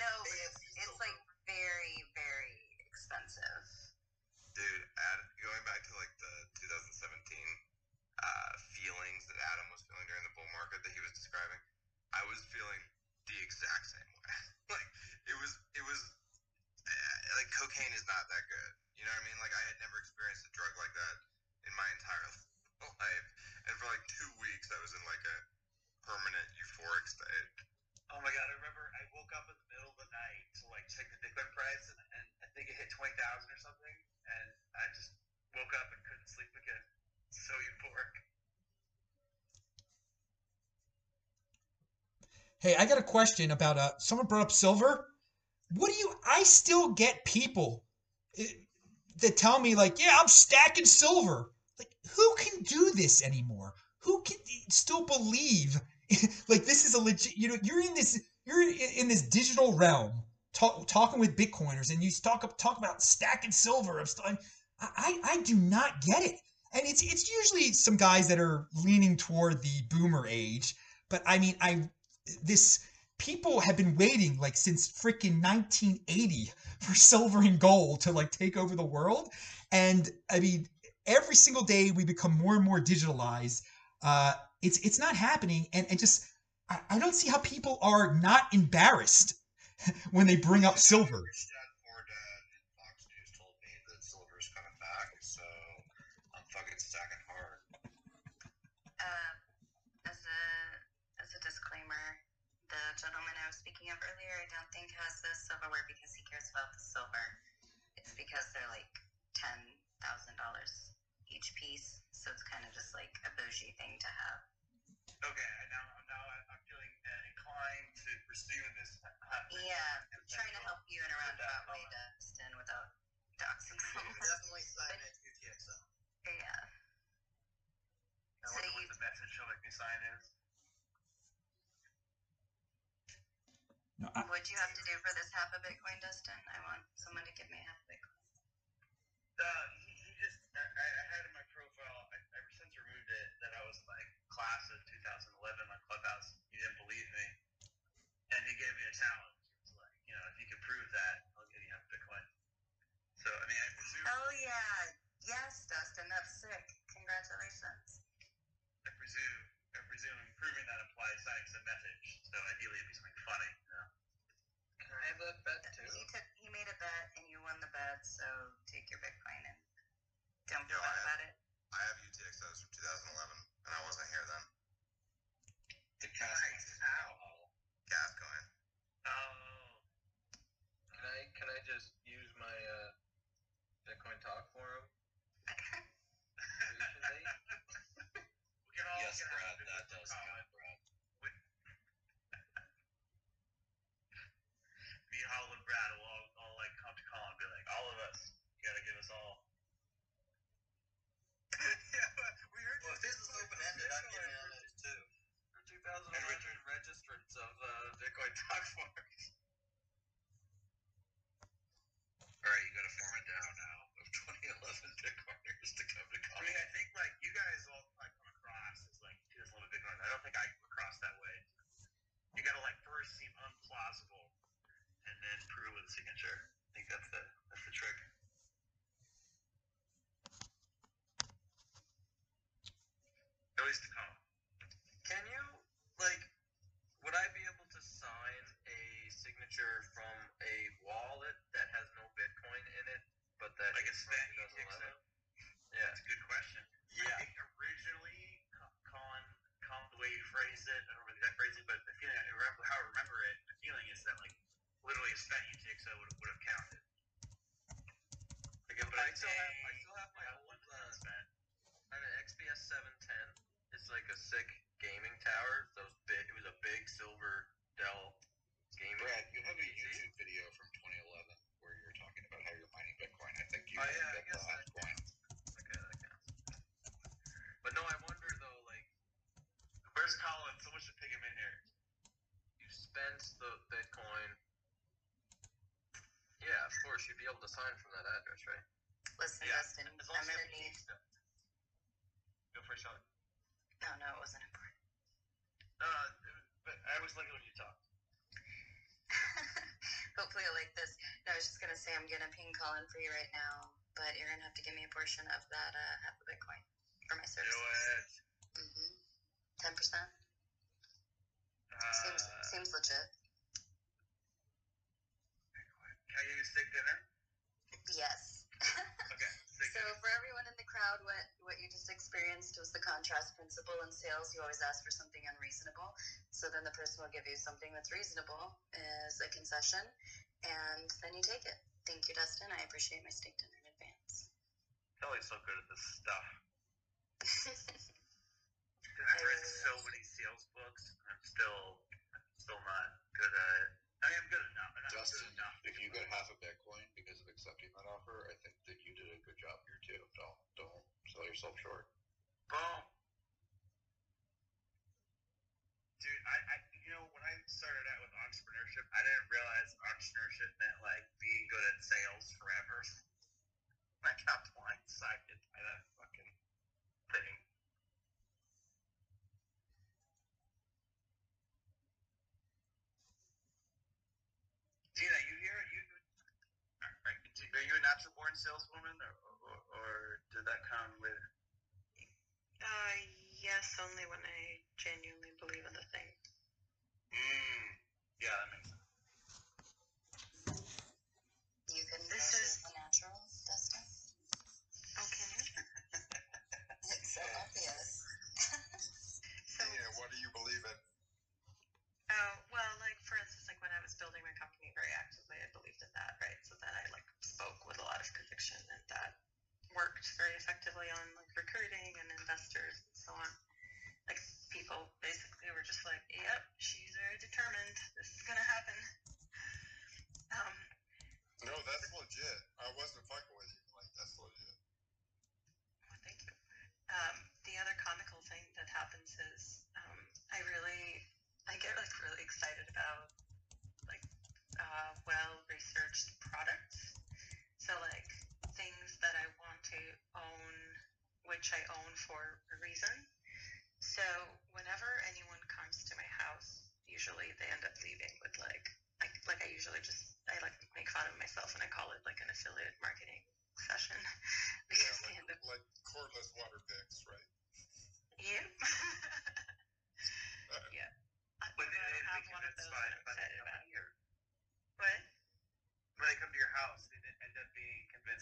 no, but it's, it's like very, very expensive. Dude, Ad, going back to like the 2017 uh, feelings that Adam was feeling during the bull market that he was describing, I was feeling the exact same way. like it was, it was uh, like cocaine is not that good. You know what I mean? Like I had never experienced a drug like that in my entire life, and for like two weeks I was in like a permanent euphoric state. Oh my god, I remember I woke up in the middle of the night to like check the Bitcoin price and, and I think it hit twenty thousand or something and I just woke up and couldn't sleep again. So euphoric. Hey, I got a question about uh someone brought up silver. What do you I still get people eh, that tell me like, yeah, I'm stacking silver. Like, who can do this anymore? Who can still believe like this is a legit? You know, you're in this you're in, this digital realm talk, talking with Bitcoiners, and you talk talk about stacking silver. of. I I do not get it, and it's it's usually some guys that are leaning toward the boomer age. But I mean, I this people have been waiting like since freaking 1980 for silver and gold to like take over the world and i mean every single day we become more and more digitalized uh it's it's not happening and and just i, I don't see how people are not embarrassed when they bring up silver Rich Dad Poor Dad and Fox News told me that silver's coming back, so I'm fucking stacking hard. Um, as a as a disclaimer, the gentleman I was speaking of earlier, I don't think has the silverware because he cares about the silver. It's because they're like ten thousand dollars each piece, so it's kind of just like a bougie thing to have. Okay, now now I- I'm feeling uh, inclined to pursue this. uh, Yeah, I'm trying to help you in a roundabout way, Dustin, without doxing someone. Definitely sign at UTXO. Yeah. I So wonder you- what the message she'll make me sign is. no, I, What'd you have to do for this half a Bitcoin, Dustin? I want someone to give me half a Bitcoin. Uh, he, he just, I, I I had in my profile, I, ever since I removed it, that I was like class of 2011 on Clubhouse. He didn't believe me. And he gave me a challenge. He was like, you know, if you can prove that, I'll give you half Bitcoin. So, I mean, I presume, Hell yeah! Yes, Dustin, that's sick. Congratulations. I presume, I presume proving that implies signing some message. So ideally it'd be something funny, you know? Can I have that bet too? He took he made a bet and you won the bet, so take your Bitcoin and don't Yo, feel bad about it. I have UTXOs from 2011, and I wasn't here then. The cast Nice. Ow. Gas coin. Oh. Can I can I just use my uh, Bitcoin talk forum? recently? We can all Yes, get Brad, half that Bitcoin does from count, Colin. Brad. Me, Howell, and Brad will all, all like come to Colin and be like, all of us, you gotta give us all. yeah, we heard Well, if this is open ended, I'm getting on this too. For 2011 registrants of uh, Bitcoin Talk Forums. All right, you got to form it down now of 2011 Bitcoiners to come to I Colin. mean, I think like you guys all like come across as like 2011 Bitcoin. I don't think I come across that way. You gotta like first seem unplausible, and then prove with a signature. I that's the that's the trick. At least to Colin. Can you like? Would I be able to sign a signature from a wallet that has no Bitcoin in it, but that Like a is from spent 2011? UTXO? Yeah. That's a good question. Yeah. I think originally, Co- Colin, Colin, the way he phrased it, I don't remember the exact phrasing, but the feeling, I remember how I remember it, the feeling is that like literally a spent UTXO would, would have counted. Like, but I I'd still say have I still have my yeah, old one uh, spent. I have an XPS 710. It's like a sick gaming tower. Those big. It was a big silver Dell gaming. Brad, you have a PC. YouTube video from 2011 where you're talking about how you're mining Bitcoin. I think you Oh, can yeah, I get the guess last that coin. Okay, that counts. But no, I wonder though, like Where's Colin? Someone should pick him in here. you spent the Bitcoin. Yeah, of course you'd be able to sign from that address, right? Listen, Yeah, Dustin, As long I'm as gonna need. Go for it, Sean. No, no, it wasn't important. No, no, but I always like when you talk. Hopefully, you'll like this. No, I was just gonna say I'm gonna ping Colin for you right now, but you're gonna have to give me a portion of that uh, half a Bitcoin for my Do services. it.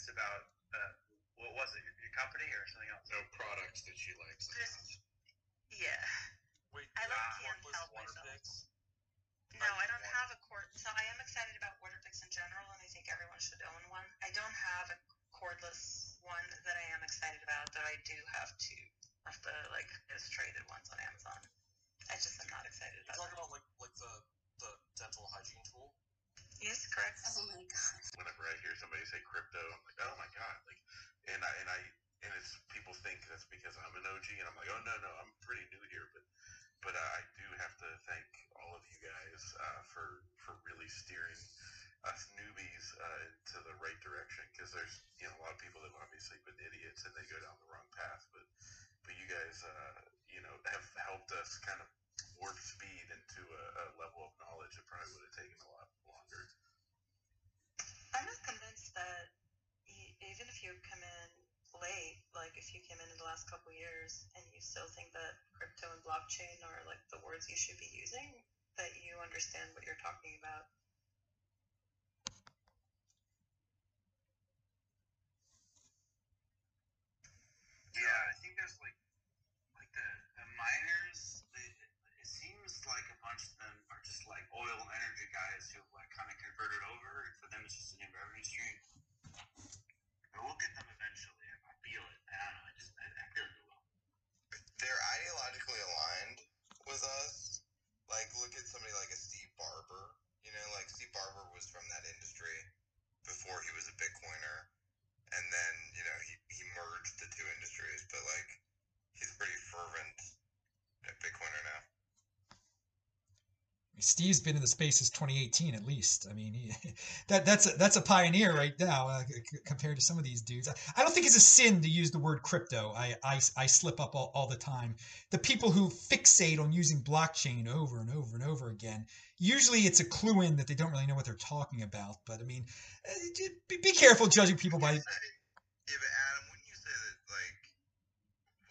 Being about uh, what was it, your, your company or something else? No products that she likes. Just, yeah. Wait, I like Ah, can't cordless help water myself. picks? No, I don't have a cord. So I am excited about Waterpiks in general, and I think everyone should own one. I don't have a cordless one that I am excited about, though I do have two of the like illustrated ones on Amazon. I just am not excited You about talking about like like the the dental hygiene tool? Yes, correct. Oh my god. Whenever I hear somebody say crypto, I'm like, oh my god! Like, and I and I and it's people think that's because I'm an OG, and I'm like, oh no no, I'm pretty new here, but but uh, I do have to thank all of you guys uh, for for really steering us newbies uh, into the right direction because there's you know a lot of people that obviously been idiots and they go down the wrong path, but but you guys uh, you know have helped us kind of warp speed into a, a level of knowledge that probably would have taken a lot longer. I'm not convinced that e- even if you come in late, like if you came in in the last couple years and you still think that crypto and blockchain are like the words you should be using, that you understand what you're talking about. Yeah, I think there's like like the, the miners. They, it seems like a bunch of them are just like oil energy guys who like kind of converted over, for them it's just a new revenue stream. But we'll get them eventually. I feel it. I don't know. I just I, I feel it will. They're ideologically aligned with us. Like, look at somebody like a Steve Barber. You know, like Steve Barber was from that industry before he was a Bitcoiner, and then you know he he merged the two industries. But like, he's pretty fervent uh, Bitcoiner now. Steve's been in the space since 2018 at least. I mean, he, that that's a, that's a pioneer right now uh, c- compared to some of these dudes. I, I don't think it's a sin to use the word crypto. I I, I slip up all, all the time. The people who fixate on using blockchain over and over and over again, usually it's a clue in that they don't really know what they're talking about. But I mean, uh, be, be careful judging people by. Say- yeah, but Adam, wouldn't you say that like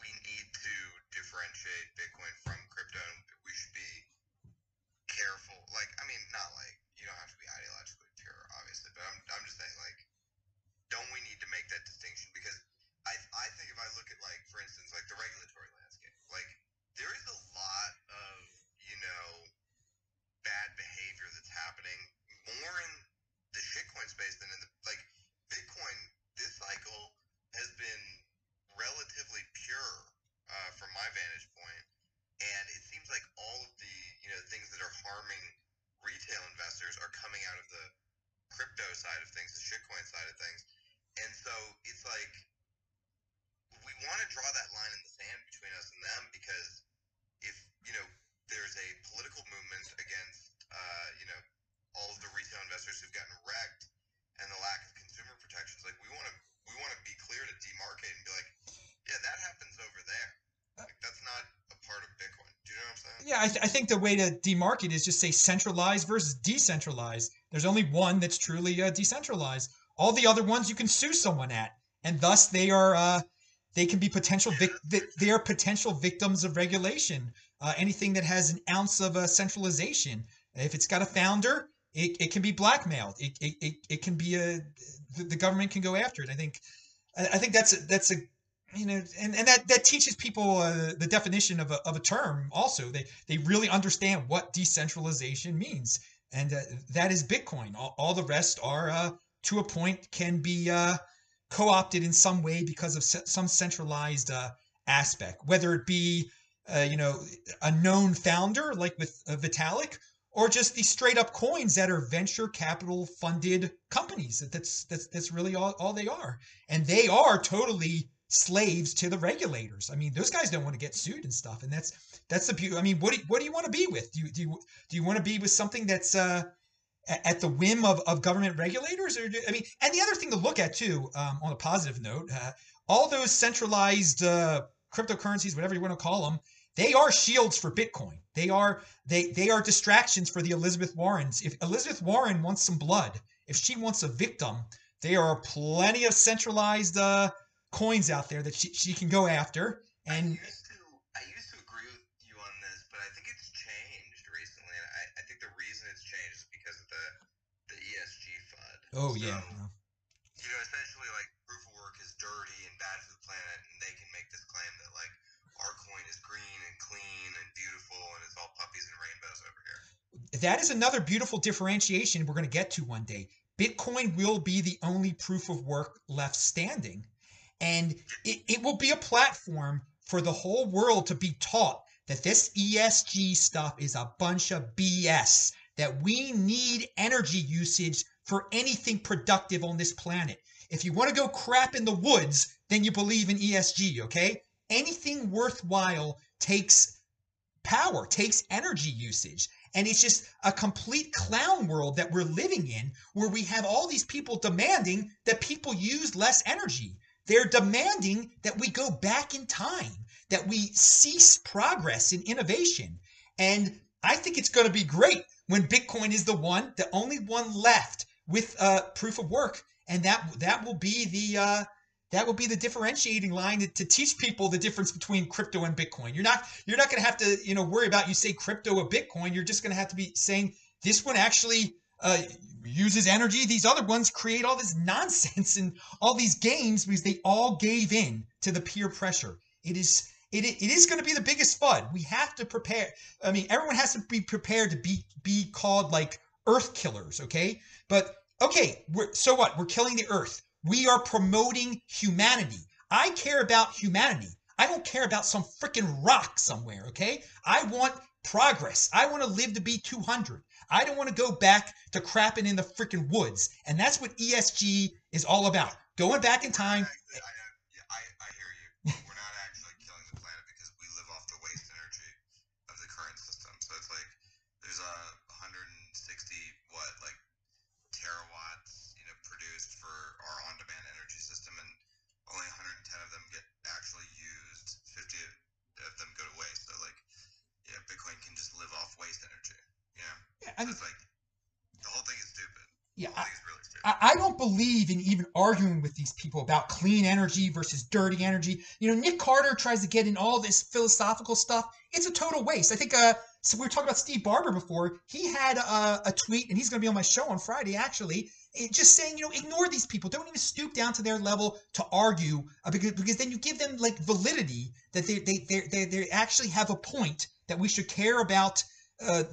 we need to differentiate Bitcoin from crypto? and We should be careful. Like, I mean, not like you don't have to be ideologically pure, obviously, but I'm I'm just saying like, don't we need to make that distinction? Because I I think if I look at like, for instance, like the regulatory landscape, like there is a lot of you know bad behavior that's happening more in the shitcoin space than in the like Bitcoin this cycle has been relatively pure uh, from my vantage point, and it seems like all of the you know things that are harming retail investors are coming out of the crypto side of things, the shitcoin side of things, and so it's like we want to draw Yeah, I, th- I think the way to demark is just say centralized versus decentralized. There's only one that's truly uh, decentralized. All the other ones you can sue someone at, and thus they are uh, they can be potential vic- they are potential victims of regulation. Uh, anything that has an ounce of uh, centralization, if it's got a founder, it, it can be blackmailed. It, it, it, it can be a the, the government can go after it. I think I, I think that's a, that's a you know and, and that that teaches people uh, the definition of a, of a term also. They they really understand what decentralization means. And uh, that is bitcoin. All, all the rest are uh, to a point can be uh, co-opted in some way because of se- some centralized uh, aspect whether it be uh, you know a known founder like with vitalik or just the straight up coins that are venture capital funded companies. That's that's that's really all, all they are. And they are totally slaves to the regulators. I mean, those guys don't want to get sued and stuff, and that's that's the beauty. I mean, what do you, what do you want to be with? Do you do you, do you want to be with something that's uh, at the whim of, of government regulators, or do, I mean, and the other thing to look at too, um, on a positive note, uh, all those centralized uh, cryptocurrencies, whatever you want to call them, they are shields for Bitcoin. They are they they are distractions for the Elizabeth Warrens. If Elizabeth Warren wants some blood, if she wants a victim, there are plenty of centralized uh, coins out there that she, she can go after. And I used to I used to agree with you on this, but I think it's changed recently. And I, I think the reason it's changed is because of the the ESG FUD. oh So, yeah, You know, essentially like proof of work is dirty and bad for the planet, and they can make this claim that like our coin is green and clean and beautiful and it's all puppies and rainbows over here. that is another beautiful differentiation we're going to get to one day. Bitcoin will be the only proof of work left standing. And it, it will be a platform for the whole world to be taught that this ESG stuff is a bunch of BS, that we need energy usage for anything productive on this planet. If you want to go crap in the woods, then you believe in ESG, okay? Anything worthwhile takes power, takes energy usage. And it's just a complete clown world that we're living in where we have all these people demanding that people use less energy. They're demanding that we go back in time, that we cease progress in innovation. And I think it's going to be great when Bitcoin is the one, the only one left with uh, proof of work, and that that will be the uh, that will be the differentiating line to, to teach people the difference between crypto and Bitcoin. You're not you're not going to have to you know worry about you say crypto or Bitcoin. You're just going to have to be saying this one actually uh, uses energy. These other ones create all this nonsense and all these games because they all gave in to the peer pressure. It is it, it is going to be the biggest fun. We have to prepare. I mean, everyone has to be prepared to be be called like Earth killers. Okay, but okay, so what? We're killing the Earth. We are promoting humanity. I care about humanity. I don't care about some freaking rock somewhere. Okay, I want progress. I want to live to be 200. I don't want to go back to crapping in the freaking woods. And that's what ESG is all about. Going back in time. I, I, I hear you. We're not actually killing the planet because we live off the waste energy of the current system. So it's like there's a 160 what like terawatts you know produced for our on-demand energy system, and only 110 of them get actually used. 50 of them go to waste. So like, yeah, Bitcoin can just live off waste energy. Yeah. Yeah, I mean, like the whole thing is stupid. yeah, I, really stupid. I I don't believe in even arguing with these people about clean energy versus dirty energy. You know, Nick Carter tries to get in all this philosophical stuff. It's a total waste. I think uh, so we were talking about Steve Barber before. He had a, a tweet, and he's going to be on my show on Friday, actually, it- just saying, you know, ignore these people. Don't even stoop down to their level to argue, uh, because, because then you give them like validity that they they they they, they actually have a point that we should care about. Uh,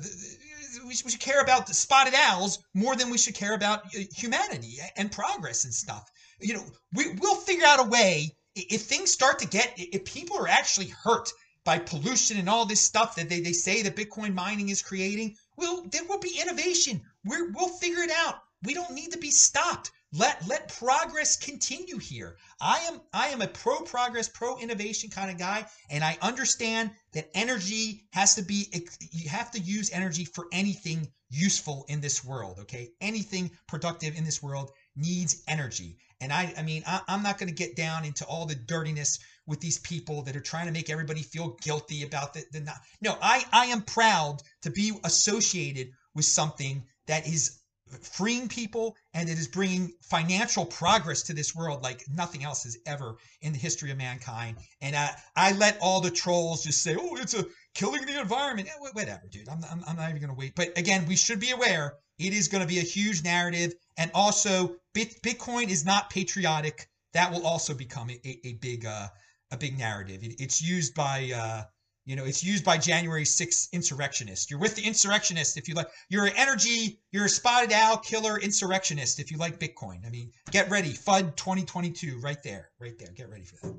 we should, we care about the spotted owls more than we should care about uh, humanity and progress and stuff. You know, we, we'll figure out a way if things start to get, if people are actually hurt by pollution and all this stuff that they, they say that Bitcoin mining is creating, well, there will be innovation. We're, we'll figure it out. We don't need to be stopped. Let let progress continue here. I am I am a pro progress, pro innovation kind of guy, and I understand that energy has to be you have to use energy for anything useful in this world. Okay, anything productive in this world needs energy. And I, I mean, I, I'm not going to get down into all the dirtiness with these people that are trying to make everybody feel guilty about the, the not. No, I, I am proud to be associated with something that is freeing people and it is bringing financial progress to this world like nothing else has ever in the history of mankind. And I, I let all the trolls just say, oh, it's a killing the environment. Eh, Whatever, dude. I'm, I'm, I'm not even going to wait. But again, we should be aware it is going to be a huge narrative. And also, Bit, Bitcoin is not patriotic. That will also become a, a, a big uh, a big narrative. It, it's used by uh, you know, it's used by January 6th insurrectionists. You're with the insurrectionists if you like. You're an energy, you're a spotted owl killer insurrectionist if you like Bitcoin. I mean, get ready. FUD 2022 right there. Right there. Get ready for that.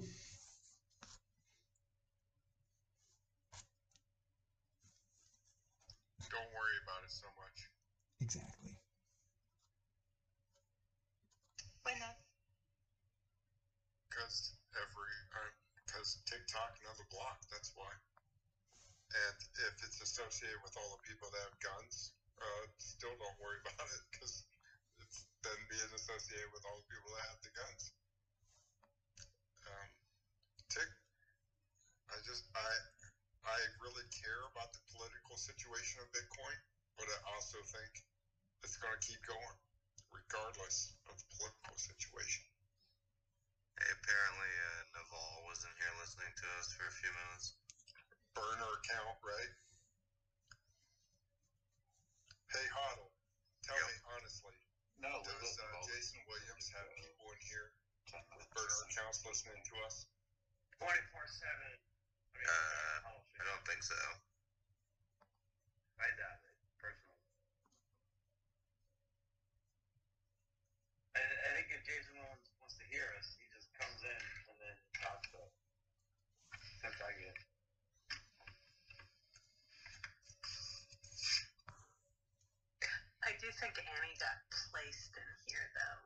Don't worry about it so much. Exactly. Why not? Because every, uh, because tick tock another block. That's why. And if it's associated with all the people that have guns, uh, still don't worry about it because it's then being associated with all the people that have the guns. Um, Tick, I just I I really care about the political situation of Bitcoin, but I also think it's going to keep going regardless of the political situation. Hey, apparently, uh, Naval wasn't here listening to us for a few minutes. Burner account, right? Hey, Hodl, tell me honestly, No, does uh, Jason Williams have people in here with burner accounts listening to us? 24 7. Uh, I don't think so. I doubt it, personally. I, I think if Jason think Annie got placed in here though.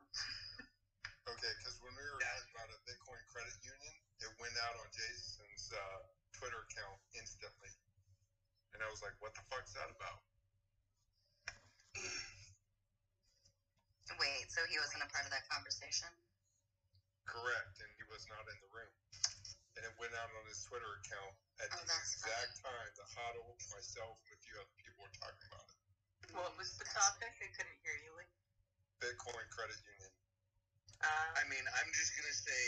Okay, because when we were talking about a Bitcoin credit union, it went out on Jason's uh, Twitter account instantly. And I was like, what the fuck's that about? Wait, so he wasn't a part of that conversation? Correct, and he was not in the room. And it went out on his Twitter account at Oh, the that's exact time that Hodl, myself, and a few other people were talking about it. What was the topic? I couldn't hear you. Bitcoin credit union. uh, I mean, I'm just gonna say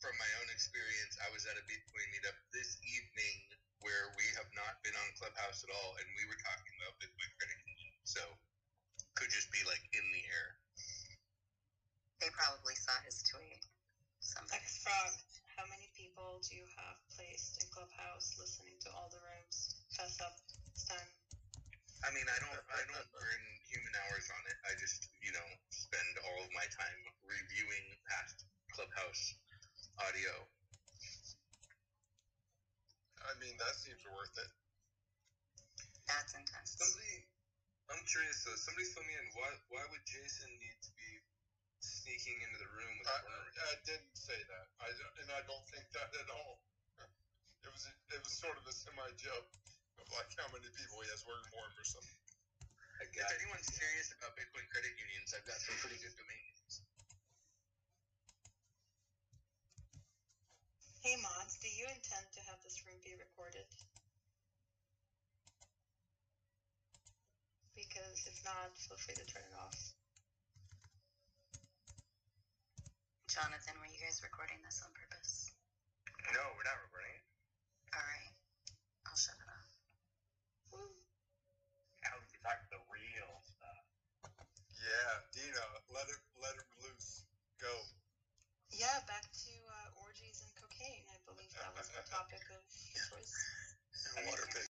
from my own experience, I was at a Bitcoin meetup this evening where we have not been on Clubhouse at all, and we were talking about Bitcoin credit union. So could just be like in the air. They probably saw his tweet. Somebody. X Frog, how many people do you have placed in Clubhouse listening to all the rooms? Fess up. It's time. I mean, I don't, I don't burn human hours on it. I just, you know, spend all of my time reviewing past Clubhouse audio. I mean, that seems worth it. That's intense. Somebody, I'm curious though. Somebody fill me in. Why, why would Jason need to be sneaking into the room with I, I didn't say that, I don't, and I don't think that at all. It was a, it was sort of a semi joke of like how many people he has working for him or something. If anyone's curious about Bitcoin credit unions, I've got some pretty good domain names. Hey mods, do you intend to have this room be recorded? Because if not, feel free to turn it off. Jonathan, were you guys recording this on purpose? Yeah, Dina, let it, let her loose. Go. Yeah, back to uh, orgies and cocaine. I believe that was the topic of choice. And water